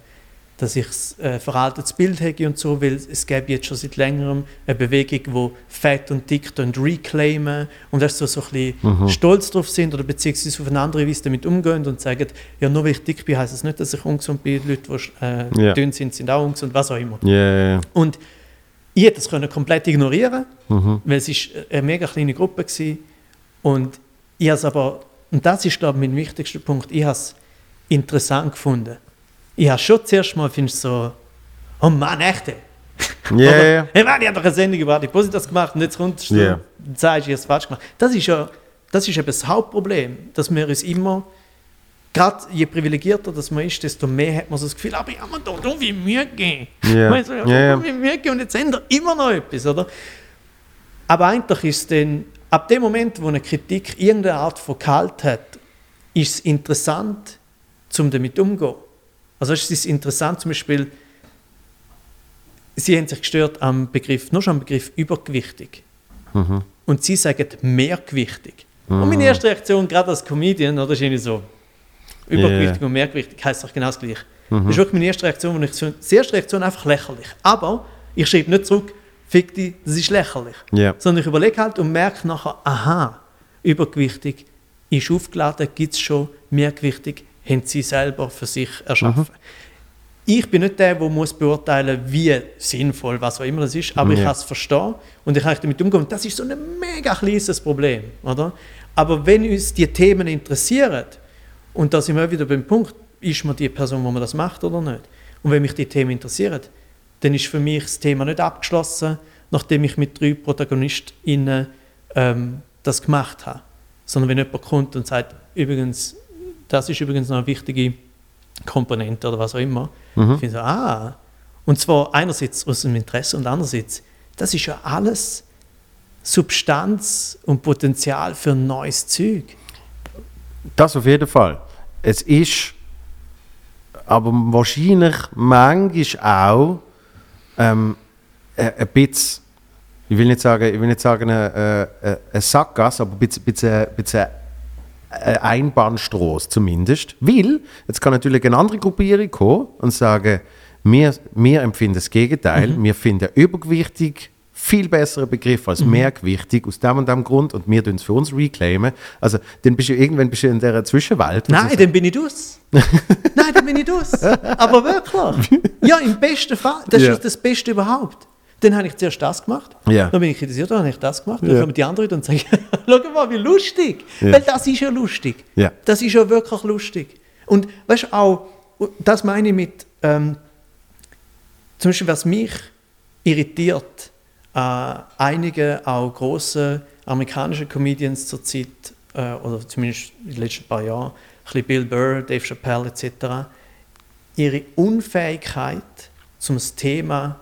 dass ich ein veraltetes Bild habe und so, weil es gäbe jetzt schon seit längerem eine Bewegung, wo Fett und Dick reclaimen und dass so, so ein bisschen stolz drauf sind oder beziehungsweise auf eine andere Weise damit umgehen und sagen, ja, nur weil ich dick bin, heisst es nicht, dass ich ungesund bin, die Leute, die äh, Ja. dünn sind, sind auch ungesund, was auch immer. Ja. Und ich hätte das können komplett ignorieren weil es ist eine mega kleine Gruppe war. Und ich habe aber, und das ist, glaube ich, mein wichtigster Punkt, ich habe es interessant gefunden. Ich habe schon zuerst mal, finde ich so, oh Mann, echt? ey? Ja, Oder, ja. Hey Mann, ich habe doch eine Sendung über Adipositas gemacht und jetzt kommst du Ja. und sagst, ich habe es falsch gemacht. Das ist ja das ist eben das Hauptproblem, dass wir uns immer, gerade je privilegierter das man ist, desto mehr hat man so das Gefühl, aber ich habe mir doch so viel Mühe gegeben. Ja, ja. so viel Mühe gegeben und jetzt ändert immer noch etwas, oder? Aber eigentlich ist es dann, ab dem Moment, wo eine Kritik irgendeine Art von Gehalt hat, ist es interessant, um damit umzugehen. Also es ist interessant zum Beispiel, Sie haben sich gestört am Begriff, nur schon am Begriff übergewichtig. Und Sie sagen mehrgewichtig. Und meine erste Reaktion, gerade als Comedian, oder, ist irgendwie so, übergewichtig Ja. und mehrgewichtig heißt doch genau das Gleiche. Das ist wirklich meine erste Reaktion, ich so, die erste Reaktion einfach lächerlich. Aber ich schreibe nicht zurück, fick dich, das ist lächerlich. Ja. Sondern ich überlege halt und merke nachher, aha, übergewichtig ist aufgeladen, gibt es schon, mehrgewichtig haben sie selber für sich erschaffen. Ich bin nicht der, der muss beurteilen wie sinnvoll, was auch immer das ist, aber ich Ja. kann es verstehen und ich kann damit umgehen. Und das ist so ein mega kleines Problem, oder? Aber wenn uns die Themen interessieren Und da sind wir wieder beim Punkt, ist man die Person, wo man das macht oder nicht? Und wenn mich die Themen interessieren, dann ist für mich das Thema nicht abgeschlossen, nachdem ich mit drei ProtagonistInnen ähm, das gemacht habe. Sondern wenn jemand kommt und sagt, übrigens, das ist übrigens noch eine wichtige Komponente oder was auch immer, Mhm. ich finde so, ah. Und zwar einerseits aus dem Interesse und andererseits, das ist ja alles Substanz und Potenzial für ein neues Zeug. Das auf jeden Fall. Es ist aber wahrscheinlich manchmal auch ähm, ein, ein bisschen, ich will nicht sagen, ich will nicht sagen eine, eine, eine Sackgasse, aber ein bisschen, bisschen, ein bisschen eine Einbahnstraße zumindest. Weil, jetzt kann natürlich eine andere Gruppierung kommen und sagen, wir, wir empfinden das Gegenteil, wir finden übergewichtig viel besseren Begriff als mehrgewichtig aus dem und dem Grund und wir tun es für uns reclaimen. Also dann bist du irgendwann bist du in dieser Zwischenwelt. Nein, dann bin ich dus. Nein, dann bin ich dus. Aber wirklich. Ja, im besten Fall. Das Ja. ist das Beste überhaupt. Dann habe ich zuerst das gemacht. Ja. Dann bin ich kritisiert, dann habe ich das gemacht. Dann Ja. kommen die anderen und sagen, schau mal, wie lustig. Ja. Weil das ist ja lustig. Ja. Das ist ja wirklich lustig. Und weißt du auch, das meine ich mit, ähm, zum Beispiel, was mich irritiert, äh, einige auch große amerikanische Comedians zurzeit, äh, oder zumindest in den letzten paar Jahren, ein Bill Burr, Dave Chappelle etc., ihre Unfähigkeit, zum das Thema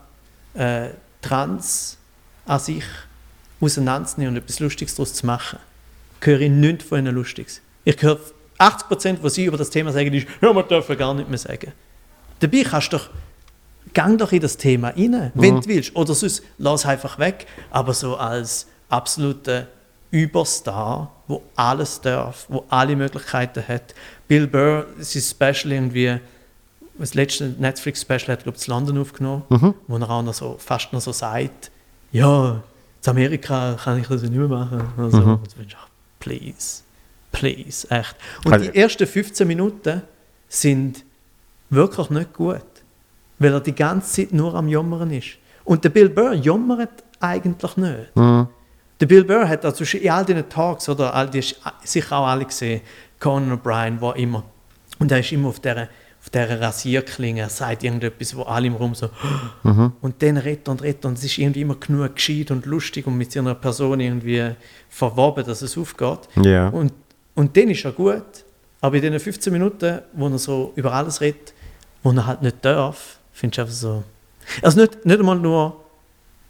äh, Trans an sich auseinanderzunehmen und etwas Lustiges daraus zu machen, höre ich nichts von ihnen Lustiges. Ich höre 80%, was sie über das Thema sagen, ist, ja, man darf ja gar nicht mehr sagen. Dabei kannst du doch, gang doch in das Thema rein, wenn du willst. Oder sonst lass einfach weg. Aber so als absoluter Überstar, wo alles darf, wo alle Möglichkeiten hat. Bill Burr, sein Special irgendwie, das letzte Netflix-Special hat, glaube ich, in London aufgenommen, wo er auch noch so, fast noch so sagt, ja, in Amerika kann ich das nicht mehr machen. Also, und du denkst, ach, please, please, echt. Und Also- die ersten 15 Minuten sind wirklich nicht gut, weil er die ganze Zeit nur am Jammern ist. Und der Bill Burr jammert eigentlich nicht. Der Bill Burr hat also in all diesen Talks, oder all die sicher auch alle gesehen, Conan O'Brien war immer, und er ist immer auf dieser, auf dieser Rasierklinge, er sagt irgendetwas, wo alle im Raum so, und dann redet und redet und es ist irgendwie immer genug gescheit und lustig und mit seiner Person irgendwie verwoben, dass es aufgeht. Ja. Und, und dann ist er gut, aber in den 15 Minuten, wo er so über alles redet, wo er halt nicht darf, findest du einfach so. Also nicht, nicht einmal nur,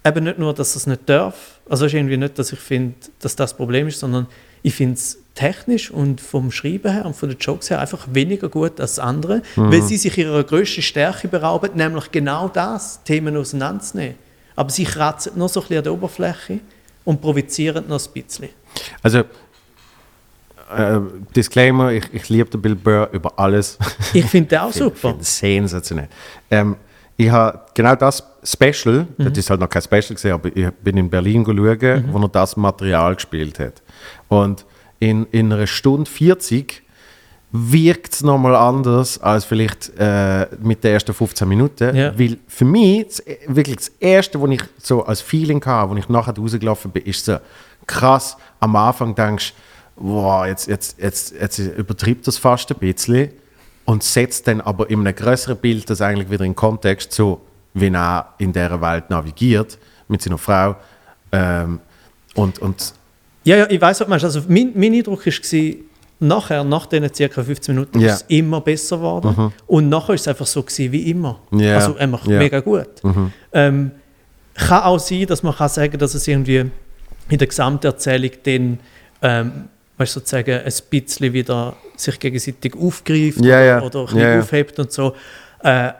eben nicht nur, dass er es nicht darf, also irgendwie nicht, dass ich finde, dass das Problem ist, sondern ich finde es technisch und vom Schreiben her und von den Jokes her einfach weniger gut als andere, weil sie sich ihrer grössten Stärke berauben, nämlich genau das, Themen auseinanderzunehmen. Aber sie kratzen nur so ein bisschen an der Oberfläche und provozieren noch ein bisschen. Also, äh, Disclaimer, ich, ich liebe den Bill Burr über alles. Ich finde den auch Finde- super. finde sensationell. Ähm, ich habe genau das Special, Mhm. das ist halt noch kein Special gesehen, aber ich bin in Berlin schauen, Mhm. wo er das Material gespielt hat. Und in, in einer Stunde 40 wirkt es nochmal anders als vielleicht äh, mit den ersten 15 Minuten. Ja. Weil für mich das, wirklich das Erste, was ich so als Feeling hatte, als ich nachher rausgelaufen bin, ist so krass, am Anfang denkst wow, jetzt, jetzt, jetzt, jetzt übertriebt das fast ein bisschen und setzt dann aber in einem größeren Bild das eigentlich wieder in Kontext so, wie er in dieser Welt navigiert mit seiner Frau. Ähm, und, und Ja, ja, ich weiß, was du meinst. Also mein, mein Eindruck war, nachher, nach diesen ca. 15 Minuten, Ja. ist es immer besser geworden. Und nachher ist es einfach so gewesen wie immer. Ja. Also einfach Ja. mega gut. Ähm, kann auch sein, dass man kann sagen dass es irgendwie in der Gesamterzählung dann ähm, weißt, du, sozusagen ein bisschen wieder sich gegenseitig aufgreift oder, oder ein bisschen aufhebt und so. Äh,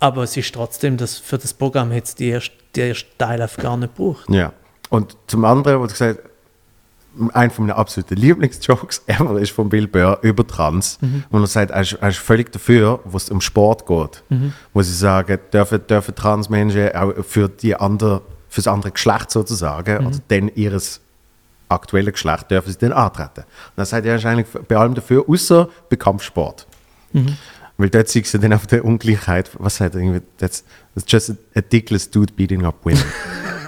aber es ist trotzdem, dass für das Programm hat es die erste, die erste Teil einfach gar nicht gebraucht. Ja. Und zum anderen, was du gesagt hast, einer von meinen absoluten Lieblingsjokes ever ist von Bill Burr über Trans, wo er sagt, er ist, er ist völlig dafür, wo es um Sport geht. Wo sie sagen, dürfen, dürfen Transmenschen auch für, die andere, für das andere Geschlecht sozusagen, oder dann ihres aktuellen Geschlecht, dürfen sie dann antreten. Und dann sagt er, er eigentlich bei allem dafür, außer bei Kampfsport. Weil dort siehst du dann auf der Ungleichheit, was sagt er irgendwie, that's, that's just a ridiculous dude beating up women.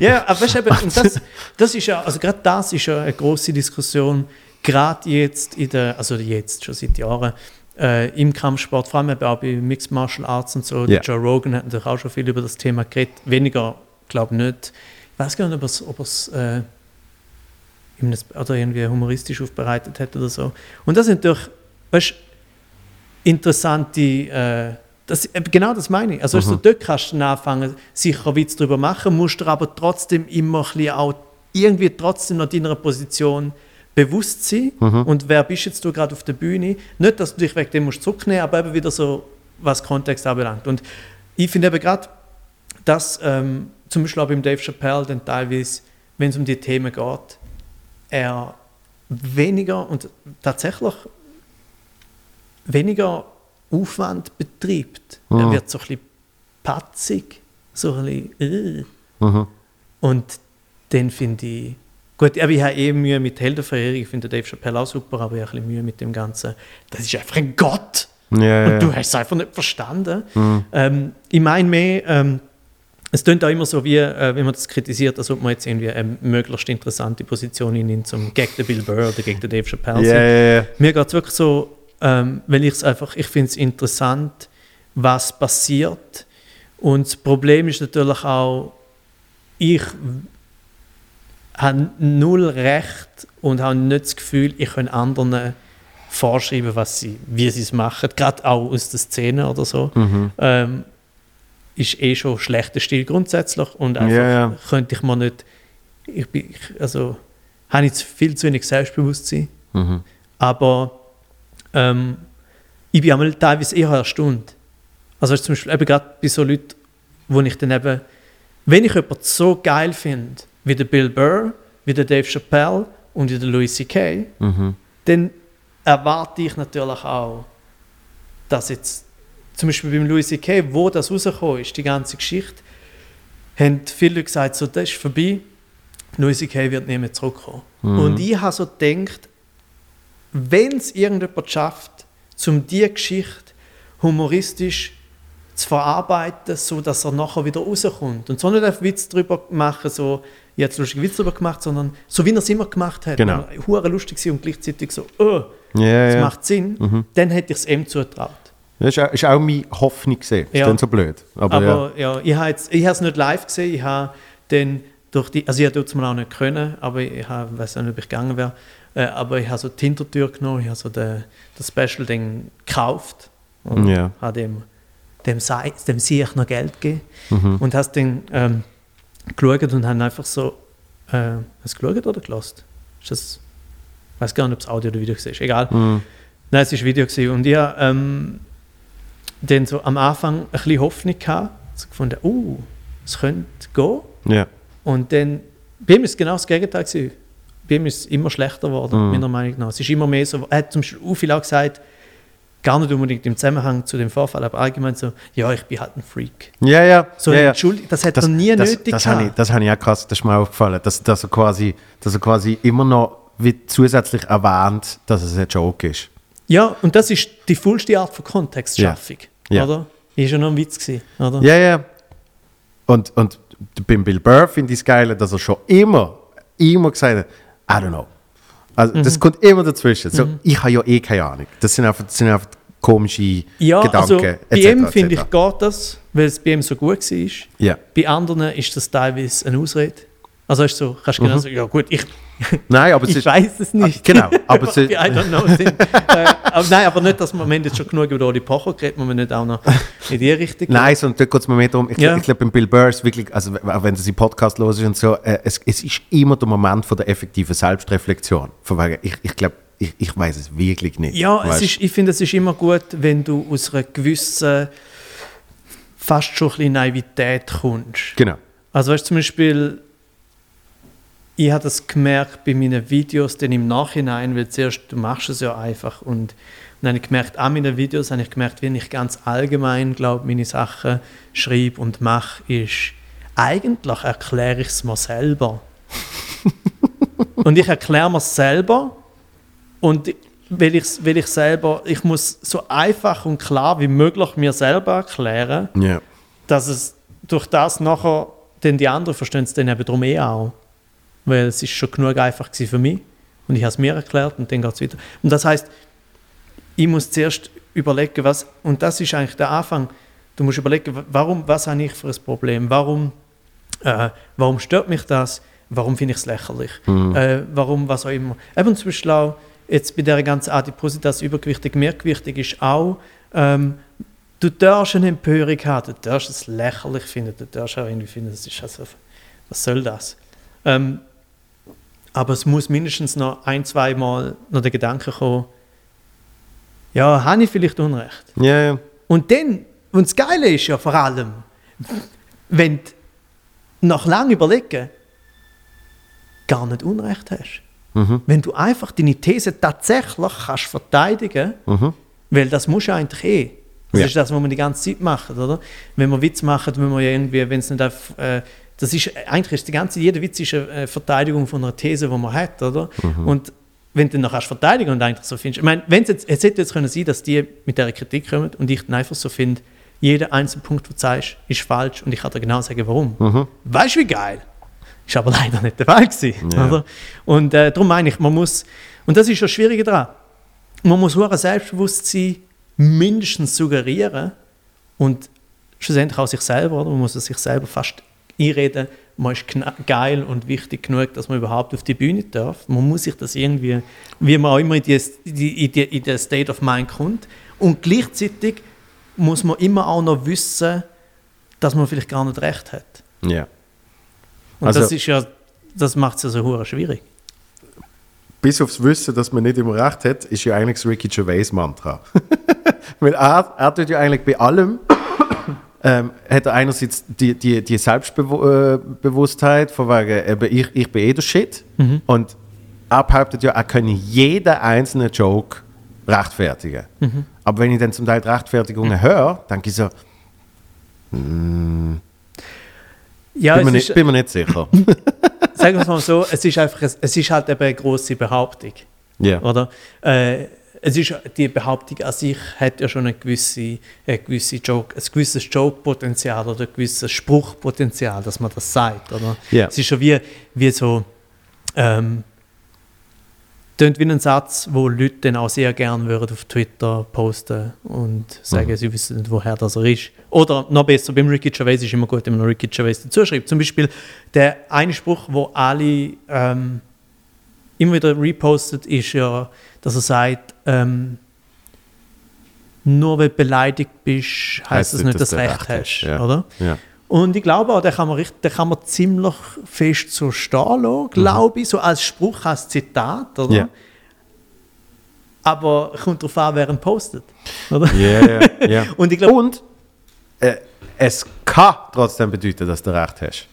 Ja, aber weißt du, eben, und das, das ist ja, also gerade das ist ja eine große Diskussion gerade jetzt, in der, also jetzt schon seit Jahren, äh, im Kampfsport, vor allem eben auch bei Mixed Martial Arts und so, Ja. Joe Rogan hat natürlich auch schon viel über das Thema geredet, weniger, glaube ich nicht, ich weiß gar nicht, ob es ob er's, äh, oder irgendwie humoristisch aufbereitet hat oder so. Und das sind natürlich, weißt interessante, äh, das, eben genau das meine ich. Also du, dort kannst du anfangen, sicher Witz darüber machen, musst dir aber trotzdem immer ein bisschen auch irgendwie trotzdem noch deiner Position bewusst sein. Und wer bist jetzt du gerade auf der Bühne? Nicht, dass du dich wegen dem musst zurücknehmen, aber eben wieder so, was Kontext anbelangt. Und ich finde eben gerade, dass ähm, zum Beispiel auch beim Dave Chappelle dann teilweise, wenn es um die Themen geht, er weniger und tatsächlich weniger Aufwand betreibt. Er Mhm. wird so ein bisschen patzig, so ein bisschen. Mhm. Und den finde ich. Gut, aber ich habe eh Mühe mit Heldenverehrung. Ich finde Dave Chappelle auch super, aber ich habe ein bisschen Mühe mit dem Ganzen. Das ist einfach ein Gott! Ja, ja, Und du ja. hast es einfach nicht verstanden. Ähm, ich meine mehr, ähm, es klingt auch immer so, wie, äh, wenn man das kritisiert, als ob man jetzt irgendwie eine möglichst interessante Position nimmt, zum gegen den Bill Burr oder gegen den Dave Chappelle. Ja, ja, ja. Mir geht es wirklich so, ähm, weil ich es einfach, ich finde es interessant, was passiert. Und das Problem ist natürlich auch, ich habe null Recht und habe nicht das Gefühl, ich kann anderen vorschreiben, was sie, wie sie es machen, gerade auch aus der Szene oder so. Mhm. Ähm, ist eh schon schlechter Stil grundsätzlich und einfach Ja, ja. könnte ich mir nicht, ich bin, also habe ich viel zu wenig Selbstbewusstsein, Mhm. aber ähm, ich bin einmal teilweise eher erstaunt. Also zum Beispiel eben gerade bei so Leuten, wo ich dann eben, wenn ich jemanden so geil finde, wie der Bill Burr, wie der Dave Chappelle und wie der Louis C.K., Mhm. dann erwarte ich natürlich auch, dass jetzt, zum Beispiel beim Louis C.K., wo das rausgekommen ist, die ganze Geschichte, haben viele Leute gesagt, so, das ist vorbei, Louis C.K. wird nicht mehr zurückkommen. Und ich habe so gedacht, wenn es irgendjemand schafft, um diese Geschichte humoristisch zu verarbeiten, so dass er nachher wieder rauskommt. Und so nicht einen Witz darüber machen, so, ich habe jetzt lustige Witz darüber gemacht, sondern so wie er es immer gemacht hat. Genau. Hure lustig war und gleichzeitig so, oh, Ja, das ja. macht Sinn, dann hätte ich es ihm zutraut. Das ist auch, ist auch meine Hoffnung gesehen. Ist Ja. dann so blöd. Aber, Aber ja, ich habe es ich habe es nicht live gesehen, ich habe dann durch die, also ich habe es mal auch nicht können, aber ich habe, weiß nicht, ob ich gegangen wäre, äh, aber ich habe so die Hintertür genommen, ich habe so den, das Special Ding gekauft und Ja. habe dem, dem, sei, dem ich noch Geld gegeben Mhm. und habe dann ähm, geschaut und habe einfach so, äh, hast du geschaut oder gelost? Ist das, ich weiß gar nicht, ob es Audio oder Video war, egal. Mhm. Nein, es war Video gewesen. und ich habe ähm, dann so am Anfang ein bisschen Hoffnung gehabt, so gefunden, uh, es könnte gehen. ja. Und dann, bei ihm ist es genau das Gegenteil gewesen. Bei ihm ist es immer schlechter geworden, Mhm. meiner Meinung nach. Es ist immer mehr so, er hat zum Beispiel auch viel auch gesagt, gar nicht unbedingt im Zusammenhang zu dem Vorfall, aber allgemein so, ja, ich bin halt ein Freak. Ja, ja. So ja, ja. Entschuldigung, das hat Das, er nie das, nötig das, habe ich, das habe ich auch krass, das ist mir aufgefallen, dass, dass, er quasi, dass er quasi immer noch wie zusätzlich erwähnt, dass es ein Joke ist. Ja, und das ist die vollste Art von Kontextschaffung, Ja. oder? Ist ja noch ein Witz gewesen, oder? Ja, ja. Und, und beim Bill Burr finde ich es geil, dass er schon immer, immer gesagt hat, I don't know. Also Mhm. das kommt immer dazwischen. So, Ich habe ja eh keine Ahnung. Das sind einfach, das sind einfach komische Ja, Gedanken. also bei etc., ihm finde ich geht das, weil es bei ihm so gut war. Ja. Bei anderen ist das teilweise eine Ausrede. Also ist so, kannst du genau sagen, ja gut, ich, Nein, aber ich weiß es nicht. Genau, aber es I ist... don't know. Sind, äh, aber nein, aber nicht, dass wir haben jetzt schon genug über Oli Pocher geredet, man nicht auch noch in die Richtung Nein, sondern dort geht es mir mehr darum, ich, Ja. ich glaube, beim Bill Burr ist wirklich, also auch wenn du seinen Podcast los ist und so, äh, es, es ist immer der Moment von der effektiven Selbstreflexion. Von wegen, ich, ich glaube, ich, ich weiß es wirklich nicht. Ja, es ist, ich finde, es ist immer gut, wenn du aus einer gewissen, fast schon ein bisschen Naivität kommst. Genau. Also weißt du, zum Beispiel, ich habe das gemerkt bei meinen Videos, dann im Nachhinein, weil zuerst, du machst es ja einfach und dann habe ich gemerkt, an meinen Videos habe ich gemerkt, wenn ich ganz allgemein, glaube meine Sachen schreibe und mache, ist, eigentlich erkläre ich es mir selber. und ich erkläre mir es selber und weil ich, weil ich selber, ich muss so einfach und klar wie möglich mir selber erklären, Ja. dass es durch das nachher, denn die anderen verstehen es dann eben darum eh auch. Weil es ist schon genug einfach gewesen für mich. Und ich habe es mir erklärt und dann geht es weiter. Und das heißt, ich muss zuerst überlegen, was, und das ist eigentlich der Anfang, du musst überlegen, warum, was habe ich für ein Problem, warum, äh, warum stört mich das, warum finde ich es lächerlich, äh, warum, was auch immer. Eben zum Beispiel auch, jetzt bei der ganzen Adipositas übergewichtig, mehrgewichtig ist auch, ähm, du darfst eine Empörung haben, du darfst es lächerlich finden, du darfst auch irgendwie finden, das ist also, was soll das? Ähm, aber es muss mindestens noch ein, zwei Mal noch der Gedanke kommen, ja, habe ich vielleicht Unrecht? Ja, ja. Und dann, und das Geile ist ja vor allem, wenn du nach langem Überlegen gar nicht Unrecht hast. Mhm. Wenn du einfach deine These tatsächlich kannst verteidigen Mhm. weil das muss ja eigentlich eh. Das Ja. ist das, was wir die ganze Zeit machen, oder? Wenn wir Witz machen, wenn wir ja irgendwie, wenn es nicht auf, äh, das ist, eigentlich ist die ganze, jeder Witz ist eine Verteidigung von einer These, die man hat, oder? Mhm. Und wenn du dann noch verteidigen und eigentlich so findest, ich meine, wenn's jetzt, es hätte jetzt können sein, dass die mit dieser Kritik kommen und ich dann einfach so finde, jeder einzelne Punkt, den du sagst, ist falsch und ich kann dir genau sagen, warum. Mhm. Weißt du, wie geil? Ist aber leider nicht der Fall gewesen, Ja. oder? Und äh, darum meine ich, man muss, und das ist das Schwierige daran, man muss hohes Selbstbewusstsein mindestens suggerieren und schlussendlich auch sich selber, oder? man muss es sich selber fast einreden, man ist geil und wichtig genug, dass man überhaupt auf die Bühne darf. Man muss sich das irgendwie, wie man auch immer in, die, die, in, die, in den State of Mind kommt. Und gleichzeitig muss man immer auch noch wissen, dass man vielleicht gar nicht recht hat. ja. Und Also- das ist ja, das macht es ja so hure schwierig. Bis aufs Wissen, dass man nicht immer recht hat, ist ja eigentlich das Ricky Gervais Mantra. Weil er, er tut ja eigentlich bei allem, ähm, hat er einerseits die, die, die Selbstbewusstheit, von wegen, eben, ich, ich bin eh der Shit. Und er behauptet ja, er könne jeden einzelnen Joke rechtfertigen. Aber wenn ich dann zum Teil die Rechtfertigungen höre, denke ich so, Ja, bin, mir nicht, bin mir nicht sicher. sagen wir es mal so, es ist einfach, ein- es ist halt eben eine grosse Behauptung. ja. Oder? Äh, es ist, die Behauptung an sich hat ja schon eine gewisse, eine gewisse Joke, ein gewisses Joke-Potenzial oder ein gewisses Spruchpotenzial, dass man das sagt. Oder? Ja. Es ist schon wie, wie so, ähm, tönt wie ein Satz, wo Leute dann auch sehr gerne würden auf Twitter posten und sagen, Mhm. sie wissen nicht, woher das er ist. Oder noch besser, beim Ricky Gervais ist immer gut, wenn man Ricky Gervais dazu schreibt. Zum Beispiel der eine Spruch, wo alle ähm, immer wieder repostet, ist ja, dass er sagt, ähm, nur weil du beleidigt bist, heißt das nicht, dass du Recht hast. Ja. Oder? Ja. Und ich glaube auch, den kann man, richtig, den kann man ziemlich fest so stehen lassen, glaube ich, so als Spruch, als Zitat, oder? Ja. Aber kommt darauf an, wer ihn postet, oder? Ja, ja. Und ich glaube, Und äh, es kann trotzdem bedeuten, dass du recht hast.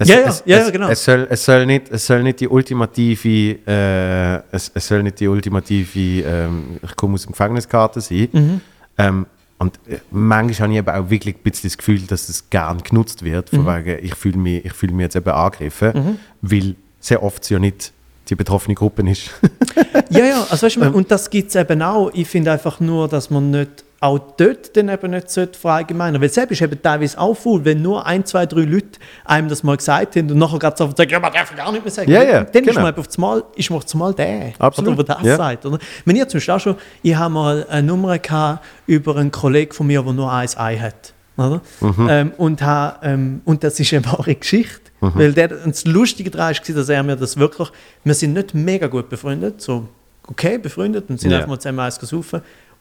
Es, Ja, ja, es, ja, es, genau. Es soll, es, soll nicht, es soll nicht die ultimative, äh, es, es soll nicht die ultimative, ähm, ich komme aus dem Gefängniskarte sein. Mhm. Ähm, und äh, manchmal habe ich eben auch wirklich ein bisschen das Gefühl, dass es gern genutzt wird, Mhm. von wegen, ich fühle mich, ich fühle mich jetzt eben angegriffen, weil sehr oft ja nicht die betroffene Gruppe ist. Ja, ja, also weißt du, Ähm. und das gibt es eben auch. Ich finde einfach nur, dass man nicht auch dort dann eben nicht verallgemeinern. Weil selbst ist eben teilweise auch faul, wenn nur ein, zwei, drei Leute einem das mal gesagt haben und nachher gerade so sagen, ja, man darf gar nicht mehr sagen. Ja, ja, dann ist genau. man eben auf das Mal, ist man auf das Mal der, Absolut, oder, der das ja. sagt. Oder? Wenn ich zum Beispiel auch schon, ich habe mal eine Nummer gehabt über einen Kollegen von mir, der nur ein Ei hat. Oder? Mhm. Ähm, und, ha, ähm, und das ist eine wahre Geschichte. Mhm. Weil der, das Lustige daran war, dass er mir das wirklich, wir sind nicht mega gut befreundet, so okay befreundet und sind Ja. einfach mal zusammen eins gesaufen.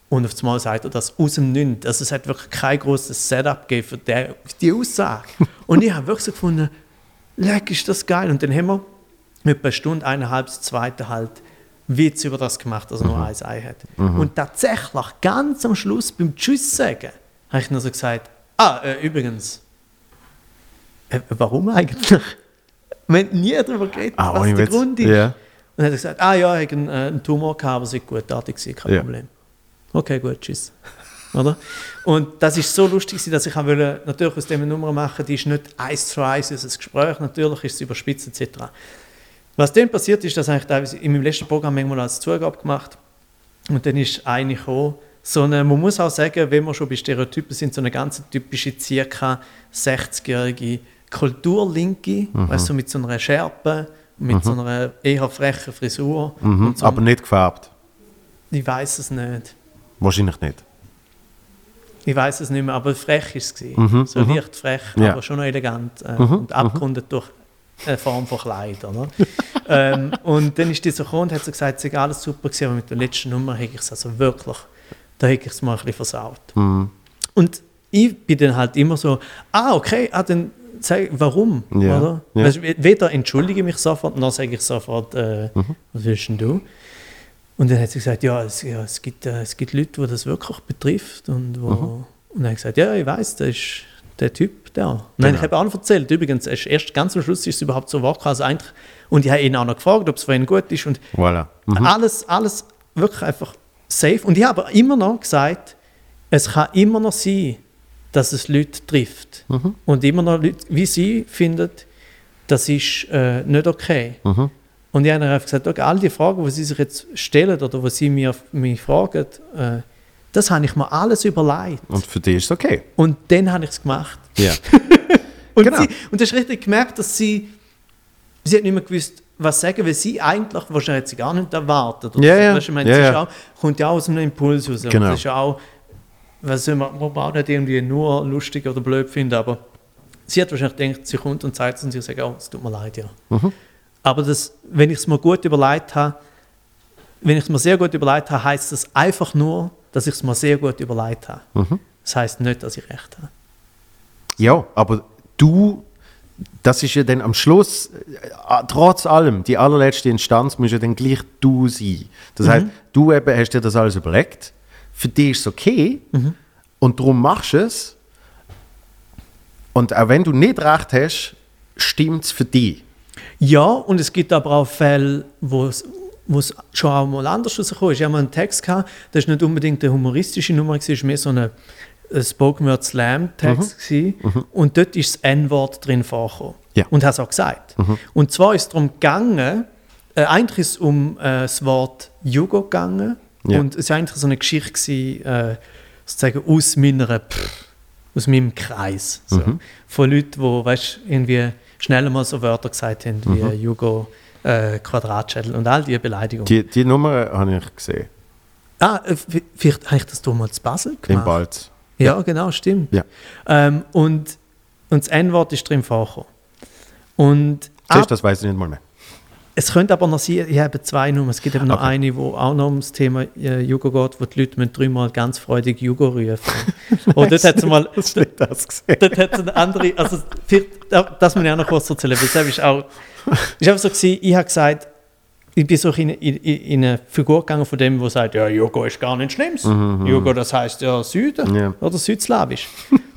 Und auf einmal sagt er das aus dem Nichts. Also es hat wirklich kein großes Setup gegeben für die, für die Aussage. und ich habe wirklich so gefunden, leck, ist das geil. Und dann haben wir etwa eine Stunde, eineinhalb, zweite halt Witz über das gemacht, dass er nur ein Ei hat. Und tatsächlich, ganz am Schluss beim Tschüss sagen, habe ich nur so gesagt, ah, äh, übrigens, äh, warum eigentlich? Wir haben nie darüber geredet, Ah, was der Witz. Grund ist. Ja. Und dann hat er gesagt, ah ja, ich habe einen, äh, einen Tumor gehabt, aber es ist gutartig kein Ja. Problem. Okay, gut, tschüss. Oder? Und das ist so lustig, dass ich wollte, natürlich aus dem Nummer machen, die ist nicht eins zu eins ist ein Gespräch, natürlich ist es überspitzt etc. Was dann passiert ist, dass ich teilweise in meinem letzten Programm manchmal als Zugabe gemacht und dann ist eine gekommen, so eine, man muss auch sagen, wenn wir schon bei Stereotypen sind, so eine ganz typische circa 60-jährige Kulturlinke, weißt du, so mit so einer Schärpe mit so einer eher frechen Frisur. Mhm. So Aber nicht gefärbt. ich weiß es nicht. Wahrscheinlich nicht. Ich weiß es nicht mehr, aber frech ist es. Mhm, So leicht frech, Ja. aber schon noch elegant äh, und abgerundet durch eine Form von Kleid. Oder? ähm, und dann ist die so gekommen und hat so gesagt, es sei alles super gewesen, aber mit der letzten Nummer hätte ich es also wirklich, da hätte ich es mal ein bisschen versaut. Mhm. Und ich bin dann halt immer so, ah, okay, ah, dann sag, warum? Ja, Oder? ja. Weißt, weder entschuldige ich mich sofort, noch sage ich sofort, äh, Mhm. was willst denn du? Und dann hat sie gesagt, ja, es, ja, es, gibt, äh, es gibt Leute, die das wirklich betrifft. Und, wo, Mhm. und dann habe ich gesagt, ja, ich weiß, das ist der Typ da. Und dann Genau. habe ich auch noch erzählt, übrigens, erst, erst ganz am Schluss ist es überhaupt so gekommen, also eigentlich, und ich habe ihn auch noch gefragt, ob es für ihn gut ist. Und Voilà. Mhm. alles, alles wirklich einfach safe. Und ich habe aber immer noch gesagt, es kann immer noch sein, dass es Leute trifft. Mhm. Und immer noch Leute, wie sie finden, das ist äh, nicht okay. Mhm. Und ich habe einfach gesagt, okay, all die Fragen, die sie sich jetzt stellen oder was sie mir, mich fragen, äh, das habe ich mir alles überlegt. Und für dich ist es okay. Und dann habe ich es gemacht. Ja. Und, Genau. sie, und du hast richtig gemerkt, dass sie, sie hat nicht mehr gewusst, was sagen, weil sie eigentlich, wahrscheinlich sie gar nicht erwartet. Oder Ja, ja. Weißt ich meine, Ja, sie ist ja. auch, kommt ja auch aus einem Impuls raus. Und Genau. das ist auch, was man, man auch nicht irgendwie nur lustig oder blöd finden, aber sie hat wahrscheinlich gedacht, sie kommt und sagt es und sie sagt, oh, es tut mir leid, ja. Mhm. Aber das, wenn ich es mir gut überlegt habe, wenn ich es mir sehr gut überlegt habe, heißt das einfach nur, dass ich es mir sehr gut überlegt habe. Mhm. Das heißt nicht, dass ich recht habe. Ja, aber du, das ist ja dann am Schluss, äh, trotz allem, die allerletzte Instanz muss ja dann gleich du sein. Das heißt, du eben hast dir das alles überlegt, für dich ist es okay und darum machst du es. Und auch wenn du nicht recht hast, stimmt es für dich. Ja, und es gibt aber auch Fälle, wo es wo es schon auch mal anders rausgekommen ist. Ich habe mal einen Text gehabt, das ist nicht unbedingt eine humoristische Nummer, es war mehr so eine, ein Spoken Word Slam Text gewesen. und dort ist das N-Wort drin vorgekommen. Ja. Und habe es auch gesagt. Und zwar ist es darum gegangen, äh, eigentlich ist es um äh, das Wort Jugo gegangen Ja. und es war eigentlich so eine Geschichte gewesen, äh, sozusagen aus meiner, pff, aus meinem Kreis. So. Von Leuten, die weißt, irgendwie schnell mal so Wörter gesagt haben, wie Jugo, äh, Quadratschädel und all diese Beleidigungen. Die, die Nummer habe ich gesehen, ah, äh, vielleicht habe ich das damals in Basel im gemacht. Balz. Ja, genau, stimmt. Ja. Ähm, und, und das N-Wort ist drin vorgekommen. Und Siehst ab, das weiß ich nicht mal mehr. Es könnte aber noch sein, ich habe zwei Nummern. Es gibt eben noch Okay. eine, wo auch noch ums Thema äh, Jugo geht, wo die Leute müssen dreimal ganz freudig Jugo rufen. Und dort hat es mal, du nicht das gesehen? dort hat es eine andere, also vielleicht, das muss ich auch noch kurz erzählen, weil das ist auch, ist einfach so gewesen, ich habe gesagt, ich bin so in, in, in eine Figur gegangen von dem, der sagt, ja, Jugo ist gar nicht Schlimmes. Jugo, das heißt ja Süden Ja. oder Südslawisch.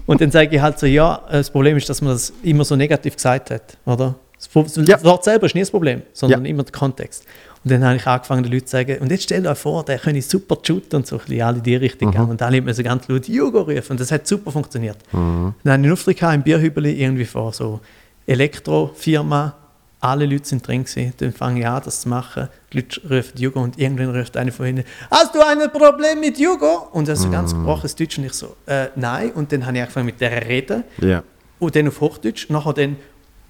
Und dann sage ich halt so, ja, das Problem ist, dass man das immer so negativ gesagt hat, oder? Das Ja. Wort selber ist nie das Problem, sondern Ja. immer der Kontext. Und dann habe ich angefangen, den Leuten zu sagen, und jetzt stellt euch vor, der könnte super shooten und so ein bisschen alle in die Richtung Mhm. gehen. Und alle haben mir so ganz laut Jugo rufen und das hat super funktioniert. Dann habe ich Auftritt gehabt im Bierhübeli irgendwie vor so Elektrofirma. Alle Leute sind drin gewesen. Dann fange ich an, das zu machen. Die Leute rufen Jugo und irgendwann ruft einer von ihnen, hast du ein Problem mit Jugo? Und er so ganz gebrochenes Deutsch und ich so, äh, nein. Und dann habe ich angefangen mit der reden Ja. und dann auf Hochdeutsch, nachher dann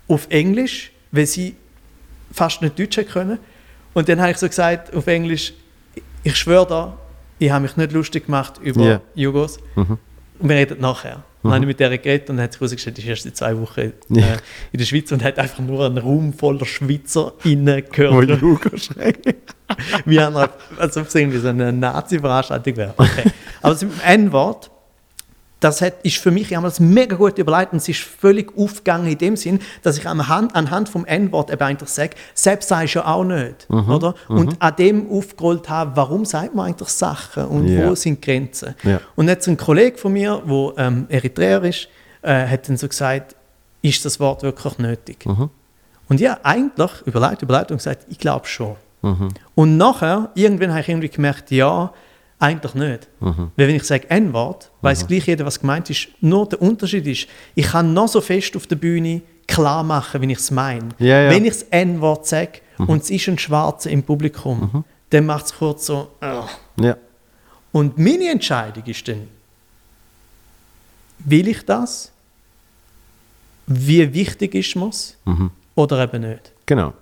auf Englisch, weil sie fast nicht Deutsch haben können. Und dann habe ich so gesagt auf Englisch, ich schwöre da, ich habe mich nicht lustig gemacht über Ja. Jugos. Und wir reden nachher. Und dann habe ich mit der geredet und hat sich herausgestellt, ist erst seit zwei Wochen äh, Ja. in der Schweiz und hat einfach nur einen Raum voller Schweizer innen Wo gehört. Jugo schreckt. Wie eine, als ob es irgendwie so eine Nazi-Veranstaltung wäre. Okay. Aber das N-Wort, das hat, ist für mich damals mega gut überlegt und es ist völlig aufgegangen in dem Sinn, dass ich anhand, anhand vom N-Wort eben eigentlich sage, selbst sagst du ja auch nicht. oder? Und an dem aufgerollt habe, warum sagt man eigentlich Sachen und Ja. wo sind die Grenzen. Ja. Und jetzt ein Kollege von mir, der ähm, Eritreer ist, äh, hat dann so gesagt, ist das Wort wirklich nötig? Und ja, eigentlich überlegt, überlegt und gesagt, ich glaube schon. Und nachher, irgendwann habe ich irgendwie gemerkt, ja, eigentlich nicht. Weil wenn ich sage N-Wort, weiß gleich jeder, was gemeint ist. Nur der Unterschied ist, ich kann noch so fest auf der Bühne klar machen, wie ich es meine. Ja, ja. Wenn ich das N-Wort sage und es ist ein Schwarzer im Publikum, dann macht es kurz so. "Ugh." Ja. Und meine Entscheidung ist dann, will ich das? Wie wichtig ist mir's? Oder eben nicht? Genau.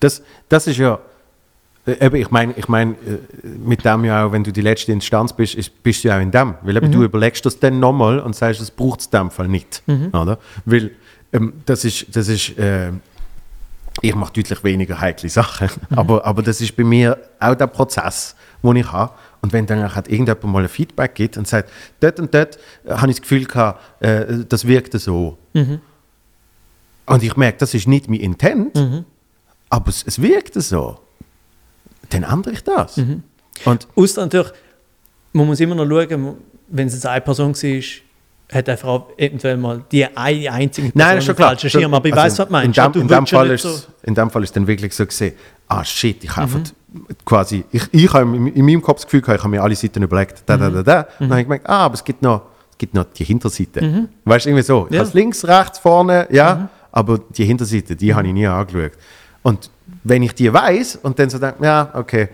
Das, das ist ja, äh, eben, ich meine, ich mein, äh, mit dem ja auch, wenn du die letzte Instanz bist, ist, bist du ja auch in dem. Weil eben du überlegst das dann nochmal und sagst, das braucht es in dem Fall nicht. Oder? Weil ähm, das ist, das ist äh, ich mache deutlich weniger heikle Sachen, aber, aber das ist bei mir auch der Prozess, den ich habe. Und wenn dann halt irgendjemand mal ein Feedback gibt und sagt, dort und dort äh, habe ich das Gefühl gehabt, äh, das wirkte so. Und ich merke, das ist nicht mein Intent, aber es, es wirkte so. Dann ändere ich das. Und Außer natürlich, man muss immer noch schauen, wenn es jetzt eine Person war, hat einfach auch eventuell mal die eine einzige Person Nein, das ist schon klar. Schirm. Aber ich Also, weiß, was du in meinst. dem, in, dem willst ja Fall ist, in dem Fall ist dann wirklich so gesehen, ah shit, ich habe einfach quasi, ich, ich habe in, in meinem Kopf das Gefühl gehabt, ich habe mir alle Seiten überlegt, da, da, da, da. Und dann habe ich gemerkt, ah, aber es gibt noch, es gibt noch die Hinterseite. Weißt du, irgendwie so. Ja. links, rechts, vorne, ja, aber die Hinterseite, die habe ich nie angeschaut. Und wenn ich die weiß und dann so denke, ja, okay.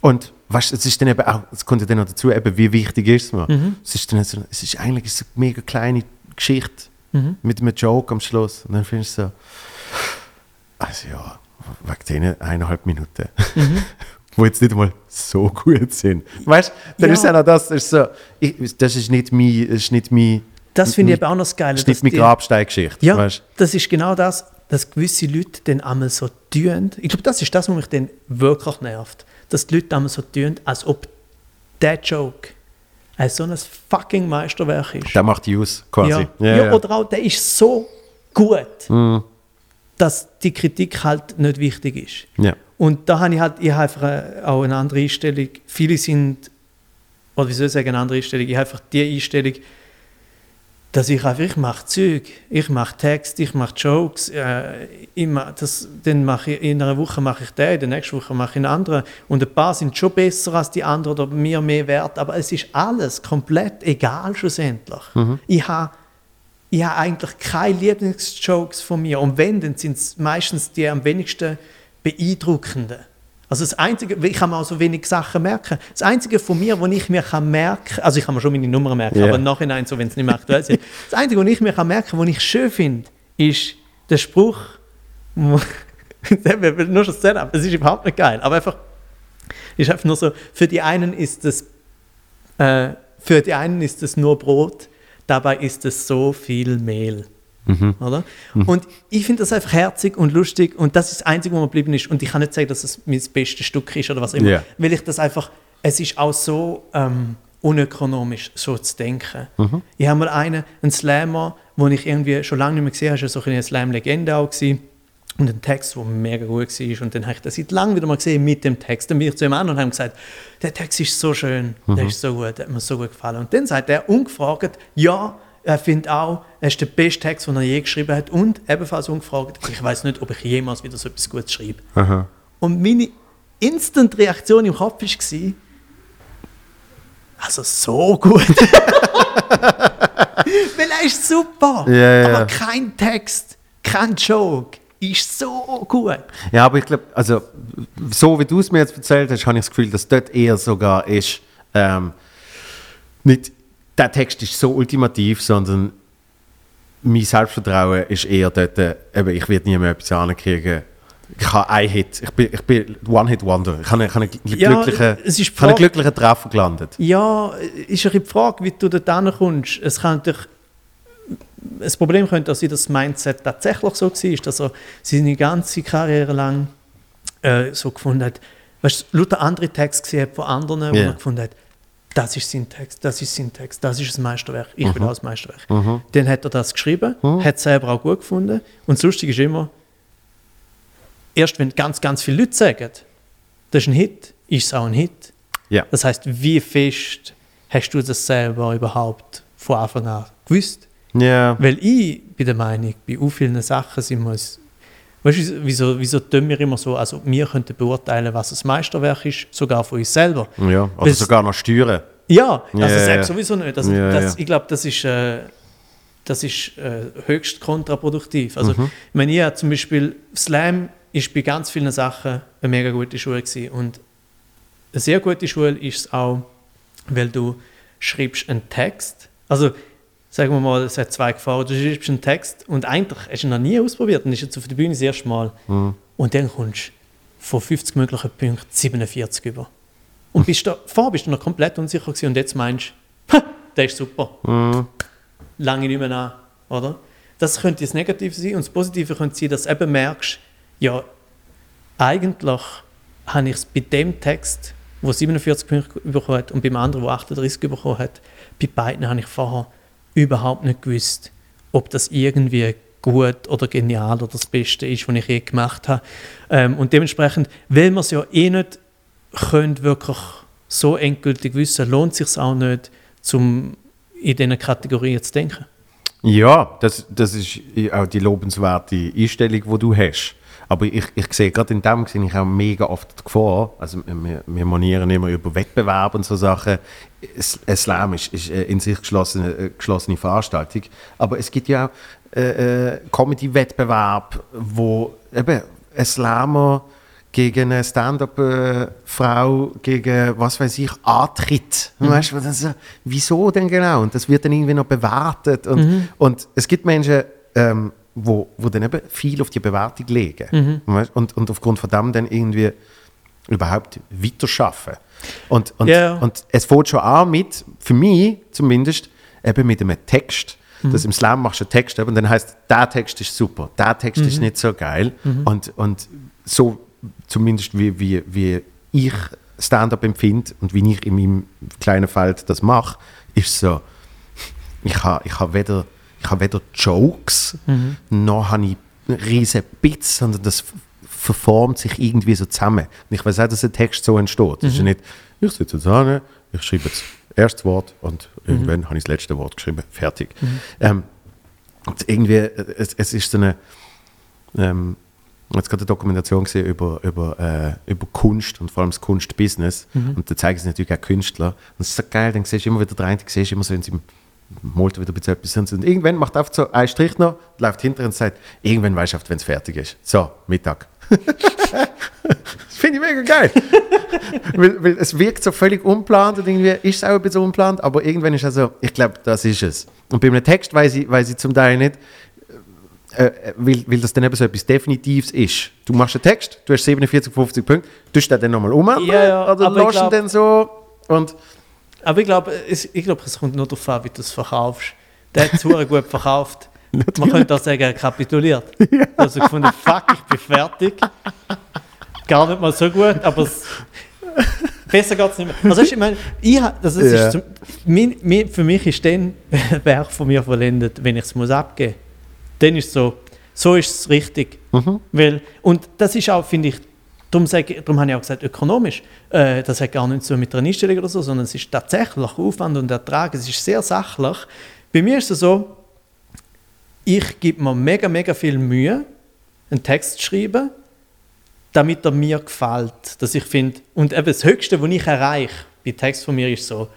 Und weißt es ist dann eben auch, es kommt ja dann noch dazu, eben, wie wichtig ist es mir. Es ist dann so, es ist eigentlich so eine mega kleine Geschichte mit einem Joke am Schluss. Und dann findest du so, also ja, wegen diesen eineinhalb Minuten, wo jetzt nicht einmal so gut sind. Weißt du, dann Ja. ist ja noch das, das ist so, ich, das ist nicht mein, das ist nicht mein, Das finde ich eben auch noch das Geile. das ist nicht meine Grabsteingeschichte. Ja, weißt? das ist genau das, dass gewisse Leute dann einmal so tun. Ich glaube, das ist das, was mich dann wirklich nervt. Dass die Leute einmal so tun, als ob der Joke ein so ein fucking Meisterwerk ist. Der macht die aus, quasi. ja. Ja, Ja, ja. oder auch, der ist so gut, Mhm. dass die Kritik halt nicht wichtig ist. ja. Und da habe ich halt ich habe einfach äh, auch eine andere Einstellung. Viele sind, oder wie soll ich sagen, eine andere Einstellung. Ich habe einfach die Einstellung, dass ich einfach, ich mache Zeug, ich mache Text, ich mache Jokes, äh, ich mach das, dann mache ich, in einer Woche mache ich den, in der nächsten Woche mache ich einen anderen. Und ein paar sind schon besser als die anderen oder mir mehr wert, aber es ist alles komplett egal schlussendlich. Ich habe ich habe eigentlich keine Lieblingsjokes von mir. Und wenn, dann sind es meistens die am wenigsten beeindruckenden. Also das Einzige, ich kann mir auch so wenig Sachen merken. Das Einzige von mir, wo ich mir kann merken, also ich kann mir schon meine Nummern merken, Ja. aber im Nachhinein, so wenn es nicht mehr aktuell ist. Das Einzige, was ich mir kann merken, was ich schön finde, ist der Spruch, nur schon das Setup, es ist überhaupt nicht geil, aber einfach, ist einfach nur so, für die einen ist das, äh, für die einen ist es nur Brot, dabei ist es so viel Mehl. Oder? Und ich finde das einfach herzig und lustig und das ist das Einzige, was mir geblieben ist. Und ich kann nicht sagen, dass es mein bestes Stück ist oder was immer, Ja. weil ich das einfach, es ist auch so ähm, unökonomisch, so zu denken. Ich habe mal einen, einen Slammer, den ich irgendwie schon lange nicht mehr gesehen habe, ist so eine Slam-Legende auch gewesen. Und ein Text, der mega gut war. Und dann habe ich das seit langem wieder mal gesehen mit dem Text. Dann bin ich zu ihm an und habe gesagt, der Text ist so schön, der ist so gut, der hat mir so gut gefallen. Und dann sagt er ungefragt, ja, er findet auch, er ist der beste Text, den er je geschrieben hat. Und ebenfalls ungefragt, ich weiß nicht, ob ich jemals wieder so etwas Gutes schreibe. Aha. Und meine Instant-Reaktion im Kopf war, also so gut. Weil er ist super. Ja. Aber kein Text, kein Joke ist so gut. Ja, aber ich glaube, also so wie du es mir jetzt erzählt hast, habe ich das Gefühl, dass dort eher sogar ist, ähm, nicht der Text ist so ultimativ, sondern mein Selbstvertrauen ist eher dort, eben, ich werde nie mehr etwas ankriegen. Ich habe einen Hit. Ich bin, ich bin One-Hit-Wonder. Ich habe, ich habe einen Ja, glücklichen, es habe einen Frage- glücklichen Treffer gelandet. Ja, ist ein die Frage, wie du dort hinkommst. Es kann natürlich, das Problem könnte auch sein, dass das Mindset tatsächlich so war, dass er seine ganze Karriere lang äh, so gefunden hat, weißt du, lauter andere Texte gesehen von anderen, wo Ja. er gefunden hat, das ist sein Text, das ist sein Text, das ist ein Meisterwerk, ich Mhm. will auch ein Meisterwerk. Dann hat er das geschrieben, hat es selber auch gut gefunden und das Lustige ist immer, erst wenn ganz, ganz viele Leute sagen, das ist ein Hit, ist es auch ein Hit. Ja. Das heißt, wie fest hast du das selber überhaupt von Anfang an gewusst? Ja. Weil ich bin der Meinung, bei so vielen Sachen sind wir uns, weißt du, wieso, wieso tun wir immer so, als ob wir könnten beurteilen, was ein Meisterwerk ist, sogar von uns selber. ja. Oder Weil's- sogar noch steuern. Ja, also Ja, ja, sag ja. sowieso nicht. Also, Ja, das, ja. Ich glaube, das ist, äh, das ist äh, höchst kontraproduktiv. Also, Mhm. ich meine, habe zum Beispiel, Slam ist bei ganz vielen Sachen eine mega gute Schule gewesen. Und eine sehr gute Schule ist es auch, weil du schreibst einen Text. Also, sagen wir mal, es hat zwei Gefahren. Du schreibst einen Text und eigentlich hast du ihn noch nie ausprobiert und ist jetzt auf der Bühne das erste Mal. Mhm. Und dann kommst von 50 möglichen Punkten 47 über. Und bist da, vorher bist du noch komplett unsicher gewesen und jetzt meinst du, der ist super. Lange nicht mehr an, oder? Das könnte das Negative sein und das Positive könnte sein, dass du eben merkst, ja, eigentlich habe ich es bei dem Text, wo 47 Punkte bekommen hat und beim anderen, wo 38 bekommen hat, bei beiden habe ich vorher überhaupt nicht gewusst, ob das irgendwie gut oder genial oder das Beste ist, was ich je gemacht habe. Ähm, und dementsprechend, weil wir es ja eh nicht können, wirklich so endgültig wissen, lohnt es sich auch nicht, um in diesen Kategorien zu denken. Ja, das, das ist auch die lobenswerte Einstellung, die du hast. Aber ich, ich sehe gerade in dem sehe ich auch mega oft die Gefahr. Also wir, wir monieren immer über Wettbewerb und so Sachen. Slam ist, ist in sich geschlossene, äh, geschlossene Veranstaltung. Aber es gibt ja auch äh, äh, Comedy-Wettbewerb, wo eben ein Slammer gegen eine Stand-up-Frau, gegen was weiß ich, antritt. Weißt du, das, ist so, wieso denn genau? Und das wird dann irgendwie noch bewertet. Und, und es gibt Menschen, ähm, wo, wo dann eben viel auf die Bewertung legen. Weißt? Und, und aufgrund von dem dann irgendwie überhaupt weiterschaffen. Und, und, Ja. und es fängt schon an mit, für mich zumindest, eben mit einem Text. Dass im Slam machst du einen Text und dann heißt der Text ist super, der Text ist nicht so geil. Und, und so zumindest wie, wie, wie ich Stand-up empfinde und wie ich in meinem kleinen Feld das mache, ist so, ich habe ich ha weder, ich ha weder Jokes, noch habe ich riesen Bits, sondern das verformt sich irgendwie so zusammen. Und ich weiß auch, dass ein Text so entsteht. Es ist ja nicht, ich sitze jetzt an, ich schreibe das erste Wort und irgendwann habe ich das letzte Wort geschrieben, fertig. Ähm, und irgendwie, es, es ist so eine, ähm, ich habe jetzt gerade eine Dokumentation gesehen über, über, äh, über Kunst und vor allem das Kunstbusiness. Und da zeigen sie natürlich auch Künstler. Und das ist so geil, dann siehst du immer wieder der eine, siehst immer so, wenn sie malt wieder ein bisschen etwas. Und irgendwann macht einfach so einen Strich noch, läuft hinterher und sagt, irgendwann weißt du, wenn es fertig ist. So, Mittag. das finde ich mega geil. weil, weil es wirkt so völlig unplant und irgendwie ist es auch ein bisschen unplant, aber irgendwann ist es so, ich glaube, das ist es. Und bei einem Text weiß ich, weiß ich zum Teil nicht, äh, weil, weil das dann eben so etwas Definitives ist. Du machst einen Text, du hast 47, 50 Punkte, du den dann nochmal um Ja, ja, oder lässt ihn dann so und Aber ich glaube, es, ich glaube, es kommt nur darauf an, wie du es verkaufst. Der hat es gut verkauft. Man könnte auch sagen, er kapituliert. Also gefunden, fuck, ich bin fertig. Gar nicht mal so gut, aber es, besser geht es nicht mehr. Also, ich meine, ich, das ist Ja. zum, mein, mein, für mich ist dann Werk von mir vollendet, wenn ich es muss abgeben muss. Dann ist es so, so ist es richtig. Weil, und das ist auch, finde ich, darum, sage, darum habe ich auch gesagt, ökonomisch. Äh, das hat gar nichts so mit einer Einstellung oder so, sondern es ist tatsächlich Aufwand und Ertrag. Es ist sehr sachlich. Bei mir ist es so, ich gebe mir mega, mega viel Mühe, einen Text zu schreiben, damit er mir gefällt. Dass ich finde, und eben das Höchste, was ich erreiche bei Text von mir, ist so,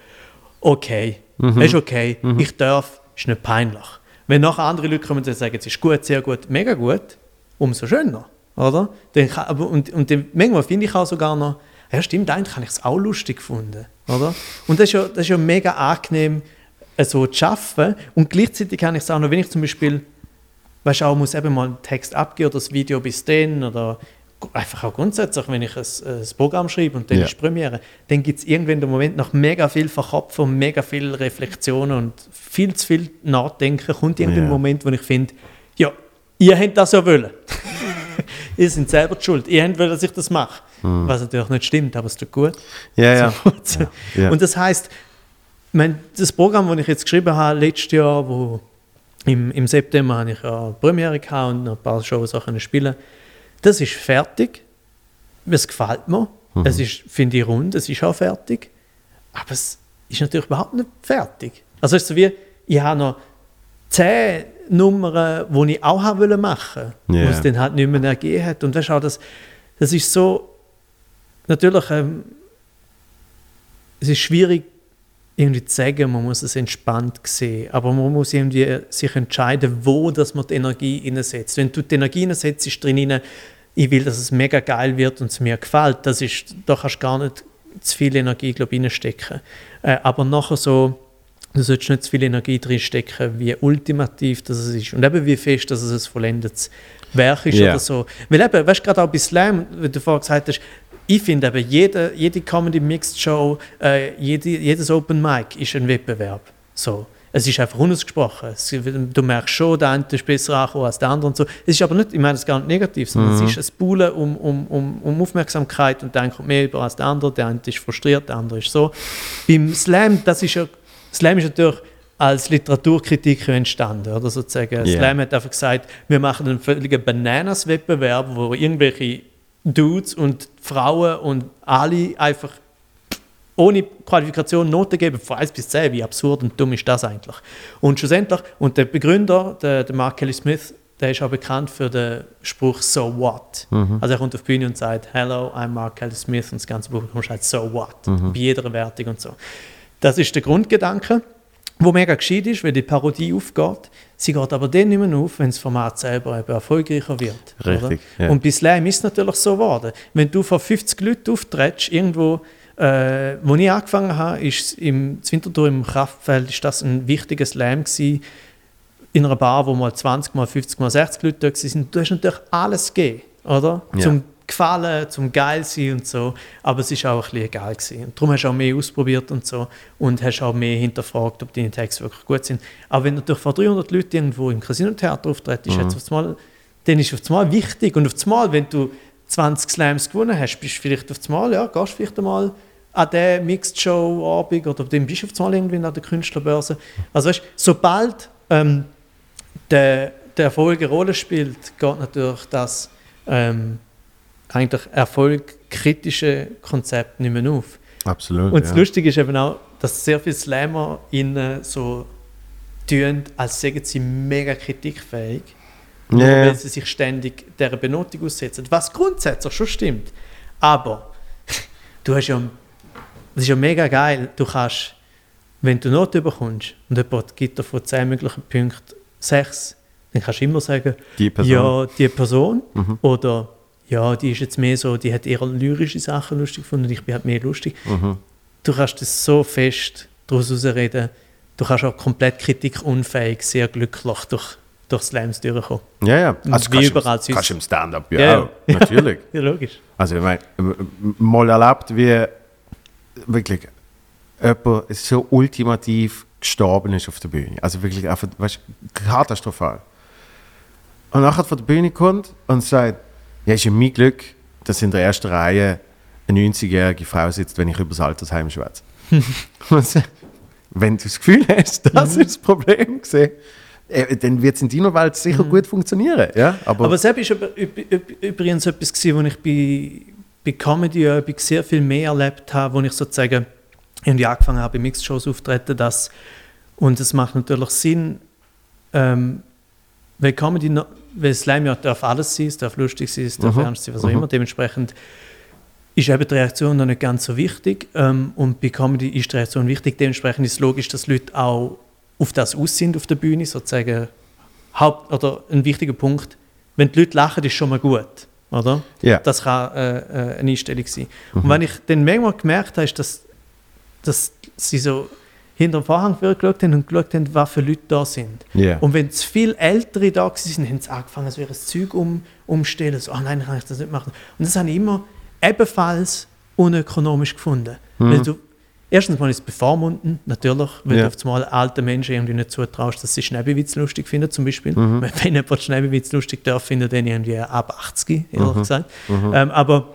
okay, es ist okay, ich darf, ist nicht peinlich. Wenn nachher andere Leute kommen und sagen, es ist gut, sehr gut, mega gut, umso schöner, oder? Dann und, und dann, manchmal finde ich auch sogar noch, ja stimmt, eigentlich habe ich es auch lustig gefunden, oder? Und das ist ja, das ist ja mega angenehm, äh, so zu arbeiten und gleichzeitig kann ich es auch noch, wenn ich zum Beispiel weißt du, auch muss eben mal einen Text abgeben oder das Video bis dann oder einfach auch grundsätzlich, wenn ich ein, ein Programm schreibe und dann Ja. ist Premiere, dann gibt es irgendwann den Moment nach mega viel Verkopfen und mega viel Reflexionen und viel zu viel Nachdenken, kommt irgendein Ja. Moment, wo ich finde, ja, ihr habt das ja wollen. ihr seid selber die schuld. Ihr habt dass ich das mache. Was natürlich nicht stimmt, aber es tut gut. ja, ja. So. Ja. Und das heißt, mein, das Programm, das ich jetzt geschrieben habe, letztes Jahr, wo im, im September habe ich ja eine Premiere gehabt und ein paar Shows auch spielen. Das ist fertig. Es gefällt mir. Es ist, finde ich, rund. Es ist auch fertig. Aber es ist natürlich überhaupt nicht fertig. Also es ist so wie, ich habe noch zehn Nummern, die ich auch wollte machen, Ja. wo es dann halt nicht mehr ergeben hat. Und weißt du auch, das, das ist so, natürlich, ähm, es ist schwierig, irgendwie zu sagen, man muss es entspannt sehen, aber man muss irgendwie sich entscheiden, wo dass man die Energie einsetzt. Wenn du die Energie einsetzt, ist drin, ich will, dass es mega geil wird und es mir gefällt, das ist, da kannst du gar nicht zu viel Energie, glaube ich, reinstecken. Äh, aber nachher so, du solltest nicht zu viel Energie drin stecken, wie ultimativ das ist und eben wie fest, dass es ein vollendetes Werk ist Ja. oder so. Weil eben, weißt du, gerade auch bei Slam, wie du vorher gesagt hast, ich finde eben, jede, jede Comedy-Mixed-Show, äh, jede, jedes Open Mic ist ein Wettbewerb. So. Es ist einfach unausgesprochen. Es, du merkst schon, der eine ist besser angekommen als der andere und so. Es ist aber nicht, ich meine es gar nicht negativ, sondern Mhm. es ist ein Buhlen um, um, um, um Aufmerksamkeit und der eine kommt mehr über als der andere, der eine ist frustriert, der andere ist so. Beim Slam, das ist ja, Slam ist natürlich als Literaturkritik entstanden, oder sozusagen. Ja. Slam hat einfach gesagt, wir machen einen völligen Bananas-Wettbewerb, wo irgendwelche Dudes und Frauen und alle einfach ohne Qualifikation Noten geben, von 1 bis 10. Wie absurd und dumm ist das eigentlich? Und schlussendlich, und der Begründer, der, der Mark Kelly Smith, der ist auch bekannt für den Spruch So what? Also er kommt auf die Bühne und sagt, Hello, I'm Mark Kelly Smith und das ganze Publikum sagt So what? Bei jeder Wertung und so. Das ist der Grundgedanke, wo mega gescheit ist, weil die Parodie aufgeht. Sie geht aber dann nicht mehr auf, wenn das Format selber eben erfolgreicher wird. Richtig, ja. Und bei Slam ist es natürlich so geworden. Wenn du vor 50 Leuten auftrittst, irgendwo, äh, wo ich angefangen habe, ist im Winterthur im Kraftfeld, ist das ein wichtiger Slam gewesen, in einer Bar, wo mal 20, mal 50, mal 60 Leute da sind. Du hast natürlich alles gegeben, oder? Ja. Zum Gefallen, zum geil sein und so. Aber es ist auch ein bisschen egal gewesen. Und darum hast du auch mehr ausprobiert und so. Und hast auch mehr hinterfragt, ob deine Texte wirklich gut sind. Aber wenn du natürlich vor 300 Leuten irgendwo im Casino-Theater auftrittst, Mhm. ist jetzt auf einmal, dann ist auf einmal wichtig. Und auf einmal, wenn du 20 Slams gewonnen hast, bist du vielleicht auf einmal, ja, gehst vielleicht einmal an der Mixed-Show-Abend oder dann bist du auf einmal irgendwie an der Künstlerbörse. Also weißt, sobald ähm, der, der Erfolg eine Rolle spielt, geht natürlich das ähm, eigentlich erfolgkritische Konzept nicht mehr auf. Absolut. Und das ja. Lustige ist eben auch, dass sehr viele Slammer innen so tun, als seien sie mega kritikfähig, Ja. weil sie sich ständig dieser Benotung aussetzen. Was grundsätzlich schon stimmt. Aber du hast ja, das ist ja mega geil, du kannst, wenn du Noten bekommst und jemand gibt dir von 10 möglichen Punkten 6, dann kannst du immer sagen, Die Person. ja, die Person Mhm. oder ja, die ist jetzt mehr so, die hat eher lyrische Sachen lustig gefunden, ich bin halt mehr lustig. Mhm. Du kannst das so fest daraus herausreden, du kannst auch komplett kritikunfähig, sehr glücklich durch, durch Slams durchkommen. Ja, ja. Und Also wie kannst, überall du- sonst. kannst im Stand-up ja, Ja, auch. Natürlich. Ja, logisch. Also ich meine, mal erlebt, wie wirklich jemand so ultimativ gestorben ist auf der Bühne. Also wirklich einfach, weißt, katastrophal. Und nachher von der Bühne kommt und sagt, ja, ist ja mein Glück, dass in der ersten Reihe eine 90-jährige Frau sitzt, wenn ich über das Altersheim schwätze. Wenn du das Gefühl hast, das ist das Problem gesehen, dann wird es in deiner Welt sicher gut funktionieren. Ja? Aber, Aber selbst üb- übrigens etwas gewesen, wo ich bei, bei Comedy Übung sehr viel mehr erlebt habe, wo ich sozusagen irgendwie angefangen habe, bei Mixed-Shows auftreten, dass, und es macht natürlich Sinn, ähm, weil Comedy, weil Slam ja darf alles sein, es darf lustig sein, es darf Mhm. ernst sein, was auch Mhm. immer, dementsprechend ist eben die Reaktion noch nicht ganz so wichtig ähm, und bei Comedy ist die Reaktion wichtig, dementsprechend ist es logisch, dass Leute auch auf das aus sind auf der Bühne, sozusagen Haupt oder ein wichtiger Punkt, wenn die Leute lachen, ist schon mal gut, oder? ja. Das kann äh, äh, eine Einstellung sein. Und wenn ich dann manchmal gemerkt habe, ist, dass, dass sie so hinter dem Vorhang geschaut haben und geschaut haben, was für Leute da sind. Ja. Und wenn zu viele Ältere da waren, haben sie angefangen, es wäre das Zeug um, umstellen. So, oh nein, kann ich das nicht machen. Und das habe ich immer ebenfalls unökonomisch gefunden. Weil du, erstens mal ist es bevormunden, natürlich, weil Ja. du auf einmal alten Menschen irgendwie nicht zutraust, dass sie Schneebewitz lustig finden, zum Beispiel. Wenn wenn jemand Schneebewitz lustig darf, findet den irgendwie ab 80, ehrlich gesagt. Ähm, aber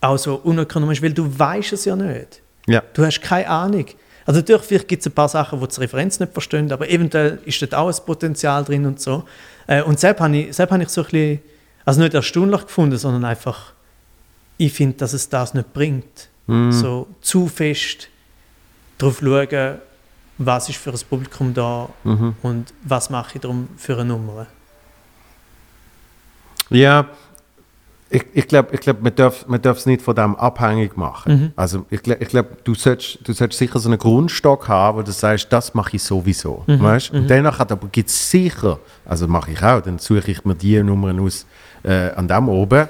auch so unökonomisch, weil du weißt es ja nicht. ja. Du hast keine Ahnung. Also natürlich, vielleicht gibt es ein paar Sachen, wo die Referenz nicht verstehen, aber eventuell ist dort auch ein Potenzial drin und so. Äh, und selbst habe ich, selbst habe ich so ein bisschen, also nicht erstaunlich gefunden, sondern einfach, ich finde, dass es das nicht bringt. So zu fest darauf schauen, was ist für ein Publikum da Mhm. und was mache ich darum für eine Nummer. Ja, ich, ich glaube, ich glaub, man darf man darf es nicht von dem abhängig machen. Also ich, ich glaube, du solltest, du solltest sicher so einen Grundstock haben, wo du sagst, das mache ich sowieso. Weißt? Und danach hat aber gibt es sicher, also mache ich auch, dann suche ich mir die Nummern aus äh, an dem oben,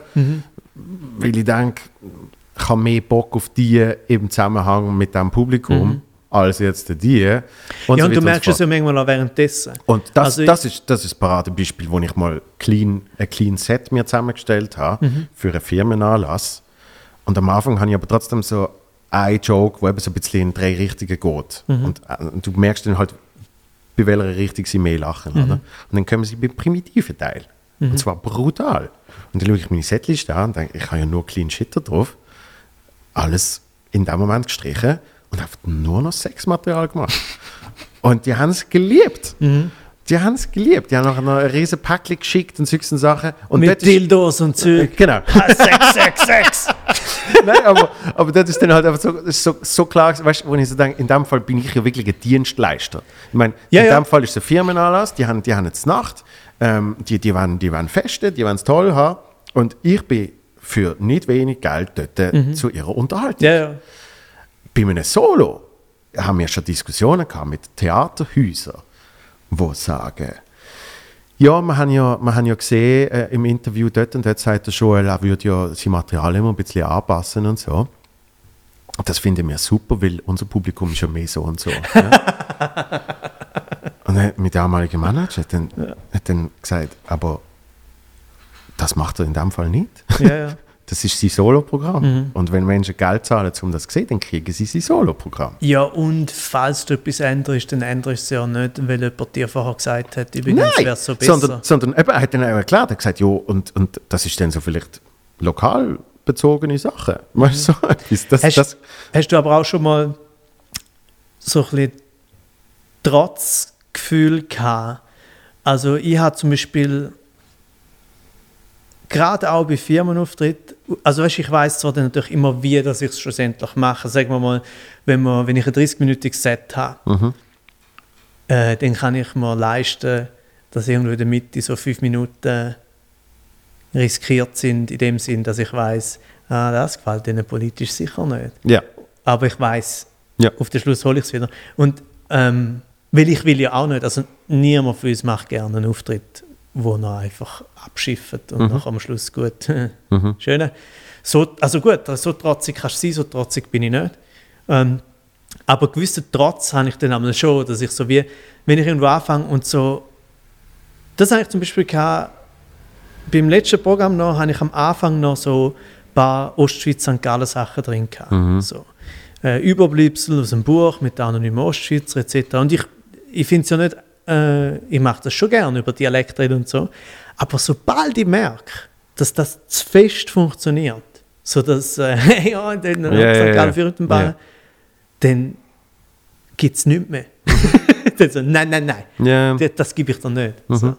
weil ich denke, ich habe mehr Bock auf die im Zusammenhang mit dem Publikum. Als jetzt die. ja, so und du weiter merkst so es ja manchmal auch währenddessen. und das, Also das, ist, das ist ein Paradebeispiel, wo ich mal clean, ein clean Set mir zusammengestellt habe Mhm. für einen Firmenanlass. Und am Anfang habe ich aber trotzdem so einen Joke, der eben so ein bisschen in drei Richtungen geht. Mhm. Und, äh, du merkst dann halt, bei welcher Richtung sie mehr lachen. Mhm. Oder? Und dann kommen sie beim primitiven Teil. Und zwar brutal. Und dann schaue ich meine Setliste an und denke, ich habe ja nur clean Shit da drauf. Alles in dem Moment gestrichen und habe nur noch Sexmaterial gemacht. Und die haben es geliebt. Mhm. Die haben es geliebt. Die haben noch ein riesen Päckchen geschickt und solche Sachen. Und Mit dort ist- Dildos und Zeug. Genau. Sex, Sex, Sex. Nein, aber, aber das ist dann halt einfach so, so, so klar, weißt du, wo ich so denke, in dem Fall bin ich ja wirklich ein Dienstleister. Ich meine, Ja, in ja. dem Fall ist es ein Firmenanlass, die haben, die haben jetzt Nacht, ähm, die, die, wollen, die wollen festen, die wollen es toll haben und ich bin für nicht wenig Geld dort äh, zu ihrer Unterhaltung. Mhm. Ja, ja. Bei einem Solo haben wir schon Diskussionen gehabt mit Theaterhäusern, die sagen, ja, wir haben ja, wir haben ja gesehen äh, im Interview dort und dort sagt der Joel, er würde ja sein Material immer ein bisschen anpassen und so. Das finden wir super, weil unser Publikum ist ja mehr so und so. ja. und dann, mit der damaligen Manager hat dann, hat dann gesagt, aber das macht er in dem Fall nicht. ja, ja. Das ist sein Soloprogramm. Und wenn Menschen Geld zahlen, um das zu sehen, dann kriegen sie sein Soloprogramm. Ja, und falls du etwas änderst, dann änderst du es ja nicht, weil jemand dir vorher gesagt hat, übrigens wäre es so besser. sondern, sondern eben, er hat dann auch erklärt, er hat gesagt, ja, und, und das ist dann so vielleicht lokal bezogene Sachen. Weißt du, so etwas. Das, hast, das, hast du aber auch schon mal so ein bisschen Trotzgefühl gehabt? Also ich habe zum Beispiel gerade auch bei Firmenauftritt, also weißt, ich weiß zwar dann natürlich immer, wie dass ich es schlussendlich mache. Sagen wir mal, wenn, wir, wenn ich ein 30-minütiges Set habe, äh, dann kann ich mir leisten, dass irgendwo in der Mitte so fünf Minuten riskiert sind, in dem Sinn, dass ich weiß, ah, das gefällt ihnen politisch sicher nicht. ja. Aber ich weiß, Ja. auf den Schluss hole ich es wieder. Und ähm, weil ich will ja auch nicht, also niemand von uns macht gerne einen Auftritt, wo er einfach abschifft und nachher am Schluss gut, schön. So, also gut, so trotzig kannst du sein, so trotzig bin ich nicht. Ähm, aber gewissen Trotz habe ich dann einmal schon, dass ich so wie, wenn ich irgendwo anfange und so, das habe ich zum Beispiel gehabt, beim letzten Programm noch, habe ich am Anfang noch so ein paar Ostschweiz-St. Gallen Sachen drin gehabt. So, äh, Überbleibsel aus dem Buch mit den anonymen Ostschweizer etc. Und ich, ich finde es ja nicht, äh, ich mache das schon gerne über Dialekt reden und so, aber sobald ich merke, dass das zu fest funktioniert, so dass, äh, ja, ja, St. ja. Gallen für den Ball, Ja. dann gibt es nichts mehr. dann so, nein, nein, nein. Ja. Das, das gebe ich dir nicht. So.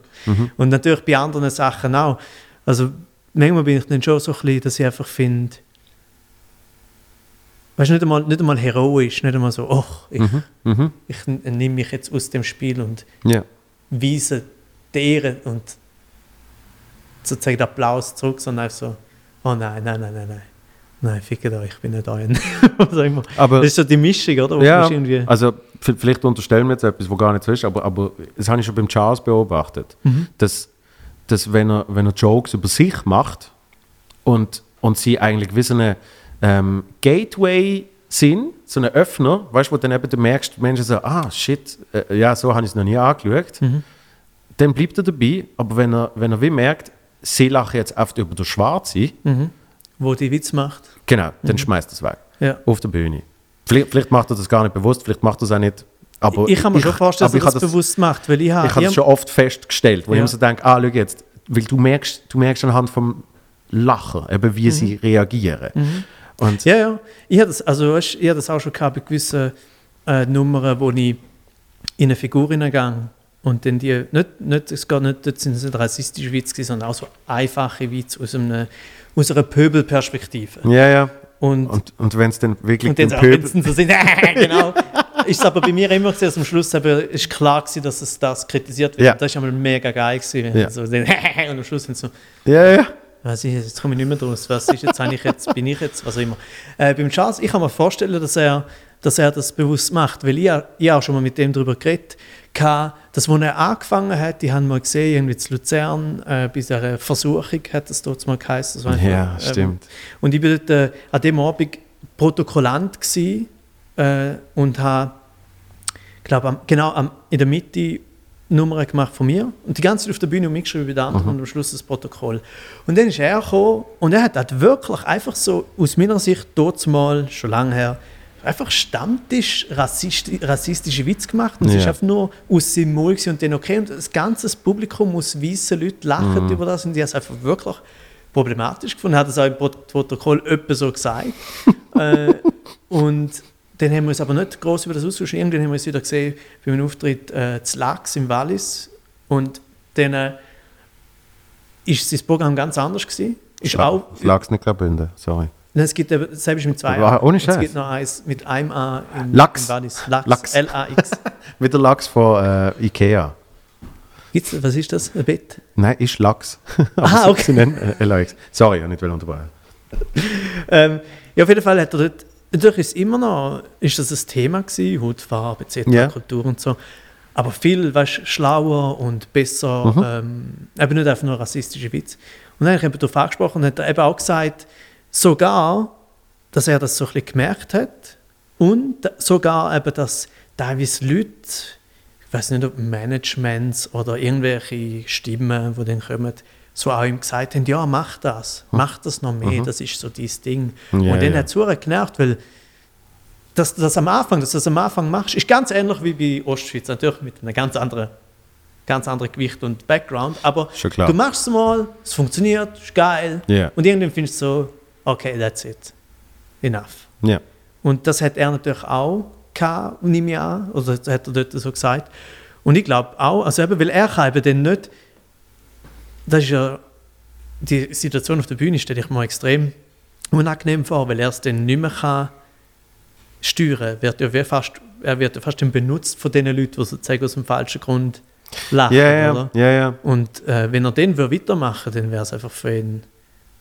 Und natürlich bei anderen Sachen auch. Also manchmal bin ich dann schon so ein bisschen, dass ich einfach finde, weißt du, nicht einmal, nicht einmal heroisch, nicht einmal so, oh, ich, Mhm. ich n- nehme mich jetzt aus dem Spiel und Ja. weise die Ehre und sozusagen den Applaus zurück, sondern einfach so, oh nein, nein, nein, nein, nein. Nein, fickt euch, ich bin nicht. Was immer. Aber- das ist so die Mischung, oder? Ja, irgendwie, also vielleicht unterstellen wir jetzt etwas, wo gar nicht so ist, aber, aber das habe ich schon beim Charles beobachtet, Mhm. dass, dass wenn, er, wenn er Jokes über sich macht und, und sie eigentlich wie so eine ähm, Gateway sind, so ein Öffner, weißt wo dann eben du merkst, Menschen so, ah, shit, äh, ja, so habe ich es noch nie angeschaut, Mhm. dann bleibt er dabei, aber wenn er, wenn er wie merkt, sie lachen jetzt oft über den Schwarze, Mhm. wo die Witz macht. genau, dann schmeißt er es weg. Ja. Auf der Bühne. Vielleicht, vielleicht macht er das gar nicht bewusst, vielleicht macht er es auch nicht. Aber ich kann mir schon vorstellen, dass er ich das habe bewusst macht, weil ich habe... Ich habe das schon oft festgestellt, wo Ja. ich mir so denke, ah, schau jetzt, weil du merkst, du merkst anhand vom Lachen, eben wie sie reagieren. Und. Ja, ja. Ich habe das, also, weißt, ich habe das auch schon gehabt bei gewissen äh, Nummern, wo ich in eine Figur hineingehe und dann die, nicht, nicht, es geht nicht, dort sind es nicht rassistische Witze, sondern auch so einfache Witze aus, einem, aus einer Pöbelperspektive. ja, ja. Und, und, Und, und wenn es dann wirklich dann den Pöbel... dann so sind, genau. Ist es aber bei mir immer gewesen, dass am Schluss aber ist klar gewesen, dass es das kritisiert wird. Ja. Und Das ist einmal mega geil gewesen. Ja. so sind, und am Schluss sind so, Ja, ja. Was ist, jetzt komme ich nicht mehr draus. Was ist jetzt eigentlich jetzt, bin ich jetzt, was auch immer. Äh, beim Charles, ich kann mir vorstellen, dass er, dass er das bewusst macht, weil ich, ich auch schon mal mit dem darüber geredet habe, dass, als er angefangen hat, die haben mal gesehen, irgendwie zu Luzern, äh, bei dieser Versuchung hat das dort mal geheißen. Das Ja, ähm, stimmt. und ich war dort, äh, an dem Abend Protokollant gewesen, äh, und habe glaube, genau am, in der Mitte Nummern gemacht von mir und die ganze Zeit auf der Bühne und mitgeschrieben bei den anderen und am Schluss das Protokoll. Und dann ist er gekommen und er hat halt wirklich einfach so, aus meiner Sicht, dort mal, schon lange her, einfach Stammtisch rassisti rassistische Witze gemacht. Und es Ja. ist einfach nur aus seinem gewesen und dann okay. Und das ganze Publikum aus weißen Leuten lachen über das und die haben es einfach wirklich problematisch gefunden. Hat es auch im Prot- Protokoll öppe so gesagt. äh, und dann haben wir uns aber nicht groß über das ausgetauscht. Irgendwann haben wir uns wieder gesehen bei einem Auftritt äh, zu Lax im Wallis. Und dann äh, ist das Programm ganz anders gewesen. Ist auch, Lachs nicht Graubünden, sorry. Nein, es gibt eben, selbst mit zwei A. ohne Es Scheiß. gibt noch eins mit einem A in, Lachs. in Wallis. Lachs. Lachs. L-A-X. Wieder Lachs von äh, Ikea. Gibt's, was ist das? Ein Bett? Nein, ist Lachs. Ah, okay. Sie nennen äh, LAX. Sorry, ich nicht unterbrechen. Ähm, ja, auf jeden Fall hat er dort, natürlich ist immer noch, ist das ein Thema gewesen, Hautfarbe etc., Ja. Kultur und so. Aber viel, weißt, schlauer und besser, Mhm. ähm, eben nicht einfach nur rassistische Witz. Und dann habe ich eben darauf angesprochen und hat er eben auch gesagt, sogar, dass er das so ein bisschen gemerkt hat und sogar eben, dass teilweise Leute, ich weiß nicht, ob Managements oder irgendwelche Stimmen, die dann kommen, so auch ihm gesagt haben, ja, mach das, mach das noch mehr, das ist so dein Ding. Ja, und dann ja. hat es genervt, weil dass du das am Anfang, dass du das am Anfang machst, ist ganz ähnlich wie bei Ostschweiz, natürlich mit einem ganz anderen, ganz anderen Gewicht und Background, aber du machst es mal, es funktioniert, ist geil Ja. und irgendwann findest du so, okay, that's it, enough. Ja. Und das hat er natürlich auch gehabt, nehme ich an, oder hat er dort so gesagt. Und ich glaube auch, also eben, weil er kann eben dann nicht, das ist ja, die Situation auf der Bühne stelle ich mir extrem unangenehm vor, weil er es dann nicht mehr kann steuern, wird ja fast, er wird ja fast dann benutzt von den Leuten, die sozusagen aus dem falschen Grund lachen, Ja, ja, oder? ja, ja. Und äh, wenn er den würde weitermachen dann wäre es einfach für ihn,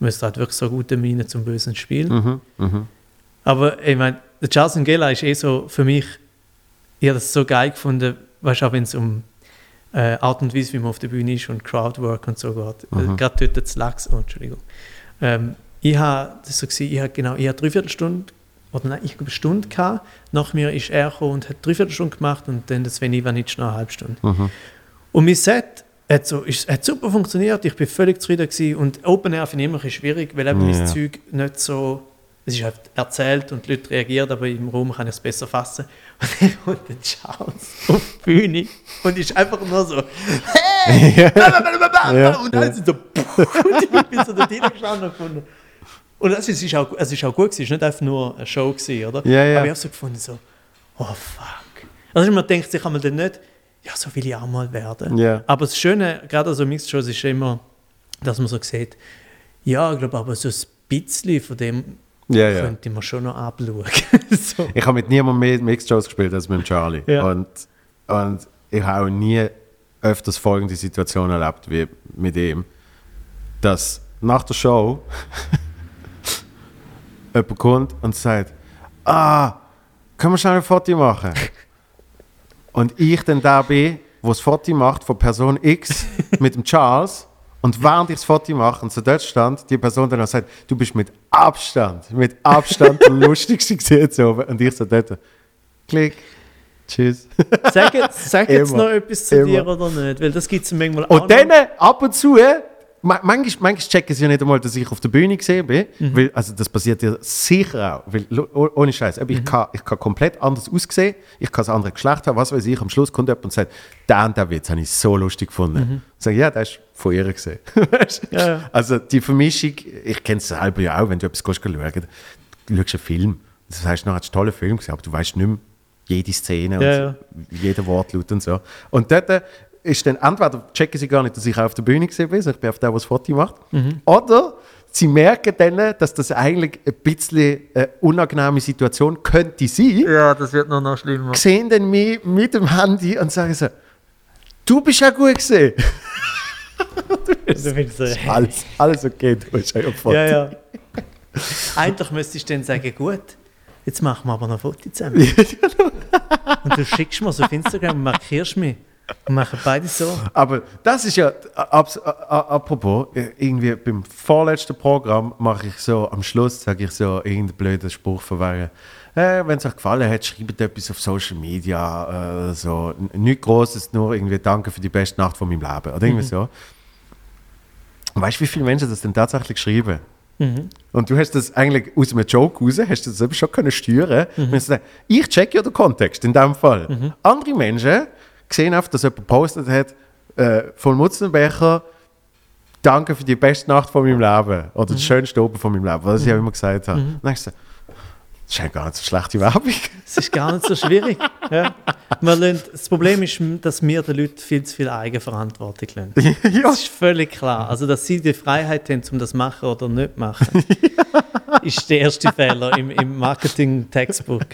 müsste halt wirklich so gute Miene zum bösen Spiel. Mhm, mhm. Aber ich meine, der Charles Ngela ist eh so für mich, ich habe das so geil gefunden, weißt du, auch wenn es um äh, Art und Weise, wie man auf der Bühne ist und Crowdwork und so geht. Mhm. Äh, Gerade dort das Lachs, oh, Entschuldigung. Ähm, ich habe das so ich habe genau, ich habe dreiviertel Stunde oder nein, ich habe eine Stunde gehabt. Nach mir ist er gekommen und hat dreiviertel Stunde gemacht und dann das Sven Ivanic noch eine halbe Stunde. Mhm. Und mein Set hat, so, ist, hat super funktioniert, ich bin völlig zufrieden gewesen. und Open Air finde ich immer ein schwierig, weil eben Ja. mein Zeug nicht so, es ist halt erzählt und die Leute reagieren, aber im Raum kann ich es besser fassen. Und dann der Charles auf die Bühne und ist einfach nur so, hey! Ja, und dann sind so, und ich bin so drin gestanden und gefunden. Und das ist, es ist, auch, es ist auch gut gewesen, es war nicht einfach nur eine Show, gewesen, oder? Ja, ja. Aber ich habe so gefunden, so, oh fuck. Also man denkt sich einmal dann nicht, ja, so will ich auch mal werden. Ja. Aber das Schöne, gerade so Mixed Shows, ist immer, dass man so sieht, ja, ich glaube, aber so ein bisschen von dem Ja, ja. könnte man schon noch abschauen. so. Ich habe mit niemandem mehr Mixed Shows gespielt als mit dem Charlie. Ja. Und, und ich habe auch nie öfters folgende Situation erlebt wie mit ihm, dass nach der Show jemand kommt und sagt, ah, können wir schnell ein Foto machen? und ich dann da bin, wo das Foto macht von Person X mit dem Charles und während ich das Foto mache und so dort stand, die Person dann auch sagt, du bist mit Abstand, mit Abstand der lustigste gesehen jetzt oben. Und ich so dort, klick, tschüss. Sag, jetzt- sag jetzt noch etwas zu Immer. dir oder nicht, weil das gibt es manchmal auch Und dann ab und zu, ma- manchmal, manchmal checken sie ja nicht einmal, dass ich auf der Bühne gesehen bin. Mhm. Weil, also das passiert ja sicher auch. Weil, oh- ohne Scheiß. Mhm. Ich, kann, ich kann komplett anders aussehen. Ich kann das andere Geschlecht haben, was weiß ich. Am Schluss kommt jemand und sagt, der und der Witz habe ich so lustig gefunden. Mhm. Ich sage, ja, das ist von ihr gesehen. Du? Ja, ja. Also die Vermischung, ich kenne es selber ja auch, wenn du etwas schauen du schaust einen Film. Das heißt, noch, hast du einen tollen Film gesehen, aber du weißt nicht mehr jede Szene Ja, und jeder Wortlaut und so. Und dort äh, ist dann entweder checken sie gar nicht, dass ich auf der Bühne gesehen bin, also ich bin auf der, der das Foto macht, Mhm. oder sie merken dann, dass das eigentlich ein bisschen eine unangenehme Situation könnte sein, Ja, das wird noch, noch schlimmer. sehen dann mich mit dem Handy und sagen so, du bist ja gut gesehen. Also, wenn ich so, alles, alles okay, du hast ja ein Foto. ja, ja. Eigentlich müsstest du dann sagen, gut, jetzt machen wir aber noch ein Foto zusammen. und du schickst mir so auf Instagram und markierst mich. Machen beide so. Aber das ist ja, apropos, irgendwie beim vorletzten Programm mache ich so, am Schluss sage ich so irgendeinen blöden Spruch von wegen, äh, wenn es euch gefallen hat, schreibt etwas auf Social Media, äh, so. Nichts Großes, nur irgendwie Danke für die beste Nacht von meinem Leben. Oder irgendwie so. Und weißt du, wie viele Menschen das denn tatsächlich geschrieben? Und du hast das eigentlich aus einem Joke raus, hast du das eben schon können steuern können. Mhm. Ich check ja den Kontext in dem Fall. Andere Menschen sehen einfach, dass jemand gepostet hat, äh, von Mutzenbecher, danke für die beste Nacht von meinem Leben. Oder das schönste Oben von meinem Leben, was ich auch immer gesagt habe. Dann denkst du, das ist eigentlich gar nicht so schlechte Werbung. Es ist gar nicht so schwierig. ja. Lassen, das Problem ist, dass wir den Leuten viel zu viel Eigenverantwortung lassen. ja. Das ist völlig klar. Also, dass sie die Freiheit haben, um das zu machen oder nicht machen, ist der erste Fehler im, im Marketing-Textbook.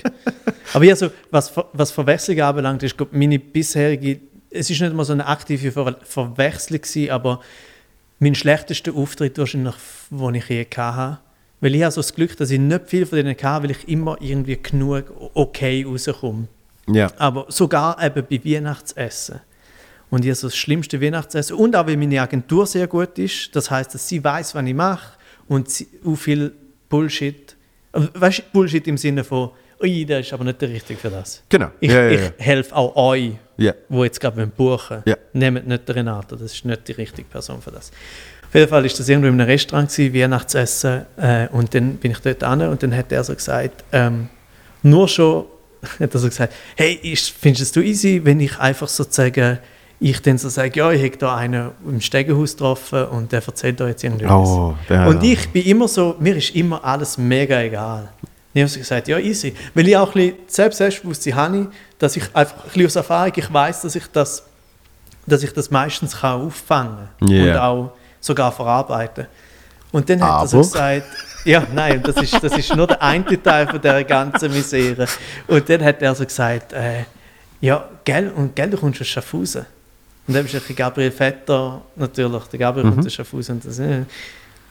Aber ja, so, was, was Verwechslung anbelangt, ist glaub, meine bisherige, es ist nicht mal so eine aktive Ver Verwechslung gewesen, aber mein schlechtester Auftritt wahrscheinlich, den ich je hatte. Weil ich habe so das Glück, dass ich nicht viel von denen hatte, weil ich immer irgendwie genug okay rauskomme. ja. Aber sogar eben bei Weihnachtsessen. Und ich habe so das schlimmste Weihnachtsessen. Und auch, weil meine Agentur sehr gut ist. Das heißt, dass sie weiß, was ich mache. Und sie, auch viel Bullshit. Also, Weißt du, Bullshit im Sinne von, ui, der ist aber nicht der Richtige für das. Genau. Ich, ja, ja, ich ja. helfe auch euch, Ja. wo jetzt gerade buchen Ja. Nehmt nicht den Renato, das ist nicht die richtige Person für das. Auf jeden Fall ist das irgendwo in einem Restaurant gewesen, Weihnachtsessen. Äh, und dann bin ich dort an und dann hat er so gesagt, ähm, nur schon, hat er so gesagt, hey, findest du easy, wenn ich einfach sozusagen, ich dann so sage, ja, ich habe da einen im Stegenhaus getroffen und der erzählt da jetzt irgendwas. Oh, und ich bin immer so, mir ist immer alles mega egal. Ich habe gesagt, ja, easy. Weil ich auch ein bisschen Selbstbewusstsein habe, dass ich einfach ein bisschen aus Erfahrung, ich weiß, dass ich das, dass ich das meistens kann auffangen kann Ja. und auch sogar verarbeiten. Und dann hat er so gesagt, ja, nein, das ist, das ist nur der eine Teil von dieser ganzen Misere. Und dann hat er so gesagt, äh, ja, gell, und gell, du kommst aus Schaffhausen. Und dann ist der Gabriel Vetter, natürlich, der Gabriel kommt aus Schaffhausen. Und das, äh,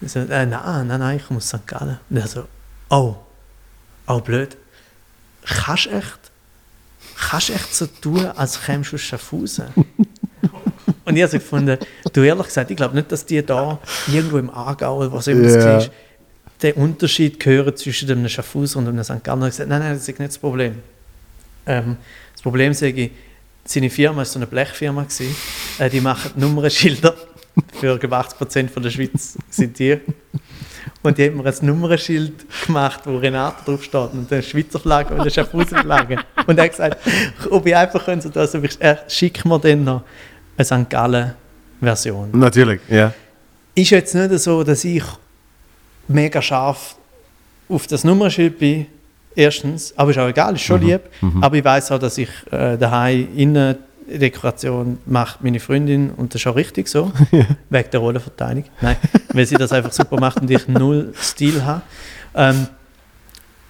so, äh, nein, nein, nein, ich komme aus St. Gallen. Und er so, oh, oh, blöd. Kannst du echt, kannst echt so tun, als kämst du aus Schaffhausen? Und ich habe so gefunden, du ehrlich gesagt, ich glaube nicht, dass die da irgendwo im Aargau oder was immer Ja. das den Unterschied hören zwischen einem Schaffhauser und einem St. Galler. Ich habe gesagt, nein, nein, das ist nicht das Problem. Ähm, das Problem sage ich, seine Firma war so eine Blechfirma. Gewesen. Äh, die machen Nummernschilder. Für ich glaube, 80% von der Schweiz sind die. Und die haben mir ein Nummernschild gemacht, wo Renate draufsteht und eine Schweizer Flagge und eine Schaffhauser Flagge. Und er hat gesagt, ob ich einfach könnte, so das, er schickt mir dann noch eine St. Gallen-Version. Natürlich, ja. Ist jetzt nicht so, dass ich mega scharf auf das Nummernschild bin, erstens, aber ist auch egal, ist schon lieb. Aber ich weiß auch, dass ich äh, daheim Innendekoration macht meine Freundin und das ist auch richtig so, wegen der Rollenverteilung. Nein, weil sie das einfach super macht und ich null Stil habe. Ähm,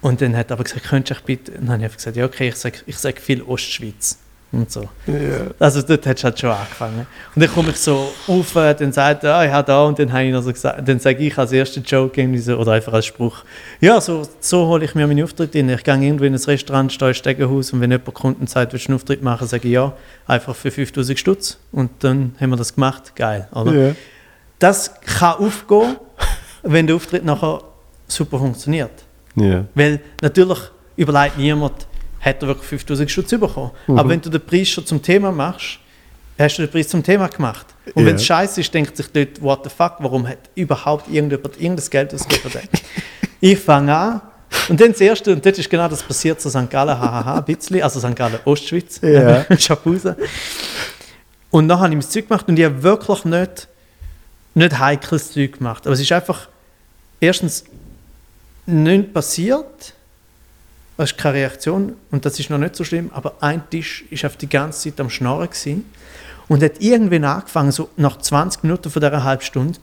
und dann hat er aber gesagt, könntest du bitte, und dann habe ich einfach gesagt, ja okay, ich sage ich sag viel Ostschweiz und so. Also dort hat es halt schon angefangen. Und dann komme ich so auf, äh, dann sagt er, ah, ich habe da, und dann, habe ich noch so gesagt, dann sage ich als ersten Joke so, oder einfach als Spruch, ja, so, so hole ich mir meine Auftritte in. Ich gehe irgendwo in ein Restaurant, stehe im Stegenhaus und wenn jemand Kunden sagt, willst du einen Auftritt machen, sage ich ja, einfach für 5000 Stutz. Und dann haben wir das gemacht, geil, oder? Ja. Das kann aufgehen, wenn der Auftritt nachher super funktioniert. Ja. Weil natürlich überlegt niemand, hat er wirklich 5000 Stutz bekommen. Aber wenn du den Preis schon zum Thema machst, hast du den Preis zum Thema gemacht. Und wenn es scheiße ist, denkt sich dort, what the fuck, warum hat überhaupt irgendjemand irgendein Geld ausgegeben? ich fange an. Und dann das Erste, und das ist genau das passiert zu St. Gallen, hahaha, ein bisschen, also St. Gallen Ostschweiz, Ja. Schaffhausen. Und dann habe ich mein Zeug gemacht und ich habe wirklich nicht, nicht heikles Zeug gemacht. Aber es ist einfach erstens nichts passiert. Es ist keine Reaktion und das ist noch nicht so schlimm, aber ein Tisch ist auf die ganze Zeit am Schnorren gewesen und hat irgendwann angefangen, so nach 20 Minuten von dieser halben Stunde,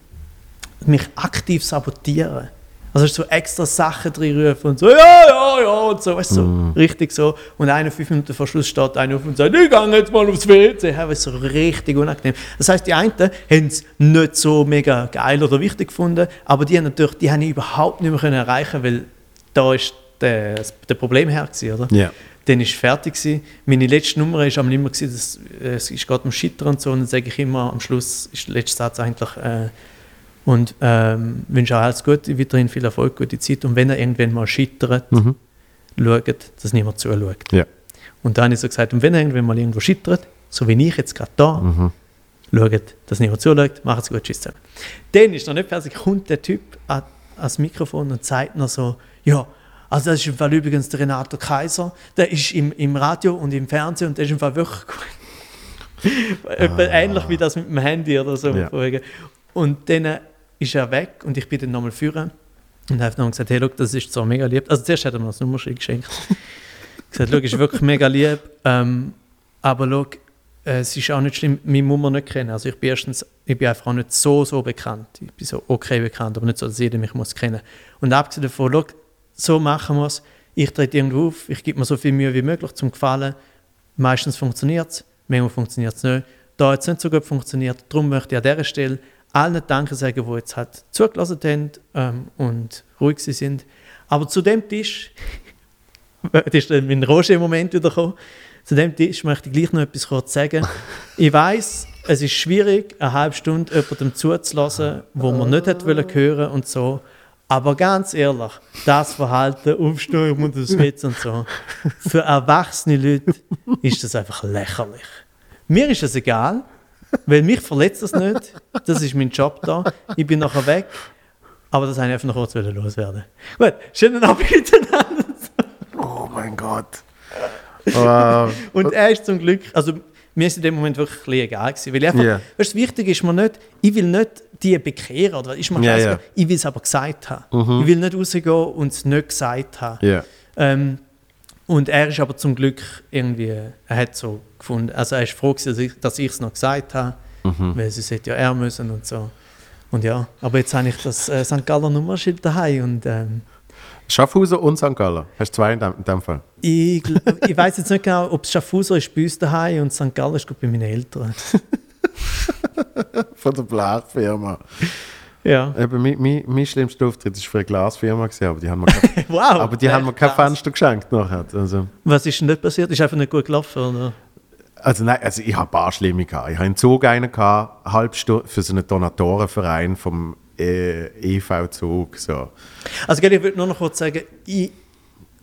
mich aktiv sabotieren. Also so extra Sachen drin rufen und so, ja, ja, ja, und so, weißt, du, so richtig so. Und einer fünf Minuten vor Schluss steht einer auf und sagt, ich gehe jetzt mal aufs WC. Ja, weißt, so richtig unangenehm. Das heißt, die einen haben es nicht so mega geil oder wichtig gefunden, aber die haben natürlich, die haben ich überhaupt nicht mehr können erreichen, weil da ist der, der Problem her gewesen, oder? Ja. Dann ist fertig gewesen. Meine letzte Nummer war aber immer gewesen, dass, es ist gerade am Scheitern und so und dann sage ich immer am Schluss ist der letzte Satz eigentlich äh, und ähm, wünsche auch alles Gute, weiterhin viel Erfolg, gute Zeit und wenn er irgendwann mal scheitert, schaut, dass niemand zuschaut. Ja. Und dann habe ich so gesagt, und wenn irgendwann mal irgendwo scheitert, so wie ich jetzt gerade da, Mhm. schaut, dass niemand zuschaut, macht es gut, tschüss zusammen. Dann ist noch nicht fertig, kommt der Typ an, ans Mikrofon und sagt noch so, ja, also das ist im Fall übrigens der Renato Kaiser, der ist im, im Radio und im Fernsehen und der ist im Fall wirklich gut. Etwa ähnlich wie das mit dem Handy oder so. Ah. Ja. Und dann ist er weg und ich bin dann nochmal führen und habe noch gesagt, hey, look, das ist zwar mega lieb. Also zuerst hat er mir das Nummerschild geschenkt. gesagt, look, ist wirklich mega lieb, ähm, aber look, es ist auch nicht schlimm, muss man nicht kennen. Also ich bin erstens, ich bin einfach auch nicht so, so bekannt. Ich bin so okay bekannt, aber nicht so, dass jeder mich muss kennen. Und abgesehen davon, look, so machen es. Ich trete irgendwo auf, ich gebe mir so viel Mühe wie möglich zum Gefallen. Meistens funktioniert es, manchmal funktioniert es nicht. Da hat es nicht so gut funktioniert, darum möchte ich an dieser Stelle allen Danke sagen, die jetzt halt zugelassen haben ähm, und ruhig sind. Aber zu dem Tisch, das ist dann mein Roger-Moment wieder zu dem Tisch möchte ich gleich noch etwas kurz sagen. Ich weiß, es ist schwierig, eine halbe Stunde jemandem zuzulassen, wo man nicht hat hören und so. Aber ganz ehrlich, das Verhalten, Aufstehen und das Witz und so, für erwachsene Leute ist das einfach lächerlich. Mir ist es egal, weil mich verletzt das nicht. Das ist mein Job da. Ich bin nachher weg. Aber das wollte ich einfach noch kurz wieder loswerden. Gut, schönen Abend miteinander. Oh mein Gott. Wow. Und er ist zum Glück, also mir ist in dem Moment wirklich egal gewesen, weil einfach, Ja. weißt, wichtig ist mir nicht, ich will nicht die bekehren oder ist mir scheißegal, ja. ich will es aber gesagt haben. Ich will nicht rausgehen und es nicht gesagt haben. Ja. Ähm, und er ist aber zum Glück irgendwie, er hat so gefunden, also er ist froh gewesen, dass ich es noch gesagt habe, weil sie hätte ja er müssen und so. Und ja, aber jetzt habe ich das äh, St. Galler Nummerschild daheim und ähm, Schaffhausen und St. Gallen. Hast du zwei in dem, in dem Fall? ich, ich weiß jetzt nicht genau, ob es Schaffhauser ist bei uns daheim und St. Galler ist bei meinen Eltern. Von der Blechfirma. Ja. Eben, mein, mein, mein schlimmster Auftritt war für eine Glasfirma, gewesen, aber die haben mir kein, Wow. aber die haben mir kein? Fenster geschenkt nachher. Also, Was ist denn nicht passiert? Ist einfach nicht gut gelaufen, oder? also nein, also ich habe ein paar schlimme gehabt. Ich habe einen Zug einen gehabt, eine halbe Stunde für so einen Donatorenverein vom äh, EV-Zug. So. Also, ich würde nur noch kurz sagen, ich,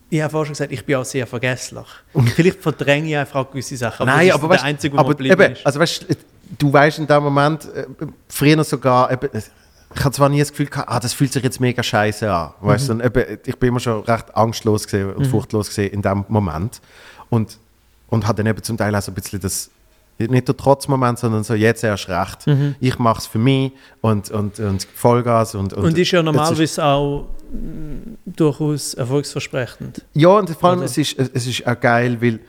ich habe vorhin schon gesagt, ich bin auch sehr vergesslich. Vielleicht verdränge ich einfach gewisse Sachen. Nein, das aber ist weißt, einzige, aber eben, also weißt, du weißt in dem Moment, äh, früher sogar, eben, ich habe zwar nie das Gefühl gehabt, ah, das fühlt sich jetzt mega scheiße an. Weißt, Mhm. du, eben, ich bin immer schon recht angstlos und furchtlos gesehen in dem Moment. Und, und habe dann eben zum Teil auch so ein bisschen das, nicht der Trotzmoment, sondern so jetzt erst recht. Ich mache es für mich und, und, und Vollgas. Und, Mhm. Und ist ja normalerweise auch mh, durchaus erfolgsversprechend. Ja, und vor allem, Oder? es ist, es ist auch geil, weil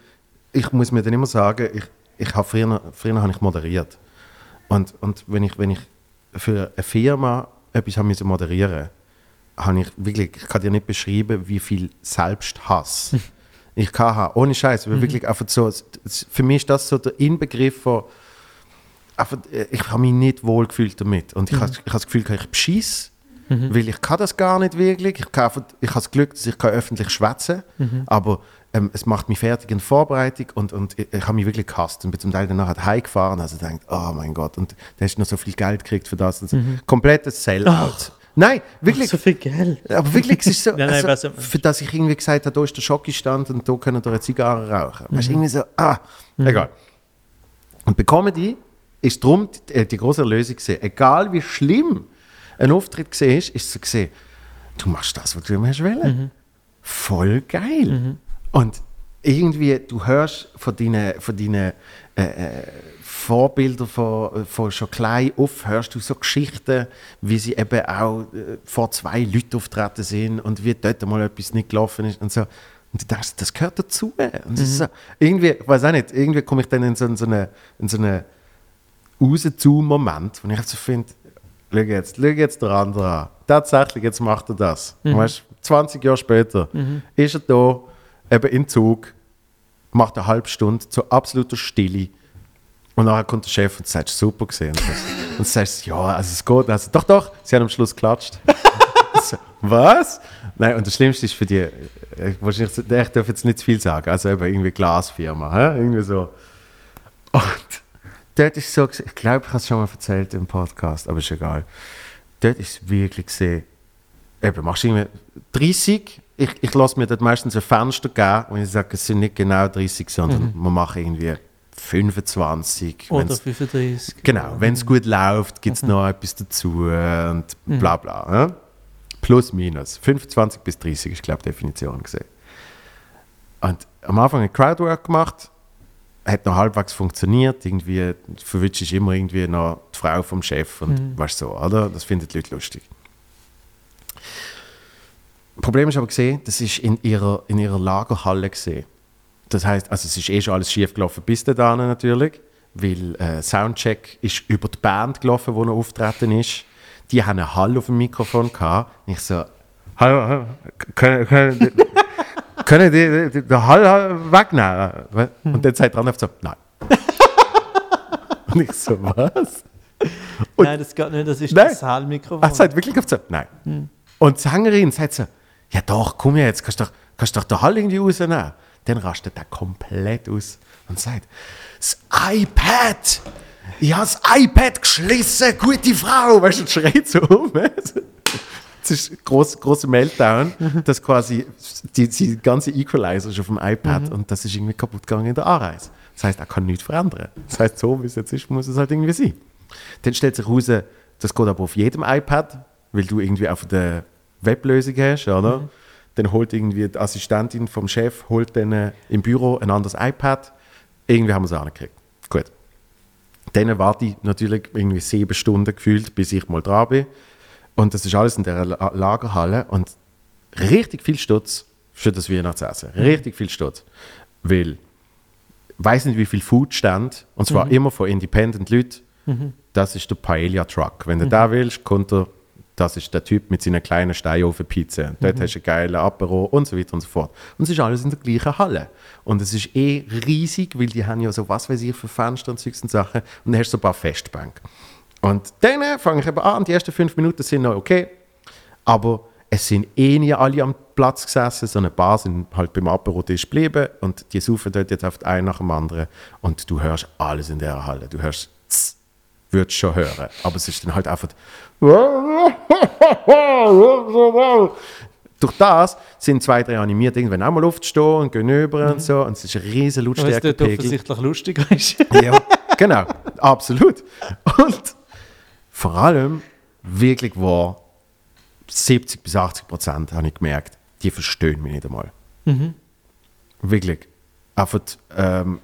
ich muss mir dann immer sagen, ich, ich habe früher, früher habe ich moderiert. Und, und wenn, ich, wenn ich für eine Firma etwas habe müssen moderieren habe ich wirklich, ich kann dir nicht beschreiben, wie viel Selbsthass ich kann haben. Ohne Scheiß, weil wirklich einfach so, für mich ist das so der Inbegriff von, einfach, äh, ich habe mich nicht wohl gefühlt damit. Und ich habe ich habe das Gefühl, ich beschiss, weil ich kann das gar nicht wirklich. Ich, kann einfach, ich habe das Glück, dass ich kann öffentlich schwätzen aber ähm, es macht mich fertig in Vorbereitung und, und ich, ich habe mich wirklich gehasst und bin zum Teil danach halt heimgefahren also gedacht, oh mein Gott, und da hast noch so viel Geld gekriegt für das. Und so. Komplettes Sellout. Nein, wirklich. So viel Geld. Aber wirklich, es ist so, Nein, nein, also, für das ich irgendwie gesagt habe, da ist der Schokistand und da können wir eine Zigarre rauchen. Weißt du, irgendwie so, ah, egal. Und bei Comedy ist darum die, äh, die große Erlösung gesehen. Egal wie schlimm ein Auftritt gesehen ist, ist so gesehen, du machst das, was du immer hast wollen. Voll geil. Und irgendwie, du hörst von deinen, von deinen äh, Vorbildern von, von schon klein auf, hörst du so Geschichten, wie sie eben auch äh, vor zwei Leuten auftreten sind und wie dort mal etwas nicht gelaufen ist und so. Und du denkst, das gehört dazu. Und ist so, irgendwie, ich weiß auch nicht, irgendwie komme ich dann in so, in so eine, in so eine Raus-zu-Moment, wo ich so finde, schau jetzt, schau jetzt der andere an. Tatsächlich, jetzt macht er das. Weißt, 20 Jahre später ist er da, eben im Zug, macht eine halbe Stunde zu absoluter Stille. Und nachher kommt der Chef und sagt, super gesehen. Und, und sagst, ja, also es geht. Also, doch, doch, sie haben am Schluss geklatscht. so, was? Nein, und das Schlimmste ist für die, äh, wahrscheinlich, ich darf jetzt nicht zu viel sagen, also eben irgendwie Glasfirma, hä? irgendwie so. Und dort ist so, ich glaube, ich habe es schon mal erzählt im Podcast, aber ist egal. Dort ist es wirklich gesehen, eben, machst du irgendwie 30 ich, ich lasse mir dort meistens ein Fenster geben und ich sage, es sind nicht genau 30, sondern wir machen irgendwie 25. Oder wenn's- 35. Genau, wenn es gut läuft, gibt es noch etwas dazu und bla bla. Ja? Plus, minus. 25 bis 30 ist, glaube ich, die Definition gesehen. Und am Anfang ein Crowdwork gemacht, hat noch halbwegs funktioniert. Irgendwie verwünscht ist immer irgendwie noch die Frau vom Chef und weißt so, oder? Das finden die Leute lustig. Problem ist aber gesehen, das ist in ihrer, in ihrer Lagerhalle gesehen. Das heißt, also es ist eh schon alles schief gelaufen bis dahin natürlich, weil äh, Soundcheck ist über die Band gelaufen, wo er auftreten ist. Die haben einen Hall auf dem Mikrofon gehabt. Und ich so, hallo, hallo, können, können, können die, die, den Hall wegnehmen? Und dann sagt der andere so, nein. Und ich so, was? Und- Nein, das geht nicht, das ist Nein. das Saalmikrofon. Er sagt wirklich auf so, nein. Und die Sängerin sagt so, ja doch, komm jetzt, kannst doch, kannst doch den Hall irgendwie rausnehmen. Dann rastet er komplett aus und sagt, das iPad! Ich habe das iPad geschlissen, gute Frau! Weißt du, und schreit so um. Das ist ein gross, grosser Meltdown, dass quasi die, die ganze Equalizer ist auf dem iPad und das ist irgendwie kaputt gegangen in der Anreise. Das heißt, er kann nichts verändern. Das heißt, so wie es jetzt ist, muss es halt irgendwie sein. Dann stellt sich heraus, das geht aber auf jedem iPad, weil du irgendwie auf der Weblösung hast, oder? Dann holt irgendwie die Assistentin vom Chef, holt dann äh, im Büro ein anderes iPad. Irgendwie haben wir es angekriegt. Gut. Dann warte ich natürlich irgendwie sieben Stunden gefühlt, bis ich mal dran bin. Und das ist alles in der La Lagerhalle und richtig viel Stutz für das Weihnachtsessen. Richtig viel Stutz. Weil weiß nicht, wie viel Food stand, und zwar immer von Independent Leuten. Das ist der Paella Truck. Wenn du da willst, kommt er, das ist der Typ mit seiner kleinen Steinofenpizza. Dort hast du einen geilen Apero und so weiter und so fort. Und es ist alles in der gleichen Halle. Und es ist eh riesig, weil die haben ja so, was weiß ich, für Fenster und Zeugs und Sachen. Und dann hast du so ein paar Festbänke. Und dann fange ich eben an, die ersten fünf Minuten sind noch okay, aber es sind eh nie alle am Platz gesessen, sondern ein paar sind halt beim Apero-Tisch geblieben und die saufen dort jetzt auf einen nach dem anderen und du hörst alles in der Halle. Du hörst würdest schon hören, aber es ist dann halt einfach durch das sind zwei, drei animiert irgendwann auch mal aufzustehen und gehen über und so und es ist ein riesen Weil es Lautstärkepegel. offensichtlich lustiger ist. Ja, genau, absolut. Und vor allem, wirklich war 70 bis 80 Prozent, habe ich gemerkt, die verstehen mich nicht einmal. Wirklich. Einfach ähm,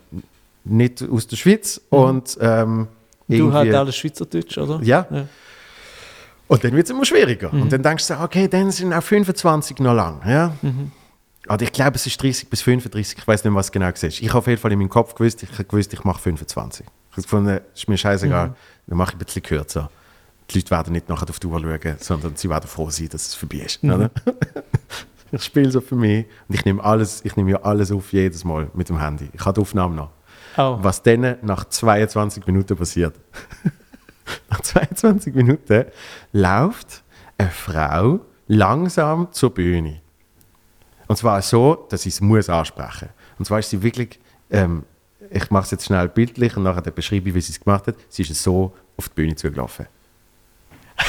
nicht aus der Schweiz und ähm, Du halt alles Schweizerdeutsch, oder? ja. Ja. Und dann wird es immer schwieriger. Und dann denkst du, okay, dann sind auch 25 noch lang. Ja? Oder ich glaube, es ist 30 bis 35. Ich weiß nicht, was genau es ist. Ich habe auf jeden Fall in meinem Kopf gewusst, ich habe gewusst, ich mache 25. Ich habe gefunden, ist mir scheißegal, dann mache ich ein bisschen kürzer. Die Leute werden nicht nachher auf die Uhr schauen, sondern sie werden froh sein, dass es vorbei ist. Oder? ich spiele so für mich und ich nehme alles, ich nehme ja alles auf jedes Mal mit dem Handy. Ich habe die Aufnahme noch. Oh. Was dann nach 22 Minuten passiert. nach 22 Minuten läuft eine Frau langsam zur Bühne. Und zwar so, dass ich es muss ansprechen. Und zwar ist sie wirklich, ähm, ich mache es jetzt schnell bildlich und nachher beschreibe ich, wie sie es gemacht hat. Sie ist so auf die Bühne zugelaufen.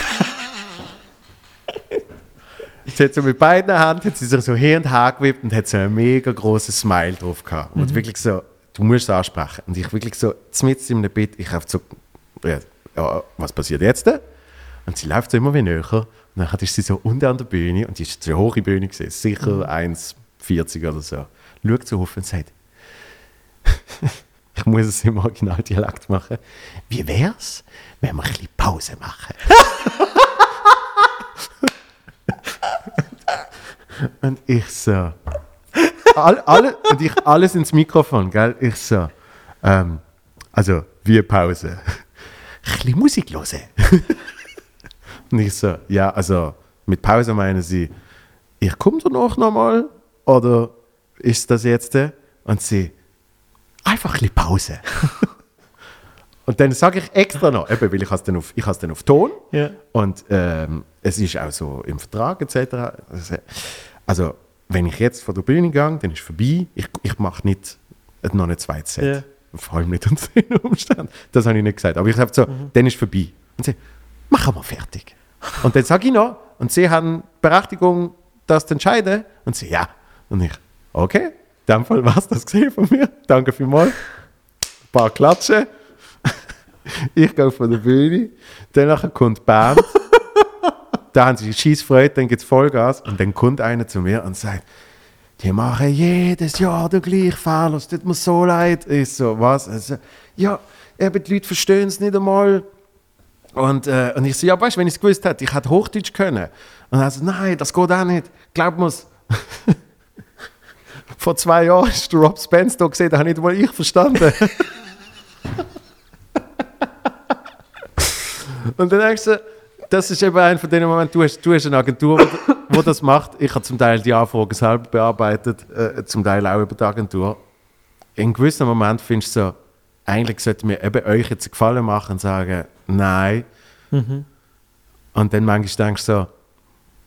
sie hat so mit beiden Händen hat sie sich so hin und her gewippt und hat so ein mega großes Smile drauf gehabt. Und wirklich so, du musst es ansprechen. Und ich wirklich so, mitten in einem Bett, ich habe so, ja, ja, was passiert jetzt? Und sie läuft so immer wie näher. Und dann ist sie so unten an der Bühne und die ist eine hohe Bühne gewesen, sicher 1,40 oder so. Schaut so auf und sagt, ich muss es im Originaldialekt machen. Wie wär's, wenn wir ein bisschen Pause machen? und ich so, all, alle, und ich alles ins Mikrofon, gell? Ich so, ähm, also, wie Pause? Bisschen Musik hören. und ich so, ja, also, mit Pause meinen sie, ich komme danach nochmal oder ist das jetzt? der? Und sie, einfach ein bisschen Pause. und dann sage ich extra noch, eben, weil ich es dann auf, ich dann auf Ton Ja. und ähm, es ist auch so im Vertrag etc. Also, Also, wenn ich jetzt von der Bühne gehe, dann ist es vorbei. Ich, ich mache nicht noch ein zweites Set. Ja. Vor allem nicht unter den Umständen. Das habe ich nicht gesagt. Aber ich habe so, dann ist es vorbei. Und sie, machen wir fertig. Und dann sage ich noch, und sie haben Berechtigung, das zu entscheiden. Und sie, ja. Und ich, okay, in dem Fall war es das gesehen von mir. Danke vielmals. Ein paar Klatschen. ich gehe von der Bühne. Dann kommt die Band. da haben sie scheiß Freude, dann gibt es Vollgas. Und dann kommt einer zu mir und sagt, die machen jedes Jahr den gleichen Fehler, es tut mir so leid. Ich so, was? Also, ja, eben die Leute verstehen es nicht einmal. Und, äh, und ich so, ja, weißt du, wenn ich es gewusst hätte, ich hätte Hochdeutsch können. Und er so, nein, das geht auch nicht. Glaub mir's. Vor zwei Jahren ist Rob Spence da gesehen, da habe nicht mal ich verstanden. und dann denkst du, das ist eben ein von den Momenten, du hast, du hast eine Agentur, die das macht. Ich habe zum Teil die Anfragen selber bearbeitet, äh, zum Teil auch über die Agentur. In gewissen Moment findest du so, eigentlich sollten wir eben euch jetzt einen Gefallen machen und sagen, nein. Mhm. Und dann manchmal denkst du so,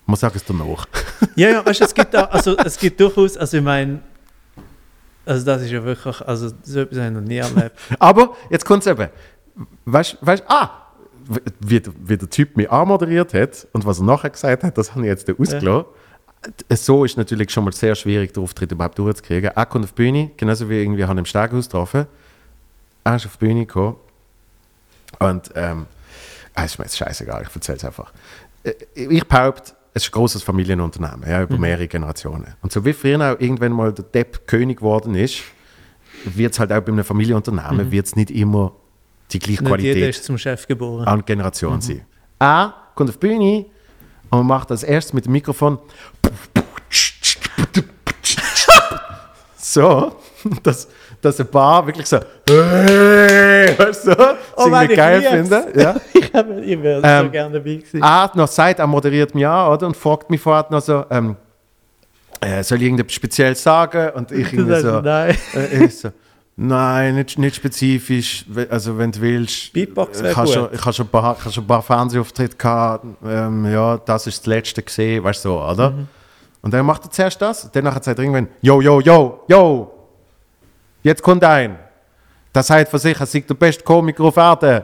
man sagt es danach. Ja, ja, weißt du, es gibt, auch, also, es gibt durchaus, also ich meine, also das ist ja wirklich, also so etwas habe ich noch nie erlebt. Aber jetzt kommt es eben. Weißt du, ah, wie, der- wie der Typ mich anmoderiert hat und was er nachher gesagt hat, das habe ich jetzt ausgelassen. So ist natürlich schon mal sehr schwierig, den Auftritt überhaupt durchzukriegen. Er kommt auf die Bühne, genauso wie irgendwie habe ich im Steigerhaus getroffen. Er ist auf die Bühne gekommen und ähm, ah, ist mir jetzt scheißegal, ich erzähle es einfach. Äh, Ich behaupte, es ist ein großes Familienunternehmen, ja, über mehrere Generationen. Und so wie früher auch irgendwann mal der Depp König geworden ist, wird es halt auch bei einem Familienunternehmen wird's nicht immer die gleiche Nicht jeder Qualität ist zum Chef geboren. an Generation sein. Er kommt auf die Bühne und macht als erstes mit dem Mikrofon so, dass, dass ein paar wirklich so weißt du, Oh Mann, ich geil finden. Ja. ich habe- ich wäre so Ähm, gerne dabei gewesen. Er hat noch Zeit, er moderiert mich an, oder? Und fragt mich vorher noch so, ähm, äh, soll ich irgendetwas speziell sagen? Und ich irgendwie so, nein. äh, ich so, nein, nicht, nicht spezifisch. Also wenn du willst, Beatbox ich habe schon, ich hab schon, ein paar- ich schon ein paar Fernsehauftritte gehabt. Ähm, ja, das ist das letzte gesehen, weißt du so, oder? Mhm. Und dann macht er zuerst das, danach sagt er irgendwann, yo, yo, yo, yo, jetzt kommt ein. Das heißt von sich, er sei der beste Komiker auf Erden.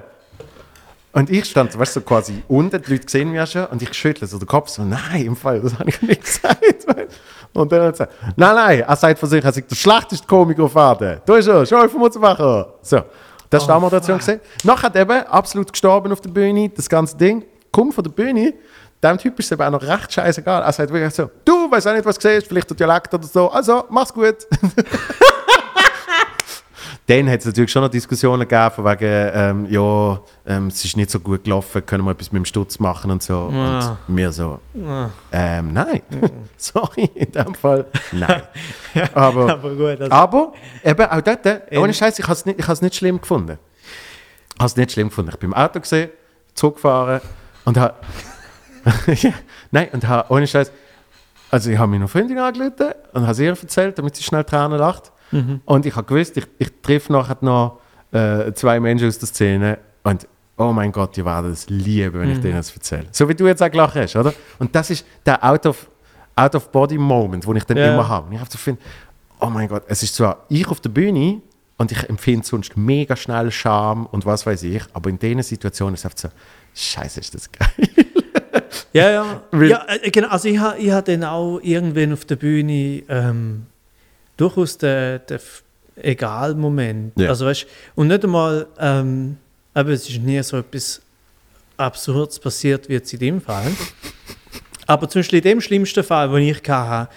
Und ich stand, weißt du, so quasi unten, die Leute sehen mich ja schon, und ich schüttle so den Kopf, so, nein, im Fall, das habe ich nicht gesagt. Und dann hat er gesagt, nein, nein, er sagt von sich, er sei der schlechteste Komiker auf Erden. Da ist er, schau auf Mutzenbacher. So, das war die Moderation gesehen. Nachher hat eben absolut gestorben auf der Bühne, das ganze Ding. Komm von der Bühne, dem Typ ist es eben auch noch recht scheißegal. Er sagt wirklich so, du, weißt auch nicht, was du siehst, vielleicht der Dialekt oder so, also, mach's gut. Dann hat es natürlich schon noch Diskussionen gegeben, von wegen, ähm, ja, ähm, es ist nicht so gut gelaufen, können wir etwas mit dem Stutz machen und so. Ah. Und mir so, Ah. ähm, nein, sorry, in dem Fall, nein. Aber, Aber gut, also, aber eben auch dort, äh, ohne Scheiß, ich habe es nicht, ich nicht schlimm gefunden. Ich habe es nicht schlimm gefunden. Ich bin im Auto gesehen, Zug gefahren und habe. ja, nein, und habe ohne Scheiß. Also, ich habe meine Freundin angerufen und habe sie ihr erzählt, damit sie schnell Tränen lacht. Und ich habe gewusst, ich, ich treffe nachher noch äh, zwei Menschen aus der Szene und oh mein Gott, die werden es lieben, wenn ich denen das erzähle. So wie du jetzt auch gelacht hast, oder? Und das ist der Out of, out den ich dann Ja. immer habe. Und ich habe so finde, oh mein Gott, es ist zwar ich auf der Bühne und ich empfinde sonst mega schnell Scham und was weiß ich, aber in diesen Situationen ist es einfach so, scheiße, ist das geil. Ja, ja. Weil- ja äh, genau, also ich habe ich ha dann auch irgendwann auf der Bühne ähm, durchaus den, den F- Egal-Moment. Ja. Also weißt, und nicht einmal, ähm, aber es ist nie so etwas Absurdes passiert wie jetzt in dem Fall. aber zum Beispiel in dem schlimmsten Fall, den ich hatte,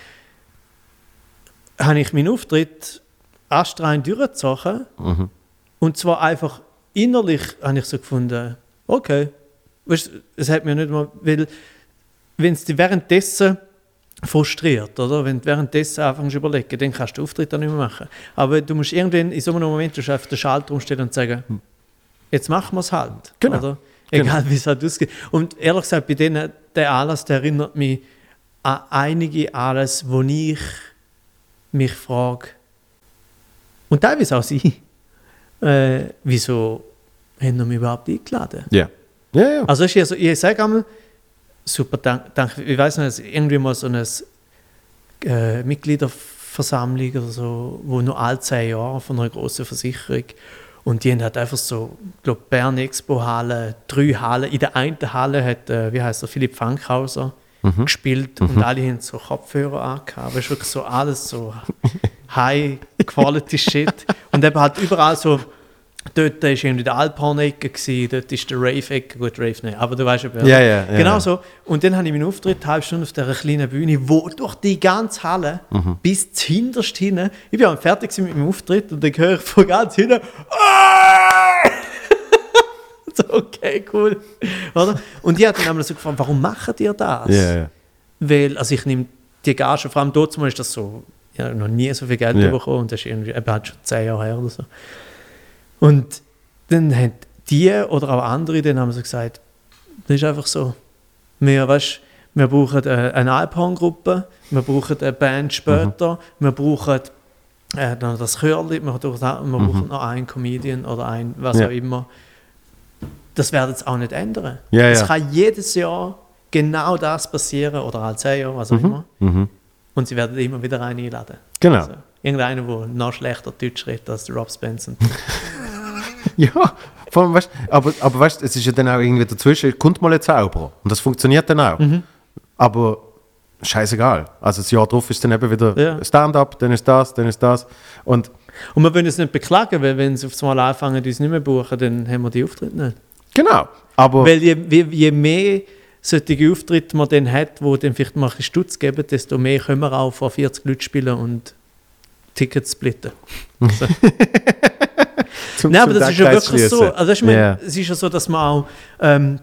habe ich meinen Auftritt astrein durchgezogen. Mhm. Und zwar einfach innerlich habe ich so gefunden, okay, weißt, es hat mir nicht mal, weil wenn es währenddessen frustriert, oder? Wenn du währenddessen anfängst zu überlegen, dann kannst du den Auftritt dann nicht mehr machen. Aber du musst irgendwann in so einem Moment musst du einfach den Schalter umstellen und sagen, jetzt machen wir es halt. Genau. Oder? Egal wie es halt ausgeht. Und ehrlich gesagt, bei denen, der Anlass, der erinnert mich an einige Anlässe, wo ich mich frage, und teilweise auch sie, äh, wieso haben wir mich überhaupt eingeladen? Ja. Ja, ja. Also ich, also, ich sage einmal, super, danke. Ich weiß nicht, es ist irgendwie mal so eine äh, Mitgliederversammlung oder so, wo nur alle zehn Jahre von einer großen Versicherung und die haben halt einfach so, ich glaube, Bern Expo Halle, drei Hallen. In der einen Halle hat, äh, wie heißt er, Philipp Fankhauser gespielt und alle haben so Kopfhörer angehabt. Weißt du, wirklich so alles so High-Quality-Shit. und eben halt überall so, dort war irgendwie der Alphorn-Ecke, dort ist der Rave-Ecke, gut, Rave nicht, aber du weißt ja, Ja, ja, Genau ja. so. Und dann habe ich meinen Auftritt, eine halbe Stunde auf dieser kleinen Bühne, wo durch die ganze Halle Mhm. bis hinterst hinten, ich bin fertig mit meinem Auftritt und dann höre ich von ganz hinten, so, okay, cool. Oder? Und ich habe dann einmal so gefragt, warum macht ihr das? Ja, ja. Weil, also ich nehme die Gage, vor allem dort ist das so, ich habe noch nie so viel Geld Ja. bekommen und das ist irgendwie, eben halt schon zehn Jahre her oder so. Und dann haben die oder auch andere, dann haben so gesagt, das ist einfach so, wir, weißt, wir brauchen äh, eine Alphorn-Gruppe, wir brauchen eine Band später, wir brauchen äh, das Chörli, wir, brauchen- wir brauchen noch einen Comedian oder ein, was Ja. auch immer. Das werden sie auch nicht ändern. Ja, es ja. kann jedes Jahr genau das passieren oder alle zehn Jahre, was auch immer. Mhm. Und sie werden immer wieder einen einladen. Genau. Also, irgendeiner, der noch schlechter Deutsch redet als Rob Spencer. Ja, vor allem, weißt, aber, aber weißt, es ist ja dann auch irgendwie dazwischen, kommt mal ein Zauberer. Und das funktioniert dann auch. Mhm. Aber scheißegal. Also das Jahr drauf ist dann eben wieder Ja. Stand-up, dann ist das, dann ist das. Und Und wir wollen uns nicht beklagen, weil wenn sie auf einmal anfangen, uns nicht mehr buchen, dann haben wir die Auftritte nicht. genau. Aber Weil je, je, je mehr solche Auftritte man dann hat, wo dann vielleicht mal ein bisschen Stutz geben, desto mehr können wir auch vor 40 Leuten spielen und Tickets splitten. So. zum, Nein, aber das ist ja wirklich so. Also, ich meine, Ja. Es ist ja so, dass man auch. Ähm,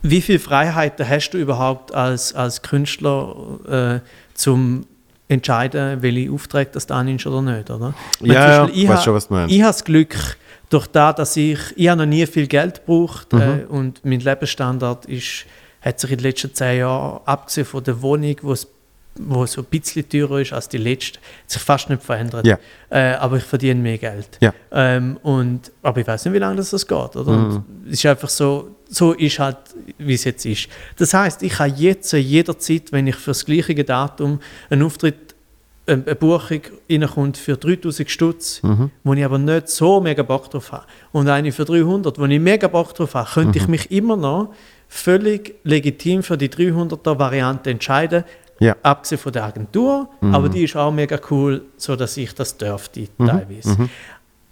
wie viele Freiheiten hast du überhaupt als, als Künstler äh, zum entscheiden, welche Aufträge das du annimmst oder nicht, oder? Ich meine, Ja, Beispiel, ich weiß schon, was du meinst. Ich habe das Glück, durch das, dass ich, ich habe noch nie viel Geld gebraucht Mhm. äh, und mein Lebensstandard ist, hat sich in den letzten zehn Jahren, abgesehen von der Wohnung, wo es wo so ein bisschen teurer ist als die letzte, hat sich fast nicht verändert. Ja. Äh, aber ich verdiene mehr Geld. Ja. Ähm, und, aber ich weiß nicht, wie lange das, das geht. Oder? Und es ist einfach so, so ist halt, wie es jetzt ist. Das heißt, ich kann jetzt jederzeit, wenn ich für das gleiche Datum einen Auftritt, äh, eine Buchung reinkommt für 3000 Stutz, Mhm. wo ich aber nicht so mega Bock drauf habe, und eine für 300, wo ich mega Bock drauf habe, könnte Mhm. ich mich immer noch völlig legitim für die 300er Variante entscheiden, Ja. abgesehen von der Agentur, aber die ist auch mega cool, so dass ich das dürfte teilweise.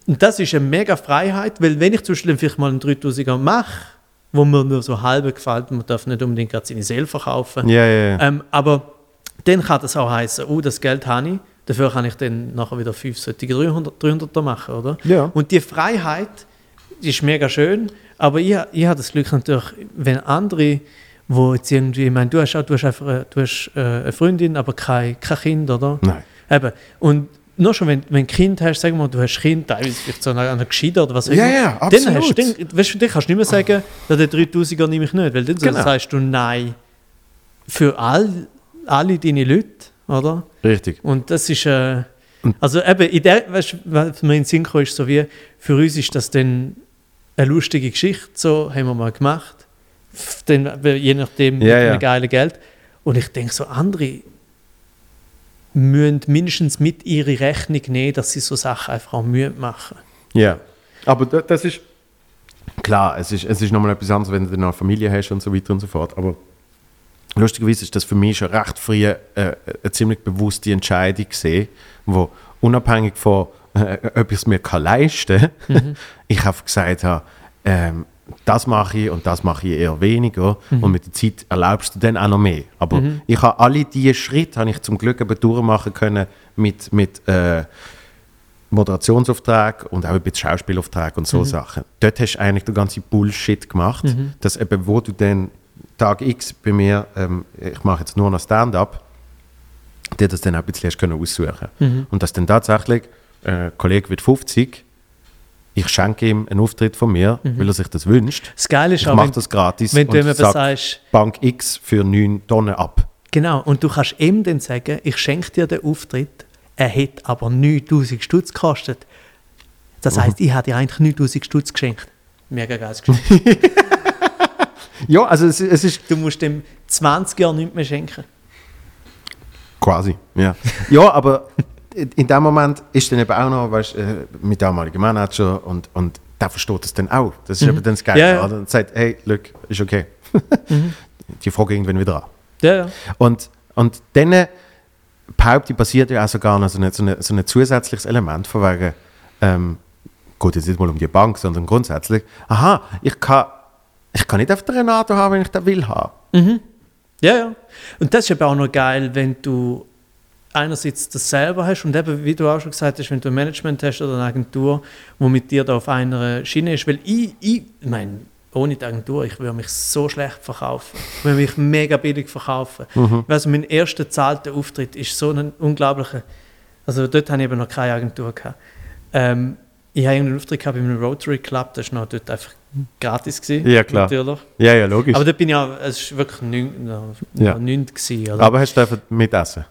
Und das ist eine mega Freiheit, weil wenn ich zum Beispiel vielleicht mal einen 3000er mache, wo mir nur so halb gefällt, man darf nicht unbedingt gerade seine Seele verkaufen, Ja, ja, ja. ähm, aber dann kann das auch heißen, oh, das Geld habe ich, dafür kann ich dann nachher wieder fünf solche 300, 300er machen, oder? Ja. Und die Freiheit die ist mega schön, aber ich, ich habe das Glück natürlich, wenn andere, wo jetzt irgendwie, ich meine, du hast, auch, du hast einfach eine, du hast, äh, eine Freundin, aber kein, kein Kind, oder? Nein. Eben. Und nur schon, wenn, wenn du ein Kind hast, sagen wir mal, du hast ein Kind, teilweise vielleicht so eine, eine Gescheiter oder was auch Ja, immer, ja, dann, hast, absolut. dann, weißt du, dann kannst du nicht mehr sagen, ja, den 3000er nehme ich nicht, weil dann Genau. sagst du Nein für all, alle deine Leute, oder? Richtig. Und das ist, äh, also eben, in der, weißt, was mir in den Sinn kam, ist so wie, für uns ist das dann eine lustige Geschichte, so haben wir mal gemacht, Dann, je nachdem, Ja, mit ja. geilen Geld. Und ich denke so, andere müssen mindestens mit ihre Rechnung nehmen, dass sie so Sachen einfach auch Mühe machen. Ja. Aber da- das ist. Klar, es ist, es ist nochmal etwas anderes, wenn du dann eine Familie hast und so weiter und so fort. Aber lustigerweise ist das für mich schon recht früh äh, eine ziemlich bewusste Entscheidung gesehen, wo unabhängig von äh, ob ich es mir kann leisten kann, ich habe gesagt habe, ähm, das mache ich und das mache ich eher weniger. Und mit der Zeit erlaubst du dann auch noch mehr. Aber ich habe alle diese Schritte habe ich zum Glück eben durchmachen können mit, mit äh, Moderationsauftrag und auch ein bisschen Schauspielauftrag und so Sachen. Dort hast du eigentlich den ganzen Bullshit gemacht, dass eben, wo du dann Tag X bei mir, ähm, ich mache jetzt nur noch Stand-up, dir das dann auch ein bisschen hast können aussuchen. Und dass dann tatsächlich, äh, ein Kollege wird 50, ich schenke ihm einen Auftritt von mir, weil er sich das wünscht. Das Geile ist Ich auch, mache wenn, das gratis wenn du ihm und sag sagst, Bank X für 9 Tonnen ab. genau, und du kannst ihm dann sagen, ich schenke dir den Auftritt, er hätte aber 9000 Stutz gekostet. Das heisst, ich habe dir eigentlich 9000 Stutz geschenkt. Mega geiles Geschenk. Ja, also es, es ist Du musst dem 20 Jahre nichts mehr schenken. Quasi, ja. ja, aber in dem Moment ist dann eben auch noch, weißt du, äh, mit damaligen Manager und, und der versteht das dann auch. Das ist eben dann das Geile. Ja, ja. oder? Und sagt, hey, look, ist okay. Die Frage irgendwann wieder an. Ja, ja. Und, und dann behaupte ich, passiert ja auch sogar noch so ein so eine, so ein zusätzliches Element von wegen, ähm, geht jetzt nicht mal um die Bank, sondern grundsätzlich, aha, ich kann, ich kann nicht auf den Renato haben, wenn ich den will haben. Ja, ja. Und das ist aber auch noch geil, wenn du einerseits das selber hast und eben, wie du auch schon gesagt hast, wenn du ein Management hast oder eine Agentur, wo mit dir da auf einer Schiene ist, weil ich, ich, ich meine, ohne die Agentur, ich würde mich so schlecht verkaufen. Ich würde mich mega billig verkaufen. Also mein erster zahlter Auftritt ist so ein unglaublicher, also dort habe ich eben noch keine Agentur gehabt. Ähm, ich habe einen Auftritt gehabt bei einem Rotary Club, das war noch dort einfach gratis. Gewesen, Ja, klar. Natürlich. Ja, ja, logisch. Aber Aber, dort bin ich auch, es war wirklich nichts no, Ja. gewesen, oder? hast du dürfen mitessen?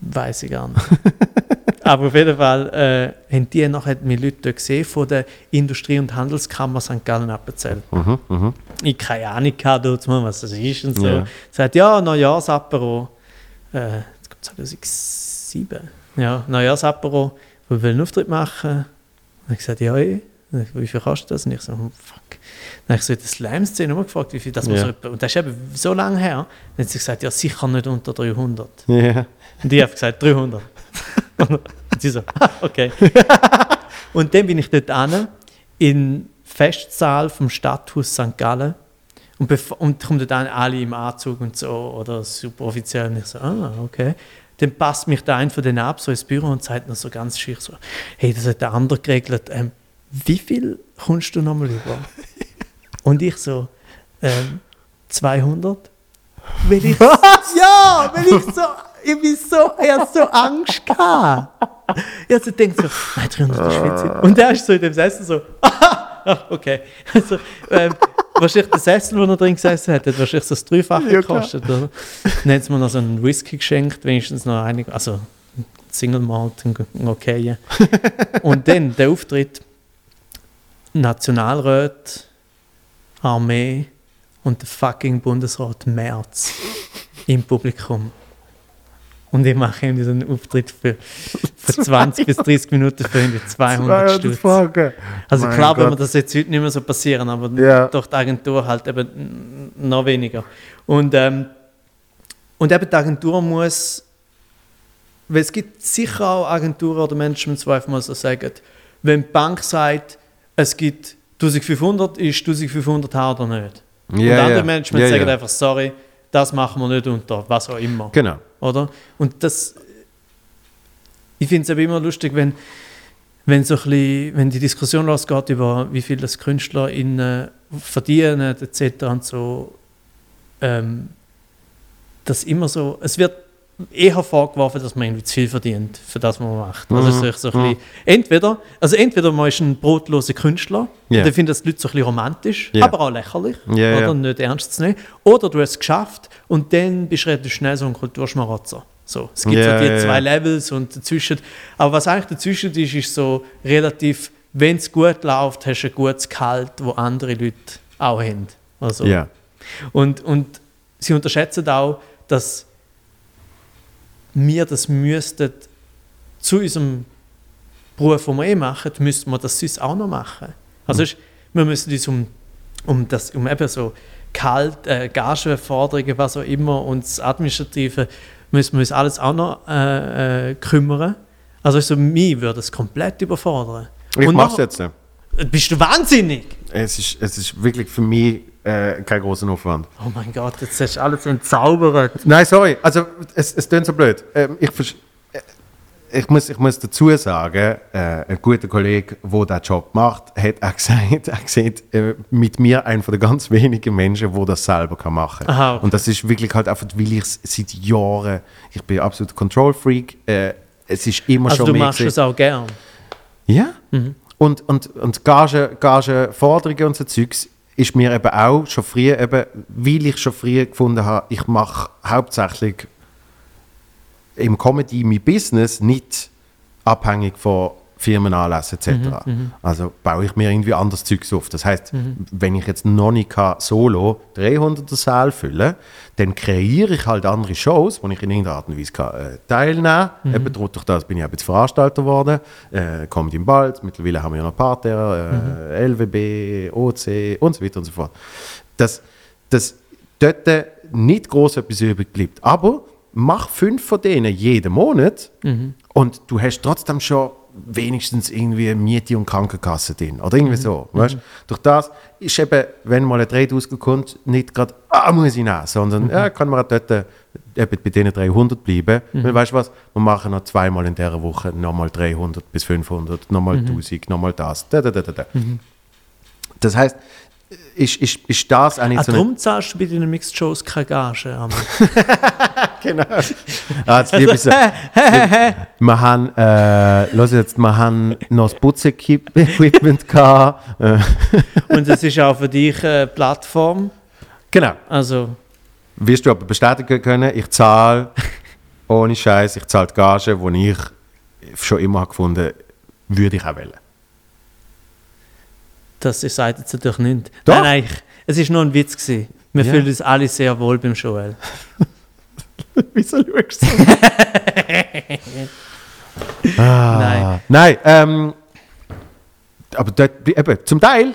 Weiß ich gar nicht. Aber auf jeden Fall äh, haben die nachher mich Leute gesehen von der Industrie- und Handelskammer St. Gallen abgezählt. Mhm, mhm. Ich keine Ahnung hatte, was das ist und so. Ja. Sagt, ja, Neujahrsapero, äh, ich glaub 2007, ja, Neujahrsapero, wir wollen einen Auftritt machen. Und ich gesagt, ja, eh. Ich, Wie viel kostet das? Und ich so, hm, fuck. Dann habe ich so in der Slam-Szene gefragt, wie viel das Ja. so und das ist eben so lange her. Dann hat sie gesagt, ja, sicher nicht unter 300. Ja. Und ich habe gesagt, 300. Und sie so, "Ah, okay. und dann bin ich dort an in Festsaal vom Stadthaus St. Gallen und, und kommen dort an, alle im Anzug und so oder super offiziell. Und ich so, ah, okay. Dann passt mich der ein von denen ab, so ins Büro und sagt noch so ganz schick so, hey, das hat der andere geregelt. Ähm, wie viel kommst du nochmal über? Und ich so, ähm, 200? Weil ich, ja, weil ich so, ich bin so, ich hatte so Angst gehabt. Ich also denkt so, nein, 300 ist viel. Und der ist so in dem Sessel so, ah, okay. Also, ähm, wahrscheinlich der Sessel, wo er drin gesessen hat, hat wahrscheinlich so das Dreifache Ja, gekostet. Oder? Dann hat sie mir noch so einen Whisky geschenkt, wenigstens noch einig, also Single Malt, ein okay. Und dann der Auftritt, Nationalrat, Armee und der fucking Bundesrat Merz im Publikum. Und ich mache ihm diesen Auftritt für, für 20 bis 30 Minuten für irgendwie 200 Stutz. Franken. Also Mein klar, wenn mir das jetzt heute nicht mehr so passieren, aber Ja. durch die Agentur halt eben noch weniger. Und, ähm, und eben die Agentur muss, weil es gibt sicher auch Agenturen oder Managements, die einfach mal so sagen, wenn die Bank sagt, es gibt 1500, ist 1500 haben oder nicht. und Ja, andere ja. Managements Ja, sagen einfach, sorry, das machen wir nicht unter, was auch immer Genau. oder? Und das, ich finde es aber immer lustig, wenn, wenn, so ein bisschen, wenn die Diskussion losgeht über wie viel das KünstlerInnen verdienen etc. und so, ähm, das immer so, es wird eher vorgeworfen, dass man irgendwie zu viel verdient für das, was man macht. Also ist echt so ein bisschen, entweder, also entweder man ist ein brotloser Künstler, Ja. dann finden das die Leute so ein bisschen romantisch, Ja. aber auch lächerlich, Ja, oder nicht ernst zu nehmen. Oder du hast es geschafft und dann bist du relativ schnell so ein Kulturschmarotzer. So, es gibt so die zwei. Levels und dazwischen. Aber was eigentlich dazwischen ist, ist so relativ, wenn es gut läuft, hast du ein gutes Gehalt, wo andere Leute auch haben. Also, und, und sie unterschätzen auch, dass wir das müssten zu unserem Beruf, den wir eh machen, müssten wir das sonst auch noch machen. Also Mhm. ist, wir müssen uns um, um, das, um eben so Kalt, äh, Gagenforderungen, was auch immer, und das Administrative, müssen wir uns alles auch noch äh, äh, kümmern. Also so, mich würde es komplett überfordern. Ich Und mache es nachher- jetzt. Bist du wahnsinnig? Es ist, es ist wirklich für mich äh, kein großer Aufwand. Oh mein Gott, jetzt hast du alles entzaubert. Nein, sorry. Also, es, es klingt so blöd. Ähm, ich, äh, ich, muss, ich muss dazu sagen, äh, ein guter Kollege, der diesen Job macht, hat auch gesagt, er sieht äh, mit mir einer der ganz wenigen Menschen, der das selber kann machen kann. Okay. Und das ist wirklich halt einfach, weil ich es seit Jahren, ich bin absolut Control-Freak, äh, es ist immer Also schon du mehr machst es auch gern. Ja. Und, und, und Gage, Gagenforderungen und so Zeugs ist mir eben auch schon früh, eben, weil ich schon früh gefunden habe, ich mache hauptsächlich im Comedy mein Business nicht abhängig von Firmenanlässen etc. Also baue ich mir irgendwie anderes Zeugs auf. Das heißt, wenn ich jetzt noch nicht kann, solo 300er Saal füllen dann kreiere ich halt andere Shows, wo ich in irgendeiner Art und Weise kann, äh, teilnehmen kann. Eben durch das bin ich jetzt Veranstalter geworden. Äh, Comedy im Balz, mittlerweile haben wir ja noch Partner, äh, LWB, OC und so weiter und so fort. Das, das, dort nicht groß etwas übrig bleibt. Aber mach fünf von denen jeden Monat und du hast trotzdem schon wenigstens irgendwie Miete und Krankenkasse drin. Oder irgendwie so. Weißt? Durch das ist eben, wenn mal ein Trade rauskommt, nicht gerade, ah, muss ich nehmen, sondern ja, kann man auch dort äh, eben bei denen 300 bleiben. Weil, weißt du was, wir machen noch zweimal in dieser Woche nochmal 300 bis 500, nochmal 1000, nochmal das. Da, da, da, da, da. Das heißt, ist, ist, ist das nicht Ah, so darum zahlst du bei deinen Mixed Shows keine Gage. Genau. Ah, jetzt liebe ich so. wir haben, äh, los jetzt, wir haben noch das Putzequipment gehabt. Und es ist auch für dich eine Plattform. genau. Also, Wirst du aber bestätigen können, ich zahle ohne Scheiß, ich zahle die Gage, die ich schon immer habe gefunden würde ich auch wählen. Das ist jetzt natürlich nicht. Doch. Nein, nein, ich, es war nur ein Witz. Gewesen. Wir Ja. fühlen uns alle sehr wohl beim Joel. Wieso schaust du so? ah, Nein. Nein, ähm, aber dort, eben, zum Teil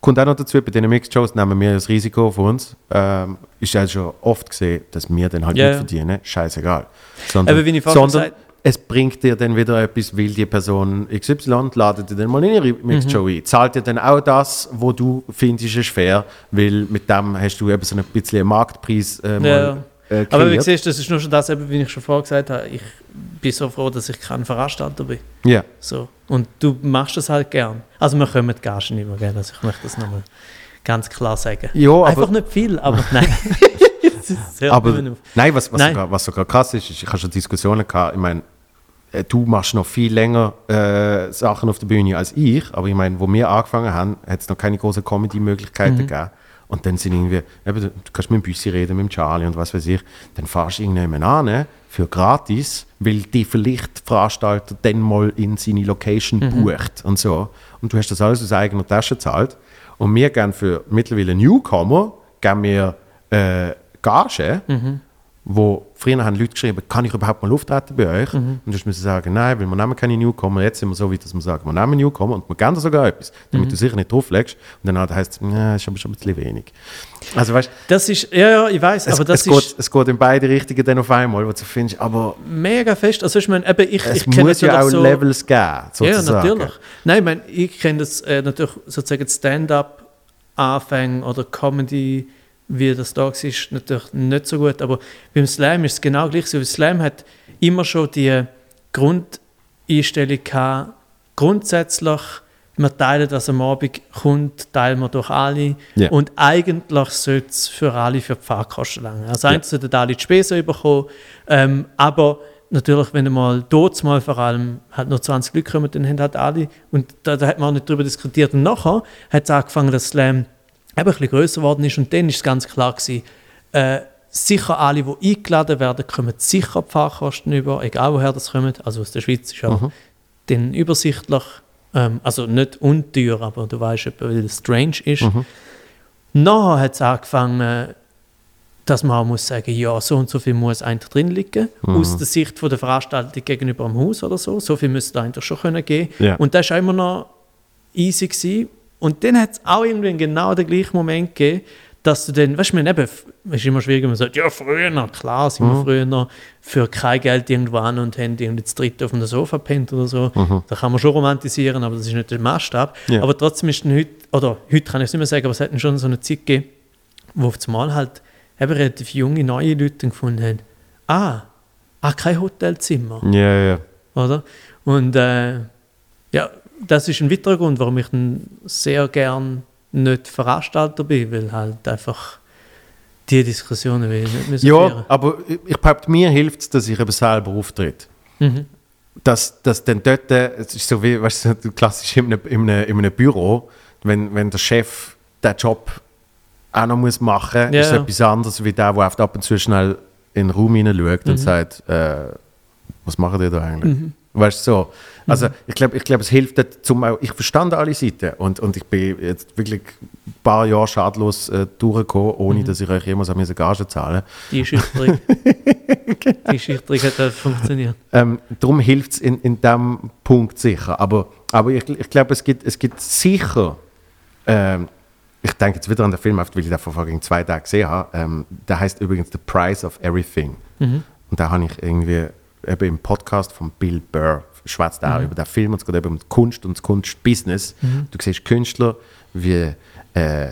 kommt auch noch dazu, bei diesen Mixed-Shows nehmen wir das Risiko auf uns. Ähm, ist ja schon oft gesehen, dass wir dann halt Ja, nicht verdienen. Scheißegal. Sondern, Eben, wie ich vorhin sondern gesagt- es bringt dir dann wieder etwas, weil die Person XY ladet dir dann mal in ihre Mixed-Show Mhm. ein. Zahlt dir dann auch das, wo du findest, ist fair, weil mit dem hast du eben so ein bisschen einen Marktpreis äh, mal, Ja. äh, Aber wie kreiert. siehst das ist nur schon das, wie ich schon vorher gesagt habe. Ich bin so froh, dass ich kein Veranstalter bin. Ja. So. Und du machst das halt gern. Also, wir kommen die Gagen nicht mehr gern. Also, ich möchte das nochmal ganz klar sagen. Ja, aber- Einfach nicht viel, aber nein. Hört Aber nein, was, was, Nein. Sogar, was sogar krass ist, ist, ich habe schon Diskussionen gehabt, ich meine, äh, du machst noch viel länger äh, Sachen auf der Bühne als ich, aber ich meine, wo wir angefangen haben, hat es noch keine großen Comedy-Möglichkeiten Mhm. gegeben. Und dann sind irgendwie, eben, du kannst mit dem Büssi reden, mit dem Charlie und was weiß ich, dann fahrst du irgendjemanden an ne, für gratis, weil die vielleicht Veranstalter dann mal in seine Location Mhm. bucht und so. Und du hast das alles aus eigener Tasche gezahlt. Und wir gehen für mittlerweile Newcomer, geben wir äh, Gage, wo früher haben Leute geschrieben, kann ich überhaupt mal auftreten bei euch? Und ich müssen sagen, nein, weil wir nehmen keine Newcomer. Jetzt sind wir so weit, dass wir sagen, wir nehmen Newcomer und wir geben dir sogar etwas, damit du sicher nicht drauflegst. Und dann halt heisst es, ja, ist aber schon ein bisschen wenig. Also weißt Das ist, ja, ja, ich weiß, es, aber das es, ist geht, es geht in beide Richtungen dann auf einmal, wo du findest, aber mega fest. Also, ich meine, eben, ich, es ich muss ja auch so, Levels geben, Ja, sozusagen. natürlich. Nein, ich meine, ich kenne das äh, natürlich sozusagen Stand-up-Anfänge oder Comedy, wie das da war, ist natürlich nicht so gut. Aber beim Slam ist es genau gleich so. Slam hat immer schon die Grundeinstellung gehabt, grundsätzlich, wir teilen, was am Abend kommt, teilen wir durch alle. Ja. Und eigentlich sollte es für alle für die Fahrkosten langen. Also eigentlich sollten alle die Spesen bekommen. Ähm, aber natürlich, wenn mal dort mal vor allem halt nur 20 Leute kommen, dann haben halt alle. Und da, da hat man auch nicht darüber diskutiert. Und nachher hat es angefangen, dass Slam eben ein bisschen grösser geworden ist. Und dann ist es ganz klar gewesen, äh, sicher alle, die eingeladen werden, kommen sicher die Fahrkosten über, egal woher das kommt. Also aus der Schweiz ist auch dann übersichtlich, ähm, also nicht unteuer, aber du weißt, weil es strange ist. Nachher hat es angefangen, dass man auch muss sagen, ja, so und so viel muss eigentlich drin liegen, aus der Sicht von der Veranstaltung gegenüber dem Haus oder so. So viel müsste eigentlich schon können gehen. Ja. Und das war immer noch easy. Gewesen. Und dann hat es auch irgendwie genau den gleichen Moment gegeben, dass du dann, weißt du, man eben, es ist immer schwierig, wenn man sagt, ja, früher, klar, sind wir früher für kein Geld irgendwo an und haben irgendwie das dritte auf dem Sofa pennt oder so. Da kann man schon romantisieren, aber das ist nicht der Maßstab. Ja. Aber trotzdem ist dann heute, oder heute kann ich es nicht mehr sagen, aber es hat schon so eine Zeit gegeben, wo auf einmal halt eben relativ junge, neue Leute gefunden haben, ah, ah kein Hotelzimmer, Ja, ja. oder? Und äh, ja, das ist ein weiterer Grund, warum ich sehr gern nicht Veranstalter bin, weil halt einfach die Diskussionen will ich nicht mehr so Ja, führen. aber ich, behaupte, mir hilft es, dass ich eben selber auftritt. Mhm. Dass, dass dann dort, es ist so wie, weißt du, klassisch in einem, in einem, in einem Büro, wenn, wenn der Chef den Job auch noch muss machen muss, Ja, ist ja. etwas anderes, wie der, der oft ab und zu schnell in den Raum hineinschaut Mhm. und sagt, äh, was machen die da eigentlich? Weißt du, so. Also ich glaube, ich glaub, es hilft dort zum auch, ich verstand alle Seiten und, und ich bin jetzt wirklich ein paar Jahre schadlos äh, durchgekommen, Mhm. ohne dass ich euch jemals an meine Gage zahlen Die Schüchterung. Die Schüchterung hat halt funktioniert. Ähm, darum hilft es in, in diesem Punkt sicher. Aber, aber ich, ich glaube, es gibt, es gibt sicher ähm, ich denke jetzt wieder an den Film, weil ich den vor vorhin zwei Tagen gesehen habe. Ähm, der heißt übrigens The Price of Everything. Mhm. Und da habe ich irgendwie eben im Podcast von Bill Burr schwätzt auch über den Film und es geht eben um die Kunst und das Kunstbusiness. Du siehst Künstler wie äh,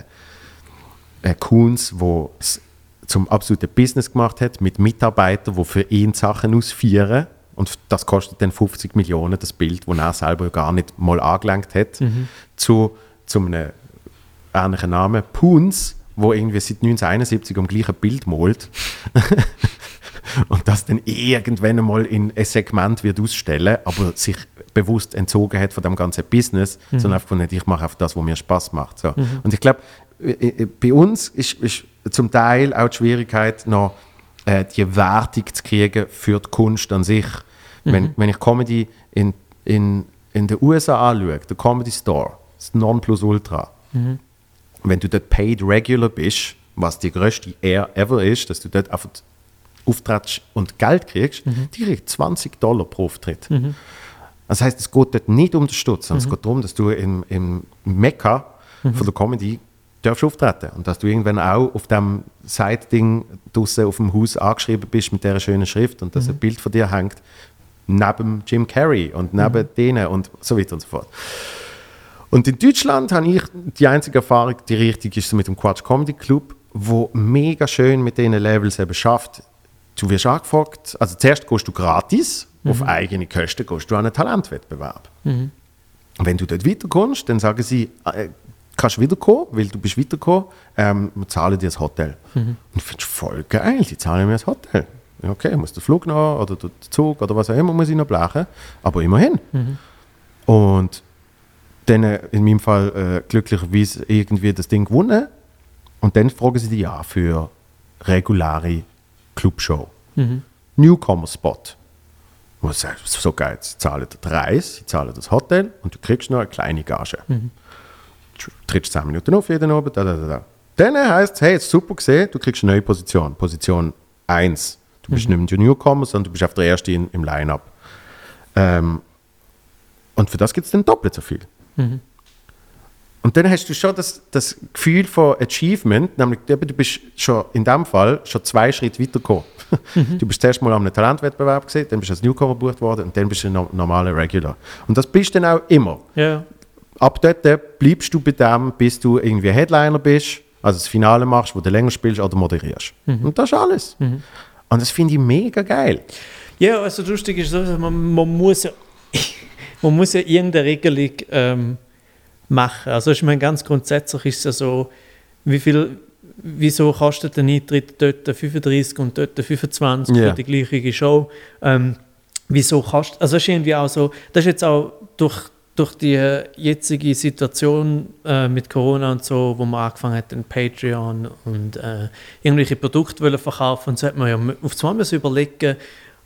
äh, Kunz, wo es zum absoluten Business gemacht hat, mit Mitarbeitern, die für ihn Sachen ausführen. Und das kostet dann 50 Millionen, das Bild, das er selber gar nicht mal angelenkt hat, zu, zu einem ähnlichen Namen, Puns, wo irgendwie seit 1971 am gleichen Bild malt. und das dann irgendwann einmal in ein Segment wird ausstellen, aber sich bewusst entzogen hat von dem ganzen Business, sondern einfach nicht, ich mache einfach das, was mir Spaß macht. So. Und ich glaube, bei uns ist, ist zum Teil auch die Schwierigkeit, noch äh, die Wertung zu kriegen für die Kunst an sich. Wenn, wenn ich Comedy in, in, in den USA anschaue, der Comedy Store, das Nonplusultra, wenn du dort paid regular bist, was die größte Air ever ist, dass du dort einfach auftrittst und Geld kriegst, die kriegt 20 Dollar pro Auftritt. Das heißt, es geht dort nicht um den Stutz, sondern es geht darum, dass du im, im Mekka von der Comedy darfst auftreten und dass du irgendwann auch auf dem Side-Ding draussen auf dem Haus angeschrieben bist mit dieser schönen Schrift und dass ein Bild von dir hängt neben Jim Carrey und neben denen und so weiter und so fort. Und in Deutschland habe ich die einzige Erfahrung, die richtig ist, so mit dem Quatsch Comedy Club, wo mega schön mit diesen Levels eben schafft. Du wirst angefragt, also zuerst gehst du gratis, auf eigene Kosten gehst du an einen Talentwettbewerb. Wenn du dort weiterkommst, dann sagen sie, äh, kannst du wiederkommen, weil du bist weitergekommen, ähm, wir zahlen dir das Hotel. Und ich finde es voll geil, die zahlen mir das Hotel. Okay, ich muss den Flug noch oder den Zug oder was auch immer muss ich noch blechen, aber immerhin. Und dann äh, in meinem Fall äh, glücklicherweise irgendwie das Ding gewonnen. Und dann fragen sie dich ja für reguläre Clubshow. Newcomer-Spot. Wo sie sagen, so geil, sie zahlen die Reise, sie zahlen das Hotel und du kriegst noch eine kleine Gage. Du trittst 10 Minuten auf jeden Abend, da, da, da, da. Dann heisst es, hey, super gesehen, du kriegst eine neue Position. Position 1. Du bist nicht mehr Newcomer, sondern du bist auf der ersten im Line-Up. Ähm, und für das gibt es dann doppelt so viel. Und dann hast du schon das, das Gefühl von Achievement, nämlich du bist schon in dem Fall schon zwei Schritte weitergekommen. Du bist zuerst mal an einem Talentwettbewerb gesehen, dann bist du als Newcomer gebucht worden und dann bist du ein no- normaler Regular. Und das bist du dann auch immer. Ja. Ab dort bleibst du bei dem, bis du irgendwie Headliner bist, also das Finale machst, wo du länger spielst oder moderierst. Und das ist alles. Und das finde ich mega geil. Ja, also lustig ist so, man, man, muss ja, man muss ja irgendeine Regelung ähm, machen. Also ich meine, ganz grundsätzlich ist es ja so, wie viel, wieso kostet der Eintritt dort 35 und dort 25 Ja. für die gleiche Show? Ähm, wieso kostet, also es ist irgendwie auch so, das ist jetzt auch durch, durch die jetzige Situation äh, mit Corona und so, wo man angefangen hat, den Patreon und äh, irgendwelche Produkte wollen verkaufen und so hat man ja auf müssen überlegen,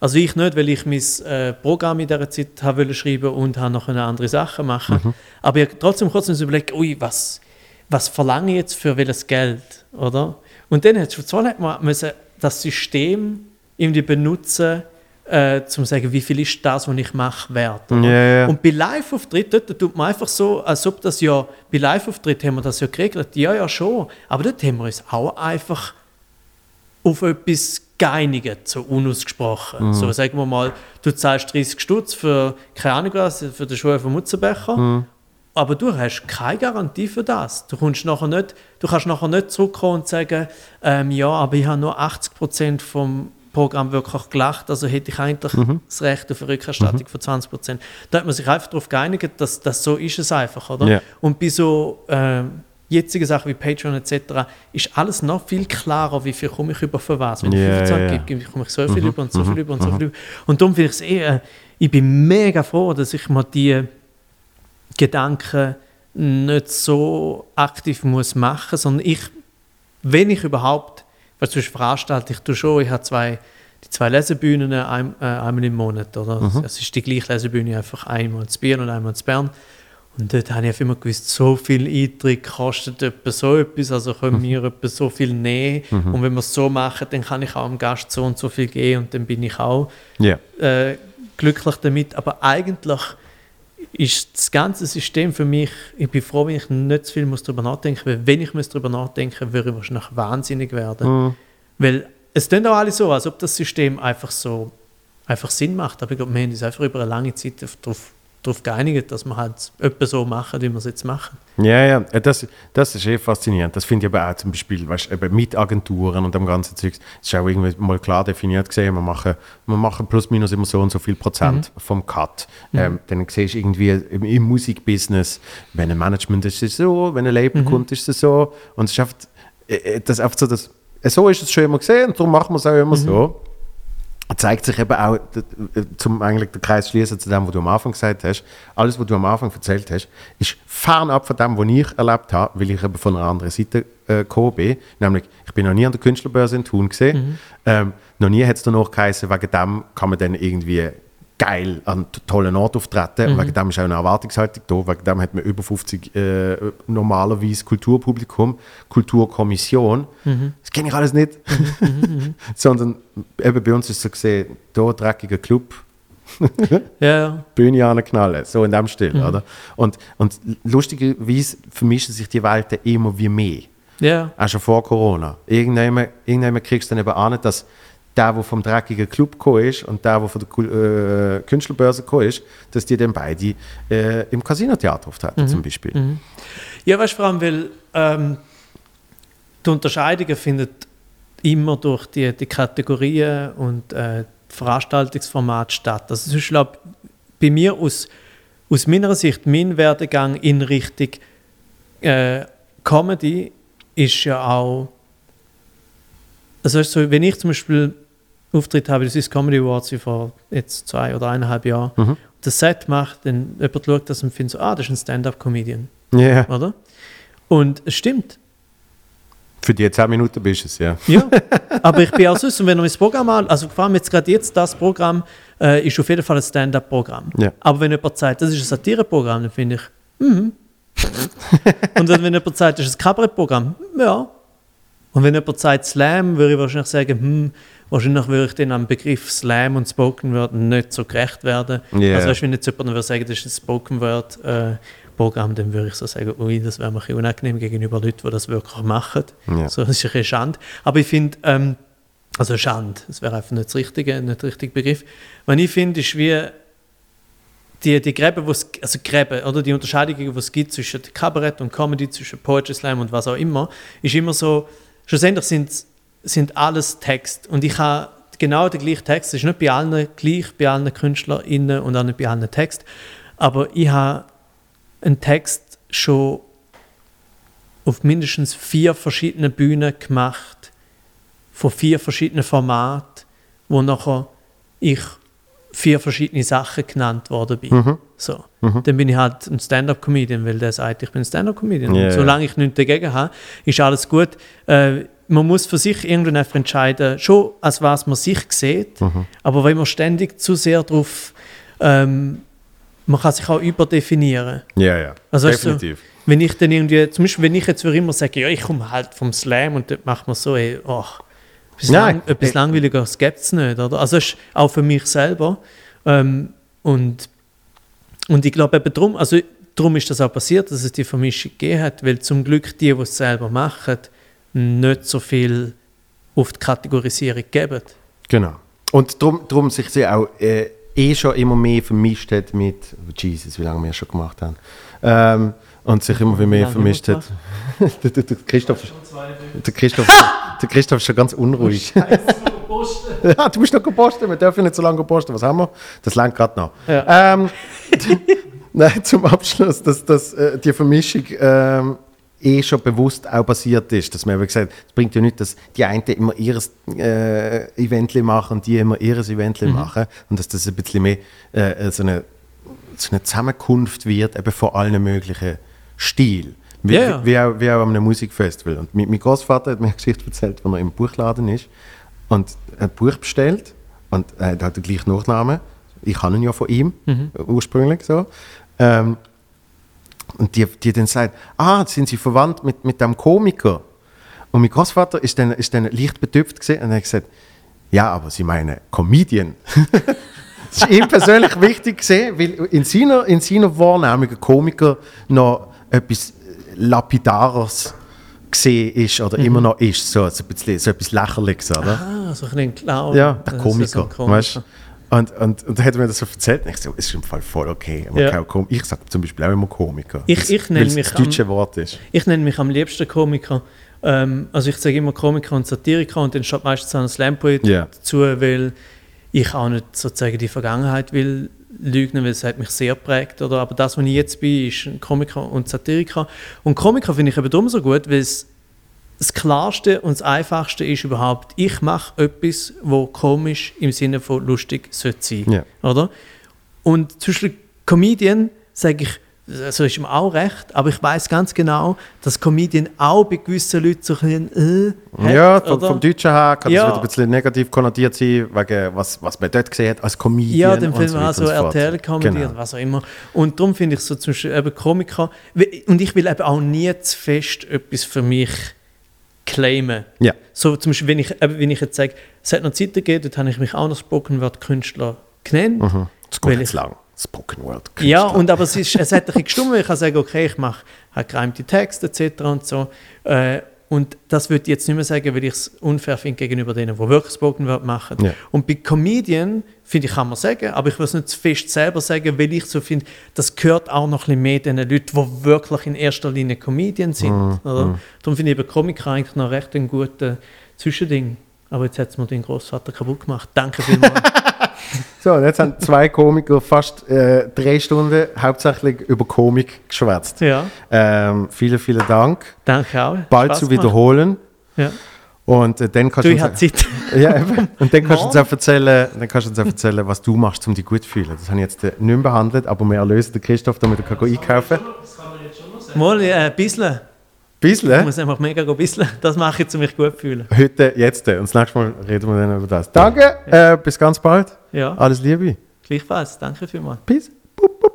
also ich nicht, weil ich mein äh, Programm in dieser Zeit wollte schreiben und habe noch eine andere Sachen machen. Aber ich habe trotzdem kurz überlegen, ui, was, was verlange ich jetzt für welches Geld, oder? Und dann hat schon hat man müssen das System irgendwie benutzen, äh, um zu sagen, wie viel ist das, was ich mache, wert. Ja, ja. Und bei Live-Auftritt, dort tut man einfach so, als ob das ja, bei Live-Auftritt haben wir das ja geregelt, ja, ja, schon, aber dort haben wir uns auch einfach auf etwas geeinigt, so unausgesprochen. So sagen wir mal, du zahlst 30 Stutz für, keine Ahnung was, für den Schuh von Mutzenbecher, aber du hast keine Garantie für das. Du, kommst nachher nicht, du kannst nachher nicht zurückkommen und sagen, ähm, ja, aber ich habe nur 80% vom Programm wirklich gelacht, also hätte ich eigentlich das Recht auf eine Rückerstattung von 20%. Da hat man sich einfach darauf geeinigt, dass, dass so ist es einfach, oder? Ja. Und bei so ähm, jetzigen Sachen wie Patreon etc. ist alles noch viel klarer, wie viel komme ich über für was. Wenn ich Ja, 25 ja, ja. gebe, ich komme ich so viel über und so viel über und so viel über. Und darum finde ich es eh, äh, ich bin mega froh, dass ich mir die Gedanken nicht so aktiv muss machen, sondern ich, wenn ich überhaupt, weil sonst veranstalte ich tu schon, ich habe zwei, die zwei Lesebühnen ein, äh, einmal im Monat, oder? Es ist die gleiche Lesebühne, einfach einmal zu Biel und einmal zu Bern. Und dort habe ich immer gewusst, so viel Eintritt kostet etwa so etwas, also können wir etwa so viel nehmen. Und wenn wir es so machen, dann kann ich auch dem Gast so und so viel geben und dann bin ich auch Ja. äh, glücklich damit. Aber eigentlich ist das ganze System für mich, ich bin froh, wenn ich nicht zu viel muss darüber nachdenken muss, weil wenn ich muss darüber nachdenken würde ich wahrscheinlich wahnsinnig werden. Mhm. Weil es tun auch alle so, als ob das System einfach so einfach Sinn macht. Aber ich glaube, wir haben uns einfach über eine lange Zeit darauf, darauf geeinigt, dass wir halt etwas so machen, wie wir es jetzt machen. Ja, ja, äh, das, das ist eh faszinierend. Das finde ich aber auch zum Beispiel weißt, eben mit Agenturen und dem ganzen Zeug. Es ist auch irgendwie mal klar definiert gesehen, wir machen, wir machen plus minus immer so und so viel Prozent vom Cut. Ähm, dann siehst du irgendwie im, im Musikbusiness, wenn ein Management ist, ist es so, wenn ein Label kommt, ist es so. Und es ist einfach, äh, äh, das ist einfach so, dass, so ist es schon immer gesehen und darum machen wir es auch immer so. Zeigt sich eben auch, zum eigentlich den Kreis schließen zu dem, was du am Anfang gesagt hast, alles, was du am Anfang erzählt hast, ist fernab von dem, was ich erlebt habe, weil ich eben von einer anderen Seite äh, gekommen bin. Nämlich, ich bin noch nie an der Künstlerbörse in Thun gesehen. Ähm, noch nie hat es danach geheißen, wegen dem kann man dann irgendwie geil an t- tollenOrt auftreten. Wegen dem ist auch eine Erwartungshaltung da. Wegen dem hat man über 50 äh, normalerweise Kulturpublikum, Kulturkommission. Das kenne ich alles nicht. Sondern eben bei uns ist so gesehen, da dreckiger Club, Ja, Bühne anknallen, so in dem Stil, oder? Und, und lustigerweise vermischen sich die Welten immer wie mehr. ja, Auch schon vor Corona. Irgendwann, irgendwann kriegst du dann eben an, dass der, der vom dreckigen Club gekommen ist und der, der von der äh, Künstlerbörse gekommen ist, dass die dann beide äh, im Casinotheater auftreten, zum Beispiel. Ja, weißt du, vor allem, weil ähm, die Unterscheidungen findet immer durch die, die Kategorien und äh, Veranstaltungsformat statt. Also es ist, glaube bei mir aus, aus meiner Sicht, mein Werdegang in Richtung äh, Comedy ist ja auch, also weißt du, so, wenn ich zum Beispiel Auftritt habe, das ist Comedy Awards wie vor jetzt zwei oder eineinhalb Jahren, Mhm. das Set macht, dann jemand schaut das und findet so, ah, das ist ein Stand-Up-Comedian Ja, oder? Und es stimmt. für die 10 Minuten bist du es, ja. Ja, aber ich bin auch so, und wenn ihr mein Programm an, also vor allem jetzt gerade jetzt, das Programm äh, ist auf jeden Fall ein Stand-Up-Programm. Ja. Aber wenn jemand sagt, das ist ein Satire-Programm, dann finde ich, mhm. und wenn wenn jemand sagt, das ist ein Kabarett-Programm, ja. Und wenn jemand sagt Slam, würde ich wahrscheinlich sagen, hm, wahrscheinlich würde ich dann am Begriff Slam und Spoken Word nicht so gerecht werden. Ja. Also weißt, wenn jetzt jemand würde sagen, das ist ein Spoken Word äh, Programm, dann würde ich so sagen, ui, das wäre mir ein bisschen unangenehm gegenüber Leuten, die das wirklich machen. Ja. So, das ist ein bisschen Schande. Aber ich finde, ähm, also Schande, das wäre einfach nicht das richtige, nicht der richtige Begriff. Was ich finde, ist wie die, die Gräben, wo's, also Gräben, oder die Unterscheidungen, die es gibt zwischen Kabarett und Comedy, zwischen Poetry Slam und was auch immer, ist immer so, schlussendlich sind, sind alles Text. Und ich habe genau den gleichen Text, es ist nicht bei allen gleich, bei allen KünstlerInnen und auch nicht bei allen Text, aber ich habe einen Text schon auf mindestens vier verschiedenen Bühnen gemacht, von vier verschiedenen Formaten, wo nachher ich vier verschiedene Sachen genannt worden bin. So. Dann bin ich halt ein Stand-Up-Comedian, weil der sagt, ich bin ein Stand-Up-Comedian. Ja. solange ich nichts dagegen habe, ist alles gut. Äh, man muss für sich irgendwann einfach entscheiden, schon als was man sich sieht, aber wenn man ständig zu sehr darauf, ähm, man kann sich auch überdefinieren. Ja, ja. Also Definitiv. wenn ich dann irgendwie, zum Beispiel, wenn ich jetzt für immer sage, ja, ich komme halt vom Slam und dort macht man so, ey, ach, etwas, Nein. lang, etwas Langweiligeres gibt es nicht, oder? Also ist auch für mich selber. Ähm, und, und ich glaube eben darum, also darum ist das auch passiert, dass es die Vermischung gegeben hat, weil zum Glück die, die es selber machen, nicht so viel auf die Kategorisierung geben. Genau. Und darum, darum sich sie auch äh, eh schon immer mehr vermischt hat mit, Jesus, wie lange wir schon gemacht haben. Ähm, und sich immer viel mehr vermischt hat. der, der, der, Christoph, der, Christoph, der Christoph ist schon ganz unruhig. Posten. ja, du musst noch posten, wir dürfen nicht so lange posten. Was haben wir? Das langt gerade noch. Ja. Ähm, nein, zum Abschluss, dass, dass äh, die Vermischung ähm, eh schon bewusst auch passiert ist. Dass man eben gesagt es bringt ja nicht, dass die einen immer ihres äh, Event machen und die immer ihres Event Mhm. machen und dass das ein bisschen mehr äh, so, eine, so eine Zusammenkunft wird, eben von allen möglichen Stilen. Wie, ja. wie, auch, wie auch an einem Musikfestival. Und mein, mein Großvater hat mir eine Geschichte erzählt, als er im Buchladen ist und ein Buch bestellt und er hat halt den gleichen Nachnamen. Ich kann ihn ja von ihm, Mhm. ursprünglich so. Ähm, und die, die dann sagt, ah, sind Sie verwandt mit, mit dem Komiker? Und mein Großvater ist dann, ist dann leicht betüpft gesehen und hat gesagt, ja, aber Sie meinen Comedian. Das ist ihm persönlich wichtig gesehen, weil in seiner, in seiner Wahrnehmung ein Komiker noch etwas Lapidares gesehen ist oder immer noch ist, so, so, ein bisschen, so etwas Lächerliches, oder? Ah, so ein Clown. Ja, der Komiker, so Komiker. weißt? Und, und, und dann hat er mir das so erzählt und ich so, es ist im Fall voll okay. Man Ja. kann auch Ich sage zum Beispiel auch immer Komiker. Ich- ich nenne mich das deutsche Wort ist. Ich nenne mich am liebsten Komiker. Ähm, also ich sage immer Komiker und Satiriker und dann steht meistens auch ein Slam-Poet Ja. dazu, weil ich auch nicht sozusagen die Vergangenheit will lügen, weil es hat mich sehr prägt. Oder? Aber das, was ich jetzt bin, ist ein Komiker und Satiriker. Und Komiker finde ich eben darum so gut, weil es das Klarste und das Einfachste ist überhaupt, ich mache etwas, wo komisch im Sinne von lustig sollte sein. Ja. Oder? Und zwischen Comedian sage ich, so ist ihm auch recht, aber ich weiß ganz genau, dass Comedian auch bei gewissen Leuten so ein bisschen, äh, hat, Ja, vom, vom Deutschen her kann Ja. das wieder ein bisschen negativ konnotiert sein, wegen was, was man dort gesehen hat als Comedian. Ja, und finden so auch so fort. RTL-Comedy Genau. oder was auch immer. Und darum finde ich so zum Beispiel eben Komiker, und ich will eben auch nie zu fest etwas für mich claimen. Ja. So zum Beispiel, wenn ich, wenn ich jetzt sage, es hat noch Zeiten gegeben, dort habe ich mich auch noch Spoken Word Künstler genannt. Mhm. Das geht jetzt lang. Spoken Word. Ja, Künstler. und aber es, ist, es hat ein bisschen gestummt, weil ich kann sagen, okay, ich mache halt gereimte Texte etc. und so. Äh, und das würde ich jetzt nicht mehr sagen, weil ich es unfair finde gegenüber denen, die wirklich Spoken Word machen. Ja. Und bei Comedian, finde ich, kann man sagen, aber ich will es nicht zu fest selber sagen, weil ich so finde, das gehört auch noch ein bisschen mehr den Leuten, die wirklich in erster Linie Comedian sind. Mhm, Oder? Darum finde ich eben Comiker eigentlich noch recht ein guter Zwischending. Aber jetzt hat es mir den Großvater kaputt gemacht. Danke vielmals. So, jetzt haben zwei Komiker fast äh, drei Stunden hauptsächlich über Komik geschwätzt. ja, Ähm, vielen, vielen Dank. danke auch. Bald Spaß zu gemacht. wiederholen. Ja. Und äh, dann kannst Du, du uns, Zeit. ja, eben. und dann kannst du uns auch erzählen, dann kannst du uns auch erzählen, was du machst, um dich gut zu fühlen. Das habe ich jetzt äh, nicht mehr behandelt, aber wir erlösen den Christoph, damit er kann einkaufen kann. Das kann man jetzt schon noch sagen. Mal äh, ein bisschen. Bisschen, Ich muss einfach mega ein bisschen. Das mache ich, um mich gut zu fühlen. Heute, jetzt. äh, Und das nächste Mal reden wir dann über das. Danke, äh, bis ganz bald. Ja, Alles Liebe. gleichfalls. Danke vielmals. Peace. Buh, buh,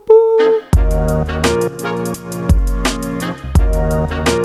buh.